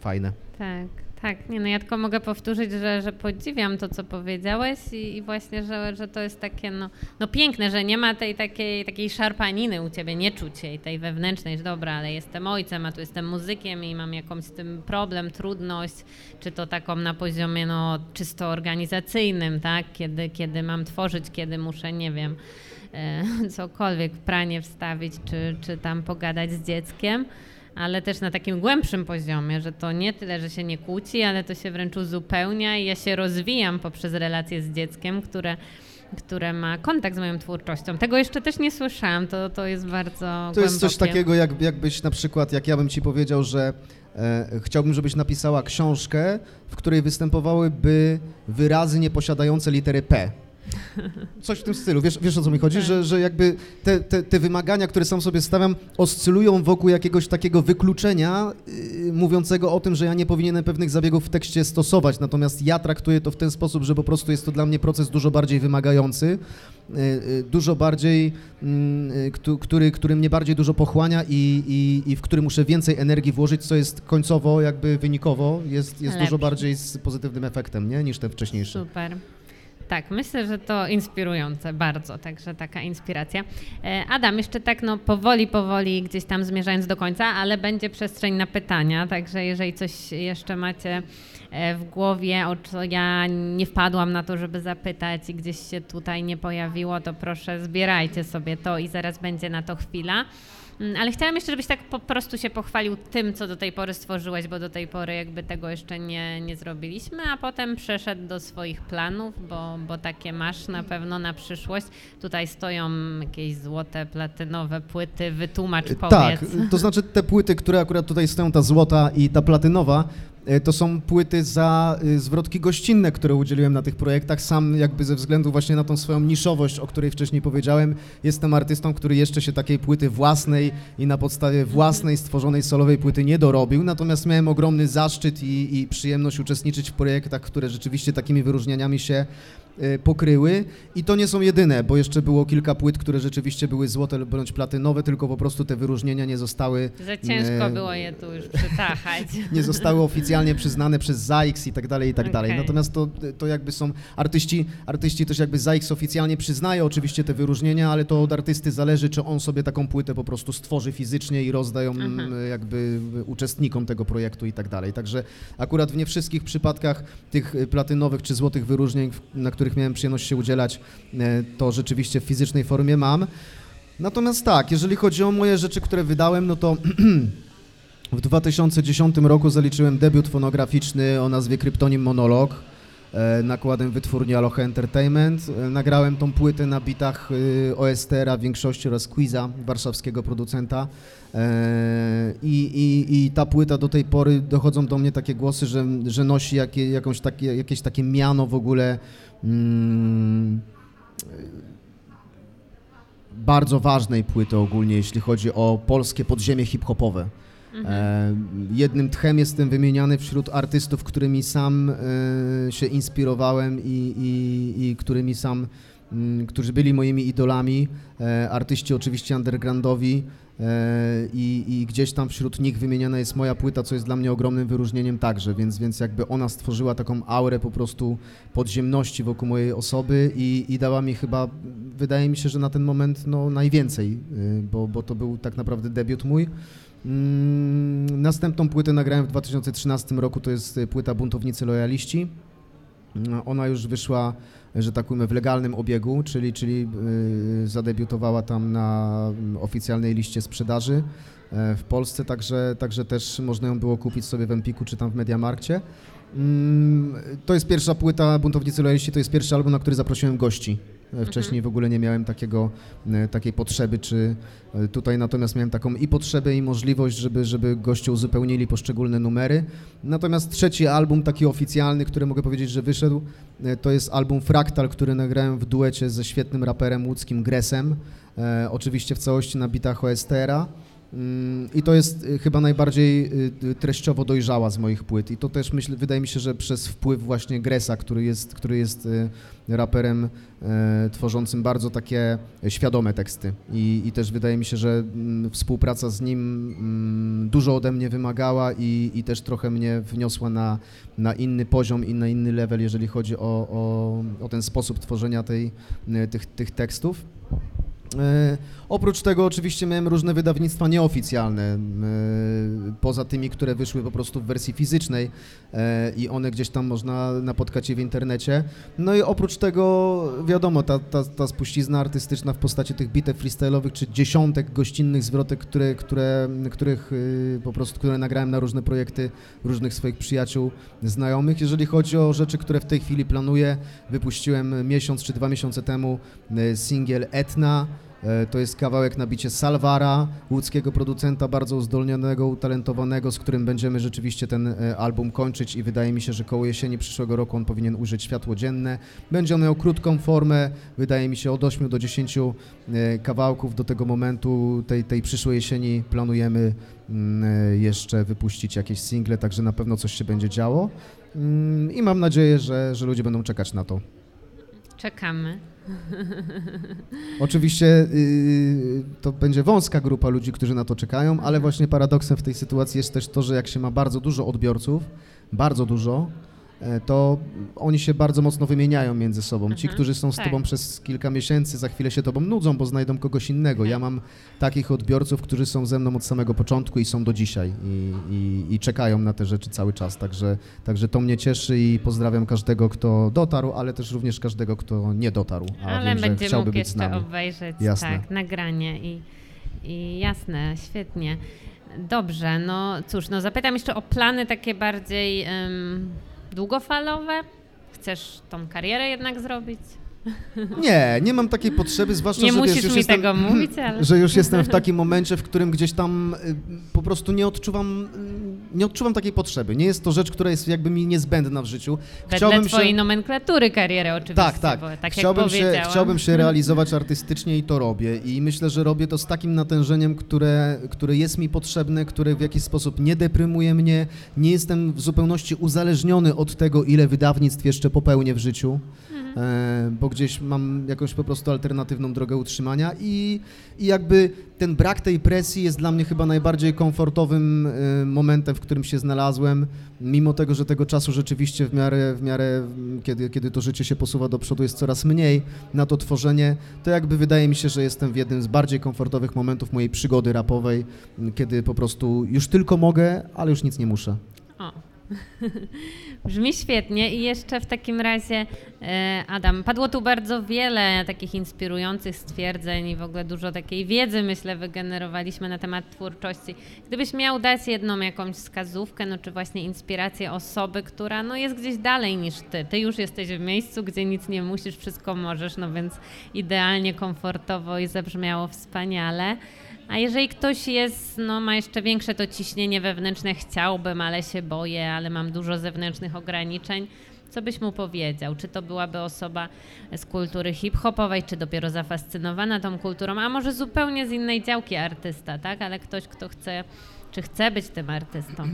Fajne. Tak, tak. Nie, no ja tylko mogę powtórzyć, że, że podziwiam to, co powiedziałeś i, i właśnie, że, że to jest takie no, no piękne, że nie ma tej takiej, takiej szarpaniny u ciebie, nie czuć tej wewnętrznej, że dobra, ale jestem ojcem, a tu jestem muzykiem i mam jakąś z tym problem, trudność, czy to taką na poziomie no czysto organizacyjnym, tak, kiedy, kiedy mam tworzyć, kiedy muszę, nie wiem, cokolwiek w pranie wstawić, czy, czy tam pogadać z dzieckiem ale też na takim głębszym poziomie, że to nie tyle, że się nie kłóci, ale to się wręcz uzupełnia i ja się rozwijam poprzez relacje z dzieckiem, które, które ma kontakt z moją twórczością. Tego jeszcze też nie słyszałam, to, to jest bardzo To jest coś głębokie. takiego, jak, jakbyś na przykład, jak ja bym ci powiedział, że e, chciałbym, żebyś napisała książkę, w której występowałyby wyrazy nieposiadające litery P. Coś w tym stylu. Wiesz, wiesz o co mi chodzi? Tak. Że, że jakby te, te, te wymagania, które sam sobie stawiam, oscylują wokół jakiegoś takiego wykluczenia, yy, mówiącego o tym, że ja nie powinienem pewnych zabiegów w tekście stosować. Natomiast ja traktuję to w ten sposób, że po prostu jest to dla mnie proces dużo bardziej wymagający, yy, yy, dużo bardziej, mm, yy, któ- który, który mnie bardziej dużo pochłania i, i, i w który muszę więcej energii włożyć, co jest końcowo, jakby wynikowo, jest, jest dużo bardziej z pozytywnym efektem, nie? Niż ten wcześniejszy. Super. Tak, myślę, że to inspirujące bardzo, także taka inspiracja. E, Adam, jeszcze tak no powoli, powoli gdzieś tam zmierzając do końca, ale będzie przestrzeń na pytania, także jeżeli coś jeszcze macie e, w głowie, o co ja nie wpadłam na to, żeby zapytać i gdzieś się tutaj nie pojawiło, to proszę zbierajcie sobie to i zaraz będzie na to chwila. Mm, Ale chciałam jeszcze, żebyś tak po prostu się pochwalił tym, co do tej pory stworzyłeś, bo do tej pory jakby tego jeszcze nie, nie zrobiliśmy, a potem przeszedł do swoich planów, bo, bo takie masz na pewno na przyszłość. Tutaj stoją jakieś złote, platynowe płyty, wytłumacz, powiedz. Tak, to znaczy te płyty, które akurat tutaj stoją, ta złota i ta platynowa, e, to są płyty za y, zwrotki gościnne, które udzieliłem na tych projektach. Sam jakby ze względu właśnie na tą swoją niszowość, o której wcześniej powiedziałem, jestem artystą, który jeszcze się takiej płyty własnej i na podstawie własnej stworzonej solowej płyty nie dorobił, natomiast miałem ogromny zaszczyt i, i przyjemność uczestniczyć w projektach, które rzeczywiście takimi wyróżnieniami się e, pokryły i to nie są jedyne, bo jeszcze było kilka płyt, które rzeczywiście były złote bądź platynowe, tylko po prostu te wyróżnienia nie zostały Za ciężko e, było je tu już przytachać. nie zostały oficjalnie przyznane przez ZAIX i tak dalej, i tak dalej. Okej. Natomiast to, to jakby są artyści, artyści też jakby ZAIX oficjalnie przyznaje oczywiście te wyróżnienia, ale to od artysty zależy, czy on sobie taką płytę po prostu stworzy fizycznie i rozda ją Aha. m, jakby uczestnikom tego projektu i tak dalej. Także akurat w nie wszystkich przypadkach tych y, platynowych czy złotych wyróżnień, na których miałem przyjemność się udzielać, e, to rzeczywiście w fizycznej formie mam. Natomiast tak, jeżeli chodzi o moje rzeczy, które wydałem, no to w 2010 roku zaliczyłem debiut fonograficzny o nazwie Kryptonim Monolog nakładem wytwórni Aloha Entertainment. E, Nagrałem tą płytę na bitach y, OSTR-a w większości oraz Quiza, warszawskiego producenta. E, I, i, I ta płyta do tej pory dochodzą do mnie takie głosy, że, że nosi jakie, jakąś takie, jakieś takie miano w ogóle mm, bardzo ważnej płyty ogólnie, jeśli chodzi o polskie podziemie hip-hopowe. E, jednym tchem jestem wymieniany wśród artystów, którymi sam e, się inspirowałem i, i, i którymi sam, mm, którzy byli moimi idolami. E, artyści oczywiście undergroundowi i, i gdzieś tam wśród nich wymieniana jest moja płyta, co jest dla mnie ogromnym wyróżnieniem także, więc, więc jakby ona stworzyła taką aurę po prostu podziemności wokół mojej osoby i, i dała mi chyba, wydaje mi się, że na ten moment no, najwięcej, bo, bo to był tak naprawdę debiut mój. Mm, Następną płytę nagrałem w 2013 roku, to jest y, płyta Buntownicy Lojaliści. Mm, Ona już wyszła że tak powiem, w legalnym obiegu, czyli, czyli y, zadebiutowała tam na mm, oficjalnej liście sprzedaży e, w Polsce, także, także też można ją było kupić sobie w Empiku czy tam w Mediamarkcie. Mm, To jest pierwsza płyta Buntownicy Lojalści, to jest pierwszy album, na który zaprosiłem gości. E, Wcześniej w ogóle nie miałem takiego, e, takiej potrzeby, czy e, tutaj natomiast miałem taką i potrzebę, i możliwość, żeby, żeby goście uzupełnili poszczególne numery. Natomiast trzeci album, taki oficjalny, który mogę powiedzieć, że wyszedł, to jest album Fractal, który nagrałem w duecie ze świetnym raperem łódzkim Gresem, oczywiście w całości na bitach OSTR-a. I to jest y, chyba najbardziej y, y, treściowo dojrzała z moich płyt. I to też myślę, wydaje mi się, że przez wpływ właśnie Gresa, który jest, który jest raperem tworzącym bardzo takie świadome teksty. I, I też wydaje mi się, że mm, współpraca z nim mm, dużo ode mnie wymagała i, i też trochę mnie wniosła na, na inny poziom i na inny level, jeżeli chodzi o, o, o ten sposób tworzenia tej, tych, tych tekstów. E, Oprócz tego oczywiście miałem różne wydawnictwa nieoficjalne, e, poza tymi, które wyszły po prostu w wersji fizycznej e, i one gdzieś tam można napotkać je w internecie. No i oprócz tego wiadomo, ta, ta, ta spuścizna artystyczna w postaci tych bitew freestyle'owych czy dziesiątek gościnnych zwrotek, które, które, których y, po prostu, które nagrałem na różne projekty różnych swoich przyjaciół, znajomych. Jeżeli chodzi o rzeczy, które w tej chwili planuję, wypuściłem miesiąc czy dwa miesiące temu singiel Etna, E, To jest kawałek na bicie Salvara, łódzkiego producenta, bardzo uzdolnionego, utalentowanego, z którym będziemy rzeczywiście ten e, album kończyć i wydaje mi się, że koło jesieni przyszłego roku on powinien ujrzeć światło dzienne. Będzie on miał krótką formę, wydaje mi się od 8 do 10 e, kawałków. Do tego momentu, tej, tej przyszłej jesieni planujemy mm, e, jeszcze wypuścić jakieś single, także na pewno coś się będzie działo. Mm, I mam nadzieję, że, że ludzie będą czekać na to. Czekamy. Oczywiście yy, to będzie wąska grupa ludzi, którzy na to czekają, ale właśnie paradoksem w tej sytuacji jest też to, że jak się ma bardzo dużo odbiorców, bardzo dużo, to oni się bardzo mocno wymieniają między sobą. Ci, Mhm, którzy są z tak. tobą przez kilka miesięcy, za chwilę się tobą nudzą, bo znajdą kogoś innego. Ja mam takich odbiorców, którzy są ze mną od samego początku i są do dzisiaj i, i, i czekają na te rzeczy cały czas. Także, także to mnie cieszy i pozdrawiam każdego, kto dotarł, ale też również każdego, kto nie dotarł, a Ale wiem, że będzie chciałby mógł być jeszcze obejrzeć Jasne. tak, nagranie i, i jasne, świetnie. Dobrze, no cóż, no zapytam jeszcze o plany takie bardziej em, długofalowe. Chcesz tą karierę jednak zrobić? Nie, nie mam takiej potrzeby, zwłaszcza, Nie że musisz wiesz, już mi jestem, tego mówić, ale... że już jestem w takim momencie, w którym gdzieś tam y, po prostu nie odczuwam, y, nie odczuwam takiej potrzeby. Nie jest to rzecz, która jest jakby mi niezbędna w życiu. Wedle twojej nomenklatury kariery oczywiście, Tak, tak. bo tak chciałbym, się, chciałbym się realizować artystycznie i to robię. I myślę, że robię to z takim natężeniem, które, które jest mi potrzebne, które w jakiś sposób nie deprymuje mnie. Nie jestem w zupełności uzależniony od tego, ile wydawnictw jeszcze popełnię w życiu. E, bo gdzieś mam jakąś po prostu alternatywną drogę utrzymania i, i jakby ten brak tej presji jest dla mnie chyba najbardziej komfortowym e, momentem, w którym się znalazłem, mimo tego, że tego czasu rzeczywiście w miarę, w miarę kiedy, kiedy to życie się posuwa do przodu jest coraz mniej na to tworzenie, to jakby wydaje mi się, że jestem w jednym z bardziej komfortowych momentów mojej przygody rapowej, kiedy po prostu już tylko mogę, ale już nic nie muszę. O. Brzmi świetnie i jeszcze w takim razie, e, Adam, padło tu bardzo wiele takich inspirujących stwierdzeń i w ogóle dużo takiej wiedzy, myślę, wygenerowaliśmy na temat twórczości. Gdybyś miał dać jedną jakąś wskazówkę, no czy właśnie inspirację osoby, która no jest gdzieś dalej niż ty. Ty już jesteś w miejscu, gdzie nic nie musisz, wszystko możesz, no więc idealnie, komfortowo i zabrzmiało wspaniale. A jeżeli ktoś jest, no ma jeszcze większe to ciśnienie wewnętrzne, chciałbym, ale się boję, ale mam dużo zewnętrznych ograniczeń, co byś mu powiedział? Czy to byłaby osoba z kultury hip-hopowej, czy dopiero zafascynowana tą kulturą, a może zupełnie z innej działki artysta, tak? Ale ktoś, kto chce, czy chce być tym artystą.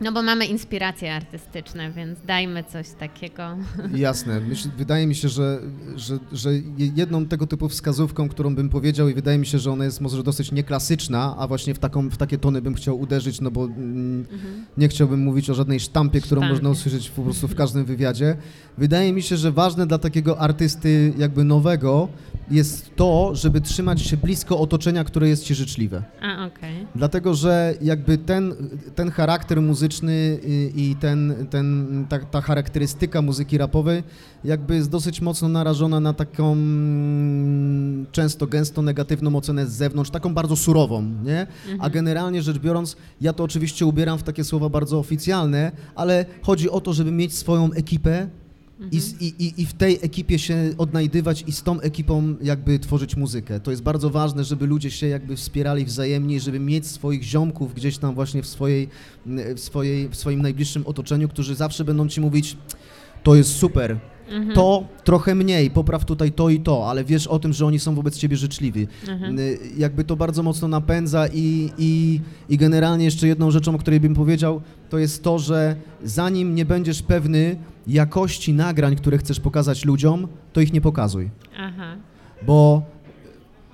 No bo mamy inspiracje artystyczne, więc dajmy coś takiego. Jasne. Myśl, wydaje mi się, że, że, że je- jedną tego typu wskazówką, którą bym powiedział i wydaje mi się, że ona jest może dosyć nieklasyczna, a właśnie w, taką, w takie tony bym chciał uderzyć, no bo mm, nie chciałbym mówić o żadnej sztampie, którą Sztampie. można usłyszeć po prostu w każdym wywiadzie. Wydaje mi się, że ważne dla takiego artysty jakby nowego jest to, żeby trzymać się blisko otoczenia, które jest ci życzliwe. A, okej. Dlatego, że jakby ten, ten charakter muzyczny y, i ten, ten, ta, ta charakterystyka muzyki rapowej jakby jest dosyć mocno narażona na taką mm, często, gęsto negatywną ocenę z zewnątrz, taką bardzo surową, nie? A generalnie rzecz biorąc, ja to oczywiście ubieram w takie słowa bardzo oficjalne, ale chodzi o to, żeby mieć swoją ekipę, i, z- i, i, I w tej ekipie się odnajdywać i z tą ekipą jakby tworzyć muzykę. To jest bardzo ważne, żeby ludzie się jakby wspierali wzajemnie, żeby mieć swoich ziomków gdzieś tam właśnie w, swojej, w, swojej, w swoim najbliższym otoczeniu, którzy zawsze będą ci mówić, to jest super, to trochę mniej, popraw tutaj to i to, ale wiesz o tym, że oni są wobec ciebie życzliwi. Y, Jakby to bardzo mocno napędza i, i, i generalnie jeszcze jedną rzeczą, o której bym powiedział, to jest to, że zanim nie będziesz pewny jakości nagrań, które chcesz pokazać ludziom, to ich nie pokazuj. Aha. Bo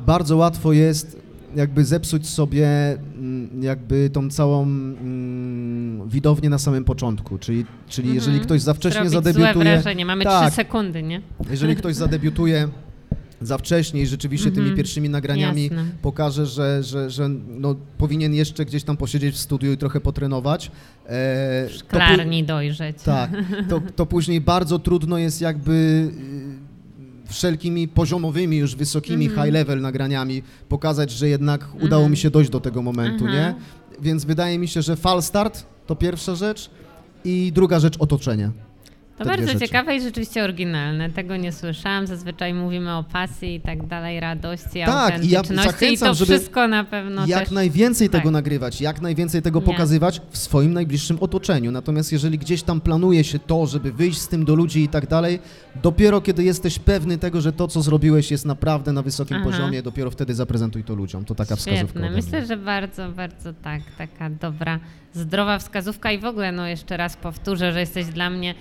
bardzo łatwo jest jakby zepsuć sobie mm, jakby tą całą mm, widownię na samym początku, czyli, czyli Mhm. jeżeli ktoś za wcześnie Zrobić Złe zadebiutuje, wrażenie. Mamy Tak. trzy sekundy, nie? jeżeli ktoś zadebiutuje za wcześnie i rzeczywiście tymi Mhm. pierwszymi nagraniami Jasne. pokaże, że, że, że no, powinien jeszcze gdzieś tam posiedzieć w studiu i trochę potrenować. E, W szklarni dojrzeć. tak, to, to później bardzo trudno jest jakby y, wszelkimi poziomowymi, już wysokimi Mhm. high level nagraniami pokazać, że jednak udało mi się dojść do tego momentu, Mhm. nie? Więc wydaje mi się, że fal start to pierwsza rzecz i druga rzecz otoczenie. To bardzo rzeczy. ciekawe i rzeczywiście oryginalne. Tego nie słyszałam. Zazwyczaj mówimy o pasji i tak dalej, radości, Tak, i ja i to wszystko na pewno jak też... najwięcej tak. tego nagrywać, jak najwięcej tego Nie. pokazywać w swoim najbliższym otoczeniu. Natomiast jeżeli gdzieś tam planuje się to, żeby wyjść z tym do ludzi i tak dalej, dopiero kiedy jesteś pewny tego, że to, co zrobiłeś jest naprawdę na wysokim Aha. poziomie, dopiero wtedy zaprezentuj to ludziom. To taka wskazówka. Świetne. mnie. Myślę, że bardzo, bardzo tak, taka dobra, zdrowa wskazówka i w ogóle, no jeszcze raz powtórzę, że jesteś dla mnie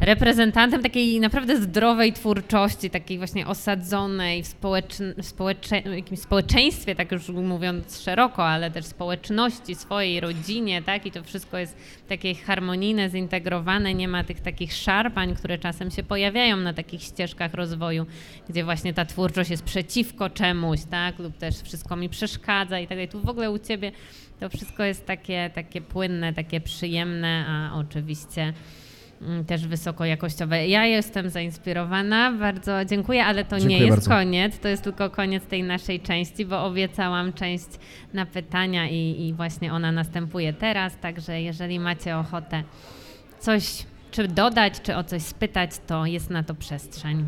reprezentantem takiej naprawdę zdrowej twórczości, takiej właśnie osadzonej w, w społecze- jakimś społeczeństwie, tak już mówiąc szeroko, ale też społeczności, swojej rodzinie, tak? I to wszystko jest takie harmonijne, zintegrowane, nie ma tych takich szarpań, które czasem się pojawiają na takich ścieżkach rozwoju, gdzie właśnie ta twórczość jest przeciwko czemuś, tak? Lub też wszystko mi przeszkadza i tak dalej. Tu w ogóle u Ciebie to wszystko jest takie, takie płynne, takie przyjemne, a oczywiście też wysokojakościowe. Ja jestem zainspirowana, bardzo dziękuję, ale to nie Dziękuję jest bardzo. koniec, to jest tylko koniec tej naszej części, bo obiecałam część na pytania i, i właśnie ona następuje teraz, także jeżeli macie ochotę coś czy dodać, czy o coś spytać, to jest na to przestrzeń.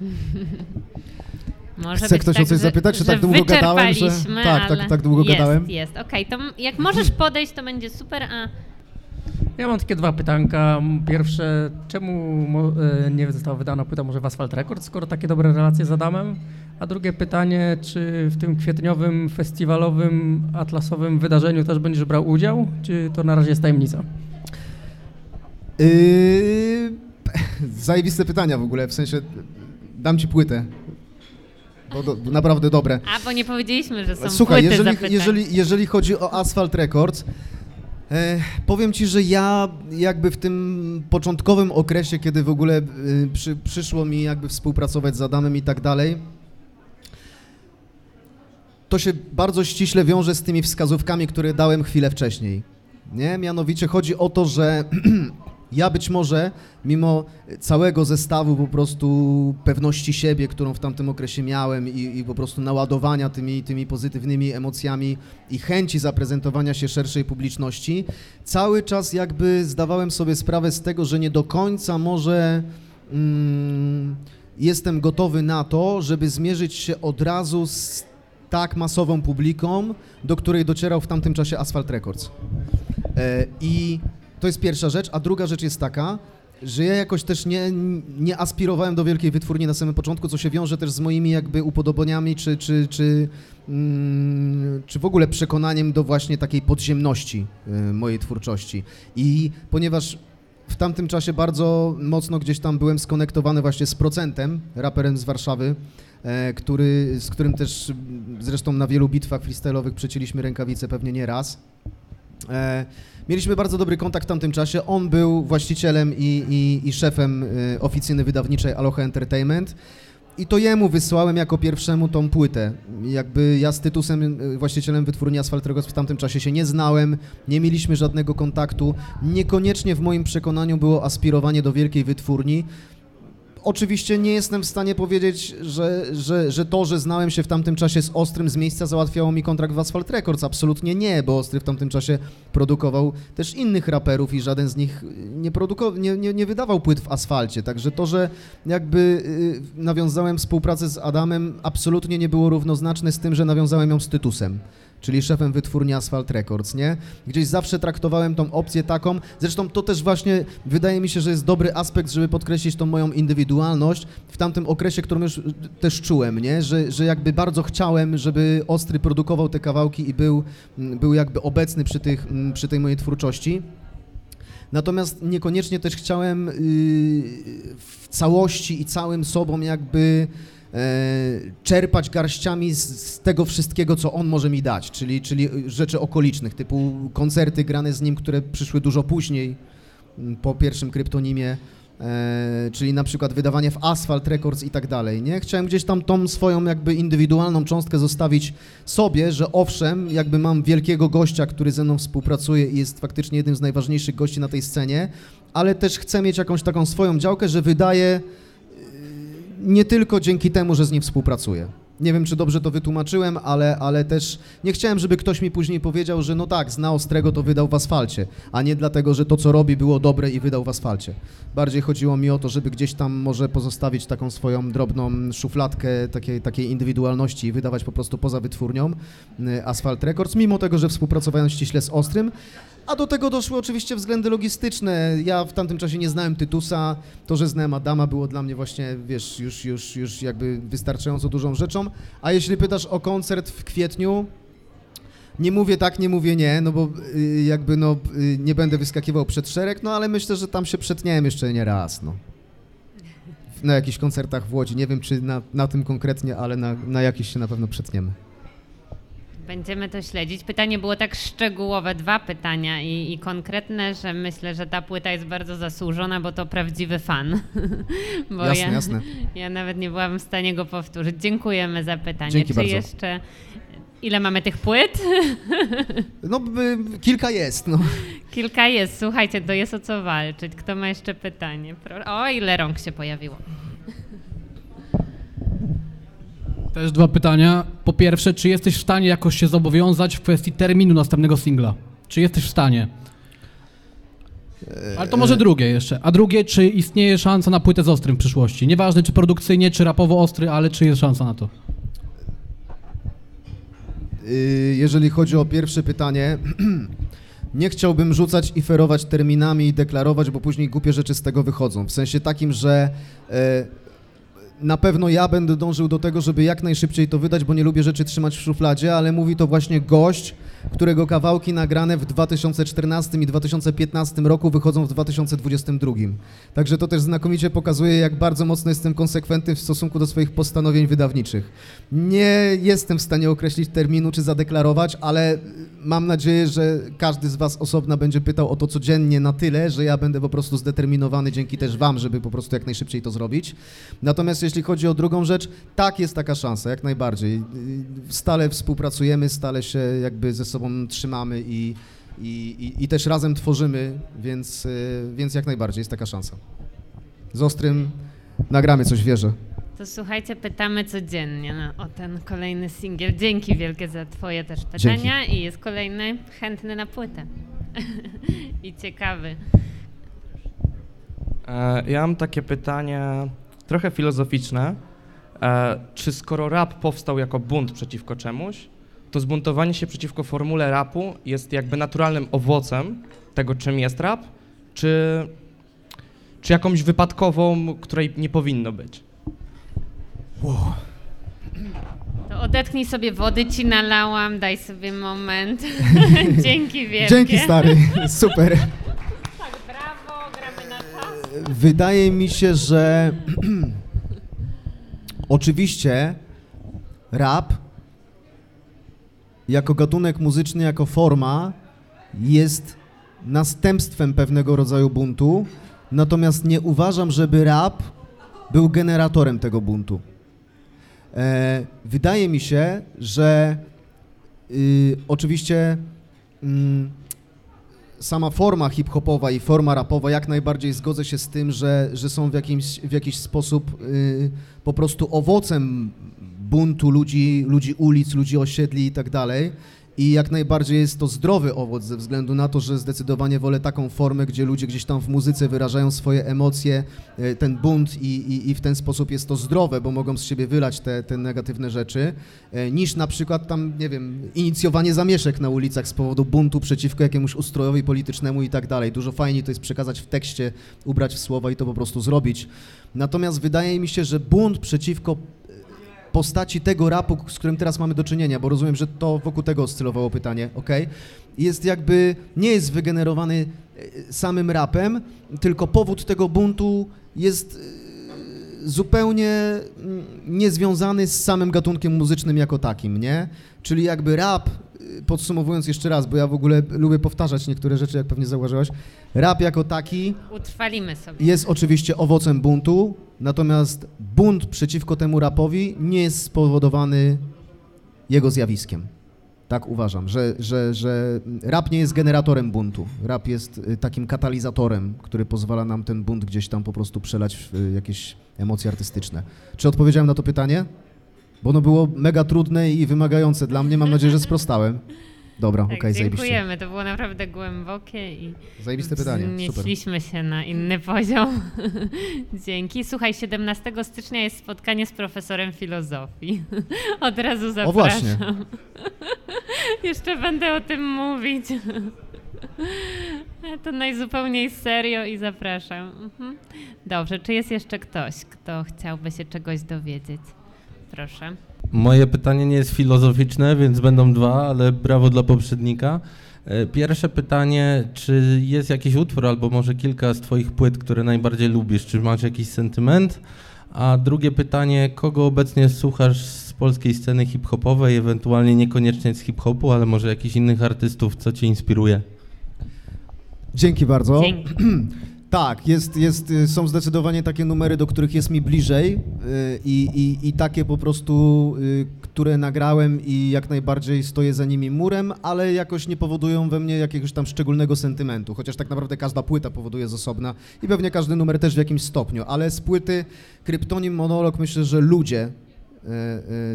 Może Chce być ktoś o tak, coś że- zapytać, czy że tak długo gadałem, że- tak, tak, ale tak długo jest, gadałem? Jest, okej, to m- jak możesz podejść, to będzie super, a Ja mam takie dwa pytanka. Pierwsze, czemu e, nie została wydana płyta może w Asphalt Records, skoro takie dobre relacje z Adamem? A drugie pytanie, czy w tym kwietniowym, festiwalowym, atlasowym wydarzeniu też będziesz brał udział, czy to na razie jest tajemnica? Yy, zajebiste pytania w ogóle, w sensie dam ci płytę. Bo do, naprawdę dobre. A, bo nie powiedzieliśmy, że są Słuchaj, płyty jeżeli, zapytań. jeżeli, jeżeli chodzi o Asphalt Records, e, powiem ci, że ja jakby w tym początkowym okresie, kiedy w ogóle e, przy, przyszło mi jakby współpracować z Adamem i tak dalej, to się bardzo ściśle wiąże z tymi wskazówkami, które dałem chwilę wcześniej. Nie? Mianowicie chodzi o to, że ja być może, mimo całego zestawu po prostu pewności siebie, którą w tamtym okresie miałem i, i po prostu naładowania tymi, tymi pozytywnymi emocjami i chęci zaprezentowania się szerszej publiczności, cały czas jakby zdawałem sobie sprawę z tego, że nie do końca może mm, jestem gotowy na to, żeby zmierzyć się od razu z tak masową publiką, do której docierał w tamtym czasie Asphalt Records. E, I to jest pierwsza rzecz, a druga rzecz jest taka, że ja jakoś też nie, nie aspirowałem do wielkiej wytwórni na samym początku, co się wiąże też z moimi jakby upodobaniami, czy, czy, czy, mm, czy w ogóle przekonaniem do właśnie takiej podziemności y, mojej twórczości. I ponieważ w tamtym czasie bardzo mocno gdzieś tam byłem skonektowany właśnie z Procentem, raperem z Warszawy, e, który, z którym też zresztą na wielu bitwach freestyle'owych przecięliśmy rękawice pewnie nie raz. E, Mieliśmy bardzo dobry kontakt w tamtym czasie. On był właścicielem i, i, i szefem e, oficyny wydawniczej Aloha Entertainment. i to jemu wysłałem jako pierwszemu tą płytę. Jakby ja z Tytusem, y, właścicielem wytwórni Asfalt Records w tamtym czasie się nie znałem, nie mieliśmy żadnego kontaktu. Niekoniecznie w moim przekonaniu było aspirowanie do wielkiej wytwórni. Oczywiście nie jestem w stanie powiedzieć, że, że, że to, że znałem się w tamtym czasie z Ostrym z miejsca załatwiało mi kontrakt w Asphalt Records. Absolutnie nie, bo Ostry w tamtym czasie produkował też innych raperów i żaden z nich nie, nie, nie, nie wydawał płyt w asfalcie. Także to, że jakby y, nawiązałem współpracę z Adamem absolutnie nie było równoznaczne z tym, że nawiązałem ją z Tytusem czyli szefem wytwórni Asphalt Records, nie? Gdzieś zawsze traktowałem tą opcję taką, zresztą to też właśnie wydaje mi się, że jest dobry aspekt, żeby podkreślić tą moją indywidualność w tamtym okresie, którą już też czułem, nie? Że, że jakby bardzo chciałem, żeby Ostry produkował te kawałki i był, był jakby obecny przy, tych, przy tej mojej twórczości. Natomiast niekoniecznie też chciałem yy, w całości i całym sobą jakby czerpać garściami z, z, tego wszystkiego, co on może mi dać, czyli, czyli rzeczy okolicznych, typu koncerty grane z nim, które przyszły dużo później, po pierwszym kryptonimie, e, czyli na przykład wydawanie w Asphalt Records i tak dalej, nie? Chciałem gdzieś tam tą swoją jakby indywidualną cząstkę zostawić sobie, że owszem, jakby mam wielkiego gościa, który ze mną współpracuje i jest faktycznie jednym z najważniejszych gości na tej scenie, ale też chcę mieć jakąś taką swoją działkę, że wydaje nie tylko dzięki temu, że z nim współpracuję. Nie wiem, czy dobrze to wytłumaczyłem, ale, ale też nie chciałem, żeby ktoś mi później powiedział, że no tak, zna Ostrego, to wydał w asfalcie, a nie dlatego, że to, co robi, było dobre i wydał w asfalcie. Bardziej chodziło mi o to, żeby gdzieś tam może pozostawić taką swoją drobną szufladkę takiej, takiej indywidualności i wydawać po prostu poza wytwórnią y, Asphalt Records, mimo tego, że współpracowałem ściśle z Ostrym, a do tego doszły oczywiście względy logistyczne. Ja w tamtym czasie nie znałem Tytusa. To, że znałem Adama było dla mnie właśnie, wiesz, już, już, już jakby wystarczająco dużą rzeczą. A jeśli pytasz o koncert w kwietniu, nie mówię tak, nie mówię nie, no bo y, jakby no y, nie będę wyskakiwał przed szereg, no ale myślę, że tam się przetniałem jeszcze nie raz, no. Na jakichś koncertach w Łodzi. Nie wiem, czy na, na tym konkretnie, ale na, na jakiś się na pewno przetniemy. Będziemy to śledzić. Pytanie było tak szczegółowe, dwa pytania i, i, konkretne, że myślę, że ta płyta jest bardzo zasłużona, bo to prawdziwy fan. bo jasne, ja, jasne. Ja nawet nie byłam w stanie go powtórzyć. Dziękujemy za pytanie. Dzięki Czy bardzo. jeszcze Ile mamy tych płyt? No, kilka jest. No. Kilka jest. Słuchajcie, to jest o co walczyć. Kto ma jeszcze pytanie? O, ile rąk się pojawiło. Też dwa pytania. Po pierwsze, czy jesteś w stanie jakoś się zobowiązać w kwestii terminu następnego singla? Czy jesteś w stanie? Ale to może drugie jeszcze. A drugie, czy istnieje szansa na płytę z Ostrym w przyszłości? Nieważne, czy produkcyjnie, czy rapowo ostry, ale czy jest szansa na to? Y, jeżeli chodzi o pierwsze pytanie, nie chciałbym rzucać i ferować terminami i deklarować, bo później głupie rzeczy z tego wychodzą. W sensie takim, że e, na pewno ja będę dążył do tego, żeby jak najszybciej to wydać, bo nie lubię rzeczy trzymać w szufladzie, ale mówi to właśnie gość, którego kawałki nagrane w 2014 i 2015 roku wychodzą w 2022. Także to też znakomicie pokazuje, jak bardzo mocno jestem konsekwentny w stosunku do swoich postanowień wydawniczych. Nie jestem w stanie określić terminu czy zadeklarować, ale mam nadzieję, że każdy z Was osobna będzie pytał o to codziennie na tyle, że ja będę po prostu zdeterminowany dzięki też Wam, żeby po prostu jak najszybciej to zrobić. Natomiast jeśli chodzi o drugą rzecz, tak jest taka szansa, jak najbardziej. Stale współpracujemy, stale się jakby ze sobą trzymamy i, i, i, i też razem tworzymy, więc, y, więc jak najbardziej jest taka szansa. Z Ostrym nagramy coś, wierzę. To słuchajcie, pytamy codziennie no, o ten kolejny singiel. Dzięki wielkie za twoje też pytania Dzięki. i jest kolejny chętny na płytę. I ciekawy. E, ja mam takie pytanie trochę filozoficzne. E, czy skoro rap powstał jako bunt przeciwko czemuś, to zbuntowanie się przeciwko formule rapu jest jakby naturalnym owocem tego, czym jest rap, czy, czy jakąś wypadkową, której nie powinno być? Wow. To odetchnij sobie wody, ci nalałam, daj sobie moment. Dzięki wielkie. Dzięki stary, super. Tak, brawo, gramy na czas. Wydaje mi się, że oczywiście rap jako gatunek muzyczny, jako forma jest następstwem pewnego rodzaju buntu, natomiast nie uważam, żeby rap był generatorem tego buntu. E, wydaje mi się, że y, oczywiście mm, sama forma hip-hopowa i forma rapowa jak najbardziej zgodzę się z tym, że, że są w jakimś, w jakiś sposób y, po prostu owocem buntu ludzi, ludzi ulic, ludzi osiedli i tak dalej. I jak najbardziej jest to zdrowy owoc ze względu na to, że zdecydowanie wolę taką formę, gdzie ludzie gdzieś tam w muzyce wyrażają swoje emocje, e, ten bunt i, i, i w ten sposób jest to zdrowe, bo mogą z siebie wylać te, te negatywne rzeczy, e, niż na przykład tam, nie wiem, inicjowanie zamieszek na ulicach z powodu buntu przeciwko jakiemuś ustrojowi politycznemu i tak dalej. Dużo fajniej to jest przekazać w tekście, ubrać w słowa i to po prostu zrobić. Natomiast wydaje mi się, że bunt przeciwko postaci tego rapu, z którym teraz mamy do czynienia, bo rozumiem, że to wokół tego oscylowało pytanie, ok? Jest jakby, nie jest wygenerowany e, samym rapem, tylko powód tego buntu jest e, zupełnie mm, niezwiązany z samym gatunkiem muzycznym jako takim, nie? Czyli jakby rap, e, podsumowując jeszcze raz, bo ja w ogóle lubię powtarzać niektóre rzeczy, jak pewnie zauważyłaś, rap jako taki Utrwalimy sobie. jest oczywiście owocem buntu, natomiast bunt przeciwko temu rapowi nie jest spowodowany jego zjawiskiem. Tak uważam, że, że, że rap nie jest generatorem buntu. Rap jest y, takim katalizatorem, który pozwala nam ten bunt gdzieś tam po prostu przelać w y, jakieś emocje artystyczne. Czy odpowiedziałem na to pytanie? Bo ono było mega trudne i wymagające dla mnie. Mam nadzieję, że sprostałem. Dobra, okej, Tak, zajebiście. dziękujemy, to było naprawdę głębokie i Zajebiste pytanie, wznieśliśmy się na inny poziom. Dzięki. Słuchaj, 17 stycznia jest spotkanie z profesorem filozofii. Od razu zapraszam. O właśnie. Jeszcze będę o tym mówić. To najzupełniej serio i zapraszam. Mhm. Dobrze, czy jest jeszcze ktoś, kto chciałby się czegoś dowiedzieć? Proszę. Moje pytanie nie jest filozoficzne, więc będą dwa, ale brawo dla poprzednika. E, Pierwsze pytanie, czy jest jakiś utwór albo może kilka z Twoich płyt, które najbardziej lubisz? Czy masz jakiś sentyment? A drugie pytanie, kogo obecnie słuchasz z polskiej sceny hip-hopowej, ewentualnie niekoniecznie z hip-hopu, ale może jakichś innych artystów, co Cię inspiruje? Dzięki bardzo. Dzięki. Tak, jest, jest, y, są zdecydowanie takie numery, do których jest mi bliżej y, i, i, i takie po prostu, y, które nagrałem i jak najbardziej stoję za nimi murem, ale jakoś nie powodują we mnie jakiegoś tam szczególnego sentymentu, chociaż tak naprawdę każda płyta powoduje z osobna i pewnie każdy numer też w jakimś stopniu, ale z płyty Kryptonim Monolog myślę, że ludzie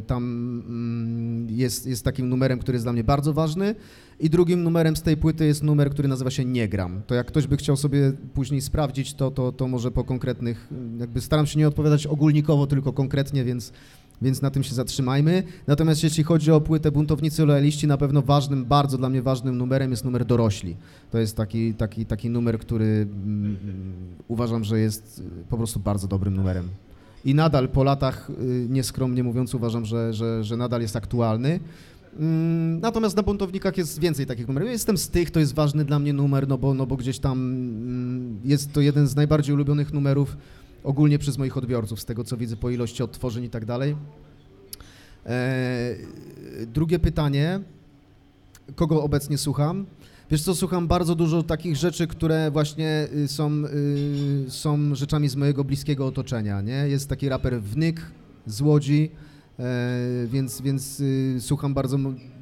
tam mm, jest, jest takim numerem, który jest dla mnie bardzo ważny. I drugim numerem z tej płyty jest numer, który nazywa się Nie gram. To jak ktoś by chciał sobie później sprawdzić, to, to, to może po konkretnych, jakby staram się nie odpowiadać ogólnikowo, tylko konkretnie, więc, więc na tym się zatrzymajmy. Natomiast jeśli chodzi o płytę Buntownicy Loyaliści, na pewno ważnym, bardzo dla mnie ważnym numerem jest numer Dorośli. To jest taki, taki, taki numer, który mm, uważam, że jest po prostu bardzo dobrym numerem. I nadal po latach, y, nieskromnie mówiąc, uważam, że, że, że nadal jest aktualny. Mm, Natomiast na buntownikach jest więcej takich numerów. Jestem z tych, to jest ważny dla mnie numer, no bo, no bo gdzieś tam mm, jest to jeden z najbardziej ulubionych numerów ogólnie przez moich odbiorców, z tego co widzę po ilości odtworzeń i tak dalej. E, drugie pytanie, kogo obecnie słucham? Wiesz co, słucham bardzo dużo takich rzeczy, które właśnie y, są, y, są rzeczami z mojego bliskiego otoczenia, nie? Jest taki raper Wnyk z Łodzi, e, więc, więc y, słucham bardzo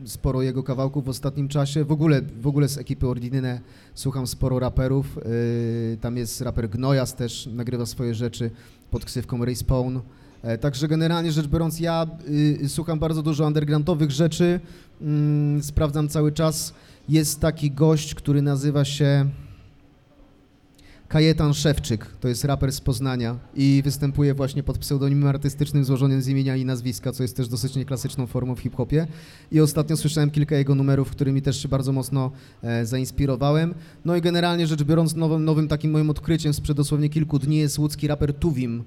sporo jego kawałków w ostatnim czasie. W ogóle, w ogóle z ekipy Ordinine słucham sporo raperów. y, Tam jest raper Gnojas też, nagrywa swoje rzeczy pod ksywką Respawn. E, Także generalnie rzecz biorąc, ja y, słucham bardzo dużo undergroundowych rzeczy, mm, sprawdzam cały czas. Jest taki gość, który nazywa się Kajetan Szewczyk, to jest raper z Poznania i występuje właśnie pod pseudonimem artystycznym złożonym z imienia i nazwiska, co jest też dosyć nieklasyczną formą w hip-hopie. I ostatnio słyszałem kilka jego numerów, którymi też się bardzo mocno e, zainspirowałem. No i generalnie rzecz biorąc, nowym, nowym takim moim odkryciem sprzed dosłownie kilku dni jest łódzki raper Tuwim,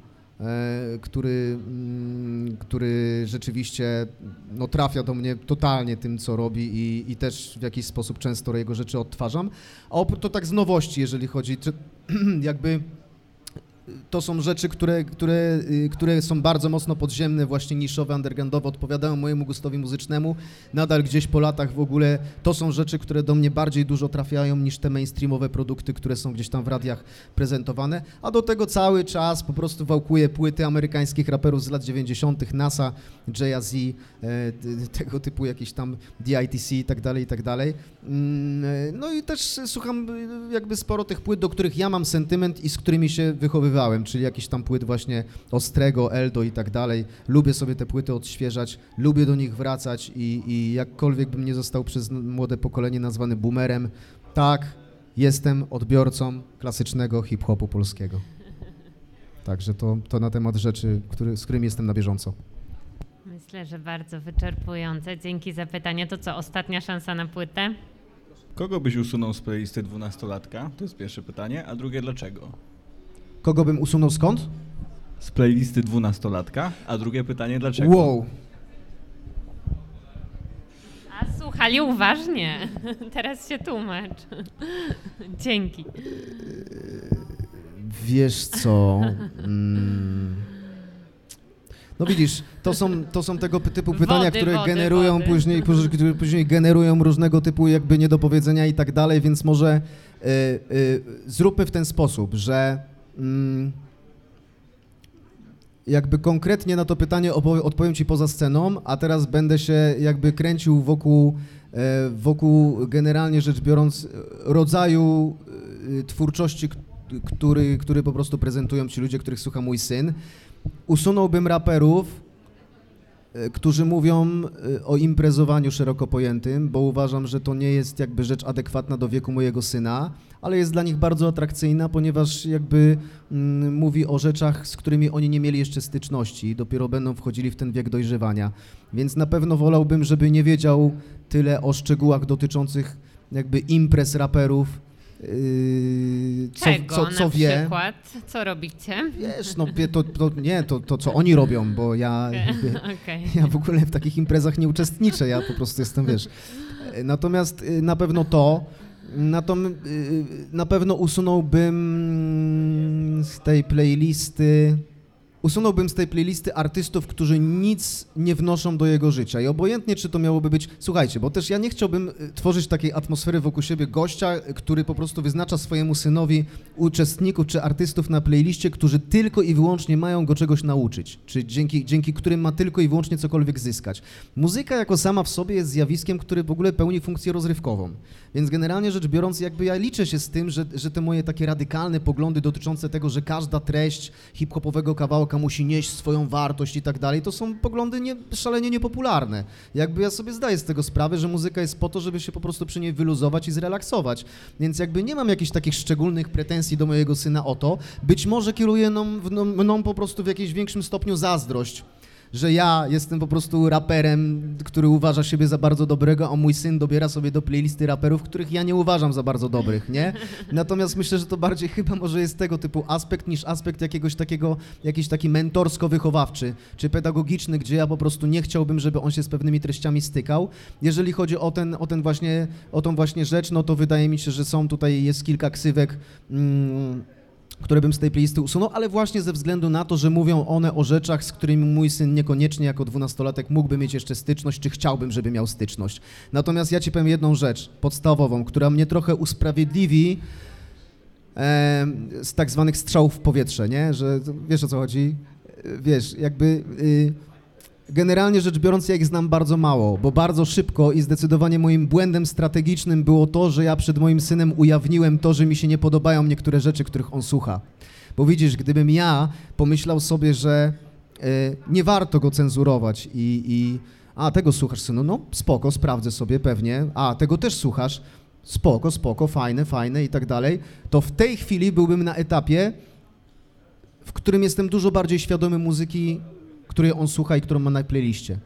który, mm, który rzeczywiście no, trafia do mnie totalnie tym, co robi i, i też w jakiś sposób często jego rzeczy odtwarzam. A oprócz to tak z nowości, jeżeli chodzi, czy, jakby to są rzeczy, które, które, y, które są bardzo mocno podziemne, właśnie niszowe, undergroundowe, odpowiadają mojemu gustowi muzycznemu. Nadal gdzieś po latach w ogóle to są rzeczy, które do mnie bardziej dużo trafiają niż te mainstreamowe produkty, które są gdzieś tam w radiach prezentowane. A do tego cały czas po prostu wałkuję płyty amerykańskich raperów z lat 90., NASA, Jay-Z, e, tego typu jakieś tam DITC i tak dalej, i tak dalej. Mm, e, No i też słucham jakby sporo tych płyt, do których ja mam sentyment i z którymi się wychowywałem, czyli jakiś tam płyt właśnie Ostrego, Eldo i tak dalej. Lubię sobie te płyty odświeżać, lubię do nich wracać i, i jakkolwiek bym nie został przez młode pokolenie nazwany boomerem, tak, jestem odbiorcą klasycznego hip-hopu polskiego. Także to, to na temat rzeczy, który, z którymi jestem na bieżąco. Myślę, że bardzo wyczerpujące. Dzięki za pytanie. To co, ostatnia szansa na płytę? Kogo byś usunął z playlisty dwunastolatka? To jest pierwsze pytanie. A drugie, dlaczego? Kogo bym usunął skąd? Z playlisty dwunastolatka. A drugie pytanie, dlaczego? Wow. A słuchali uważnie. Teraz się tłumacz. Dzięki. Wiesz co? Mm. No widzisz, to są, to są tego typu pytania, Wody, które wody, generują wody. później, później- które później generują różnego typu jakby niedopowiedzenia i tak dalej, więc może y, y, zróbmy w ten sposób, że jakby konkretnie na to pytanie odpowiem ci poza sceną, a teraz będę się jakby kręcił wokół, e, wokół generalnie rzecz biorąc rodzaju e, twórczości, który, który po prostu prezentują ci ludzie, których słucha mój syn. Usunąłbym raperów, e, którzy mówią e, o imprezowaniu szeroko pojętym, bo uważam, że to nie jest jakby rzecz adekwatna do wieku mojego syna, ale jest dla nich bardzo atrakcyjna, ponieważ jakby mm, mówi o rzeczach, z którymi oni nie mieli jeszcze styczności i dopiero będą wchodzili w ten wiek dojrzewania. Więc na pewno wolałbym, żeby nie wiedział tyle o szczegółach dotyczących jakby imprez raperów, co, Czego co, na co wie. przykład? Co robicie? Wiesz, no to, to nie, to, to co oni robią, bo ja, Okej. ja w ogóle w takich imprezach nie uczestniczę, ja po prostu jestem, wiesz. E, Natomiast y, na pewno to, natom, y, na pewno usunąłbym z tej playlisty, usunąłbym z tej playlisty artystów, którzy nic nie wnoszą do jego życia i obojętnie, czy to miałoby być, słuchajcie, bo też ja nie chciałbym y, tworzyć takiej atmosfery wokół siebie gościa, który po prostu wyznacza swojemu synowi uczestników czy artystów na playliście, którzy tylko i wyłącznie mają go czegoś nauczyć, czy dzięki, dzięki którym ma tylko i wyłącznie cokolwiek zyskać. Muzyka jako sama w sobie jest zjawiskiem, który w ogóle pełni funkcję rozrywkową. Więc generalnie rzecz biorąc, jakby ja liczę się z tym, że, że te moje takie radykalne poglądy dotyczące tego, że każda treść hip-hopowego kawałka musi nieść swoją wartość i tak dalej, to są poglądy nie, szalenie niepopularne. Jakby ja sobie zdaję z tego sprawę, że muzyka jest po to, żeby się po prostu przy niej wyluzować i zrelaksować. Więc jakby nie mam jakichś takich szczególnych pretensji do mojego syna o to. Być może kieruje mną, mną, mną po prostu w jakimś większym stopniu zazdrość że ja jestem po prostu raperem, który uważa siebie za bardzo dobrego, a mój syn dobiera sobie do playlisty raperów, których ja nie uważam za bardzo dobrych, nie? Natomiast myślę, że to bardziej chyba może jest tego typu aspekt niż aspekt jakiegoś takiego, jakiś taki mentorsko-wychowawczy czy pedagogiczny, gdzie ja po prostu nie chciałbym, żeby on się z pewnymi treściami stykał. Jeżeli chodzi o ten, o ten właśnie, o tą właśnie rzecz, no to wydaje mi się, że są tutaj, jest kilka ksywek, mm, które bym z tej playlisty usunął, ale właśnie ze względu na to, że mówią one o rzeczach, z którymi mój syn niekoniecznie jako dwunastolatek mógłby mieć jeszcze styczność, czy chciałbym, żeby miał styczność. Natomiast ja ci powiem jedną rzecz podstawową, która mnie trochę usprawiedliwi e, z tak zwanych strzałów w powietrze, nie? Że wiesz o co chodzi? Wiesz, jakby... Y, Generalnie rzecz biorąc, ja ich znam bardzo mało, bo bardzo szybko i zdecydowanie moim błędem strategicznym było to, że ja przed moim synem ujawniłem to, że mi się nie podobają niektóre rzeczy, których on słucha. Bo widzisz, gdybym ja pomyślał sobie, że e, nie warto go cenzurować i, i a tego słuchasz synu, no spoko, sprawdzę sobie pewnie, a tego też słuchasz, spoko, spoko, fajne, fajne i tak dalej, to w tej chwili byłbym na etapie, w którym jestem dużo bardziej świadomy muzyki, której on słucha i którą ma na playliście.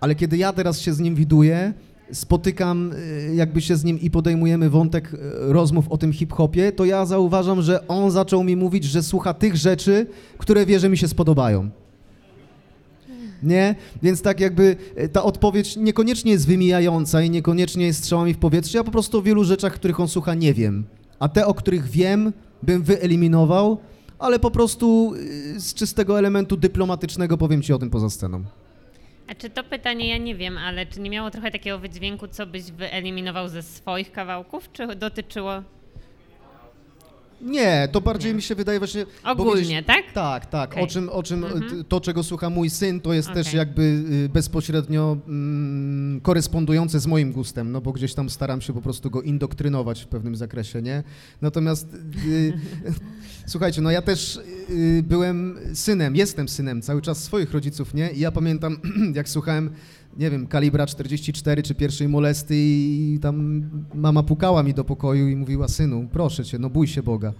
Ale kiedy ja teraz się z nim widuję, spotykam y, jakby się z nim i podejmujemy wątek y, rozmów o tym hip-hopie, to ja zauważam, że on zaczął mi mówić, że słucha tych rzeczy, które wie, że mi się spodobają. Nie? Więc tak jakby y, ta odpowiedź niekoniecznie jest wymijająca i niekoniecznie jest strzałami w powietrze. Ja po prostu o wielu rzeczach, których on słucha, nie wiem. A te, o których wiem, bym wyeliminował, ale po prostu y, z czystego elementu dyplomatycznego powiem ci o tym poza sceną. A czy to pytanie, ja nie wiem, ale czy nie miało trochę takiego wydźwięku, co byś wyeliminował ze swoich kawałków, czy dotyczyło Nie, to bardziej Nie. mi się wydaje właśnie... ogólnie, tak? Tak, tak. Okej. O czym, o czym Mhm. to, czego słucha mój syn, to jest też Okej. jakby y, bezpośrednio mm, korespondujące z moim gustem, no bo gdzieś tam staram się po prostu go indoktrynować w pewnym zakresie, nie? Natomiast y, słuchajcie, no ja też y, byłem synem, jestem synem cały czas swoich rodziców, nie? I ja pamiętam, jak słuchałem nie wiem, kalibra 44 czy pierwszej molesty i tam mama pukała mi do pokoju i mówiła, synu, proszę cię, no bój się Boga.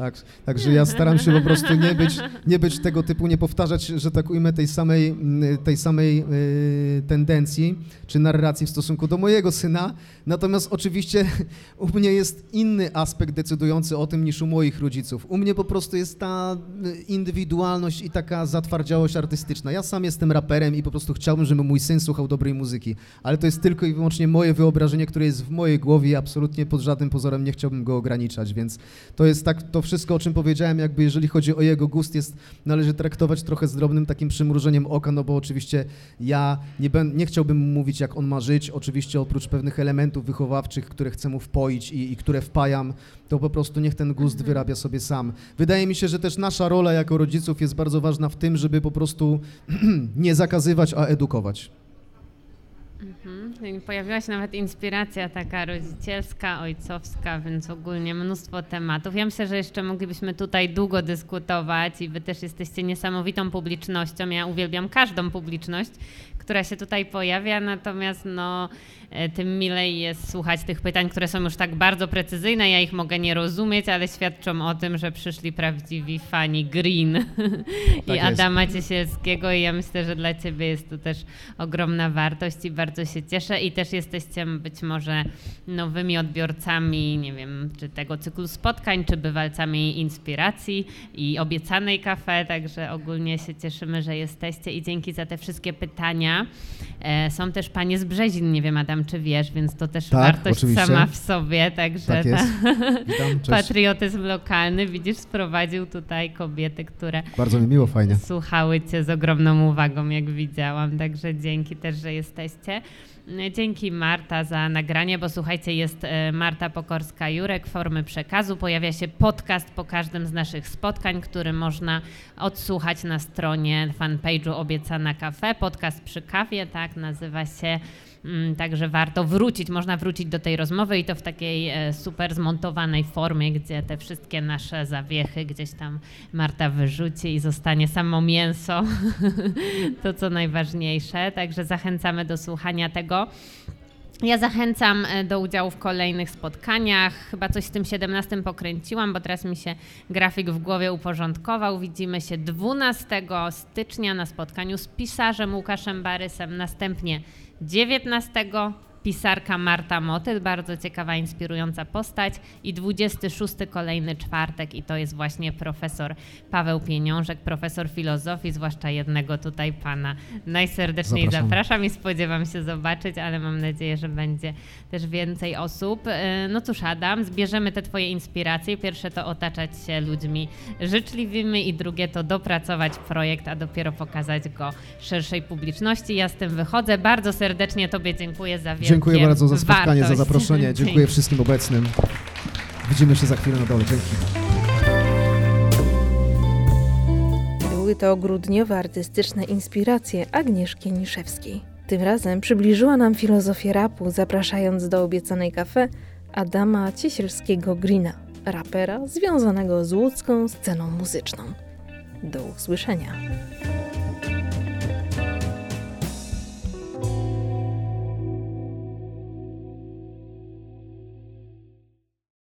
Tak, także ja staram się po prostu nie być, nie być tego typu, nie powtarzać, że tak ujmę, tej samej, mm, tej samej y, tendencji czy narracji w stosunku do mojego syna. Natomiast oczywiście u mnie jest inny aspekt decydujący o tym niż u moich rodziców. U mnie po prostu jest ta y, indywidualność i taka zatwardziałość artystyczna. Ja sam jestem raperem i po prostu chciałbym, żeby mój syn słuchał dobrej muzyki, ale to jest tylko i wyłącznie moje wyobrażenie, które jest w mojej głowie i absolutnie pod żadnym pozorem nie chciałbym go ograniczać, więc to jest tak, to wszystko, o czym powiedziałem, jakby jeżeli chodzi o jego gust, jest, należy traktować trochę z drobnym takim przymrużeniem oka, no bo oczywiście ja nie, ben, nie chciałbym mówić, jak on ma żyć, oczywiście oprócz pewnych elementów wychowawczych, które chcę mu wpoić i, i które wpajam, to po prostu niech ten gust wyrabia sobie sam. Wydaje mi się, że też nasza rola jako rodziców jest bardzo ważna w tym, żeby po prostu nie zakazywać, a edukować. Mhm. I Pojawiła się nawet inspiracja taka rodzicielska, ojcowska, więc ogólnie mnóstwo tematów. Ja myślę, że jeszcze moglibyśmy tutaj długo dyskutować i wy też jesteście niesamowitą publicznością. Ja uwielbiam każdą publiczność, która się tutaj pojawia, natomiast no, e, tym milej jest słuchać tych pytań, które są już tak bardzo precyzyjne. Ja ich mogę nie rozumieć, ale świadczą o tym, że przyszli prawdziwi fani Green i jest. Adama Ciesielskiego i ja myślę, że dla Ciebie jest to też ogromna wartość i bardzo się cieszę i też jesteście być może nowymi odbiorcami, nie wiem, czy tego cyklu spotkań, czy bywalcami inspiracji i obiecanej kafe, także ogólnie się cieszymy, że jesteście i dzięki za te wszystkie pytania. E, są też panie z Brzezin, nie wiem Adam, czy wiesz, więc to też Tak, wartość oczywiście. sama w sobie, także Tak ta. Witam, patriotyzm lokalny, widzisz, sprowadził tutaj kobiety, które Bardzo mi miło, fajnie. słuchały Cię z ogromną uwagą, jak widziałam, także dzięki też, że jesteście. Dzięki Marta za nagranie, bo słuchajcie, jest e, Marta Pokorska-Jurek, formy przekazu. Pojawia się podcast po każdym z naszych spotkań, który można odsłuchać na stronie fanpage'u Obiecana Cafe. Podcast przy kawie, tak, nazywa się. Mm, Także warto wrócić, można wrócić do tej rozmowy i to w takiej e, super zmontowanej formie, gdzie te wszystkie nasze zawiechy gdzieś tam Marta wyrzuci i zostanie samo mięso, to co najważniejsze. Także zachęcamy do słuchania tego. Ja zachęcam e, do udziału w kolejnych spotkaniach. Chyba coś z tym 17 pokręciłam, bo teraz mi się grafik w głowie uporządkował. Widzimy się 12 stycznia na spotkaniu z pisarzem Łukaszem Barysem, następnie 19 pisarka Marta Motyl, bardzo ciekawa, inspirująca postać i 26 kolejny czwartek i to jest właśnie profesor Paweł Pieniążek, profesor filozofii, zwłaszcza jednego tutaj pana. Najserdeczniej Zapraszam. zapraszam i spodziewam się zobaczyć, ale mam nadzieję, że będzie też więcej osób. E, No cóż Adam, zbierzemy te twoje inspiracje. Pierwsze to otaczać się ludźmi życzliwymi i drugie to dopracować projekt, a dopiero pokazać go szerszej publiczności. Ja z tym wychodzę. Bardzo serdecznie tobie dziękuję za wielkie Dziękuję bardzo za spotkanie, za zaproszenie. Dziękuję Dzięki. wszystkim obecnym. Widzimy się za chwilę na dole. Dzięki. Były to grudniowe artystyczne inspiracje Agnieszki Niszewskiej. Tym razem przybliżyła nam filozofię rapu, zapraszając do obiecanej kafe Adama Ciesielskiego Greena, rapera związanego z łódzką sceną muzyczną. Do usłyszenia.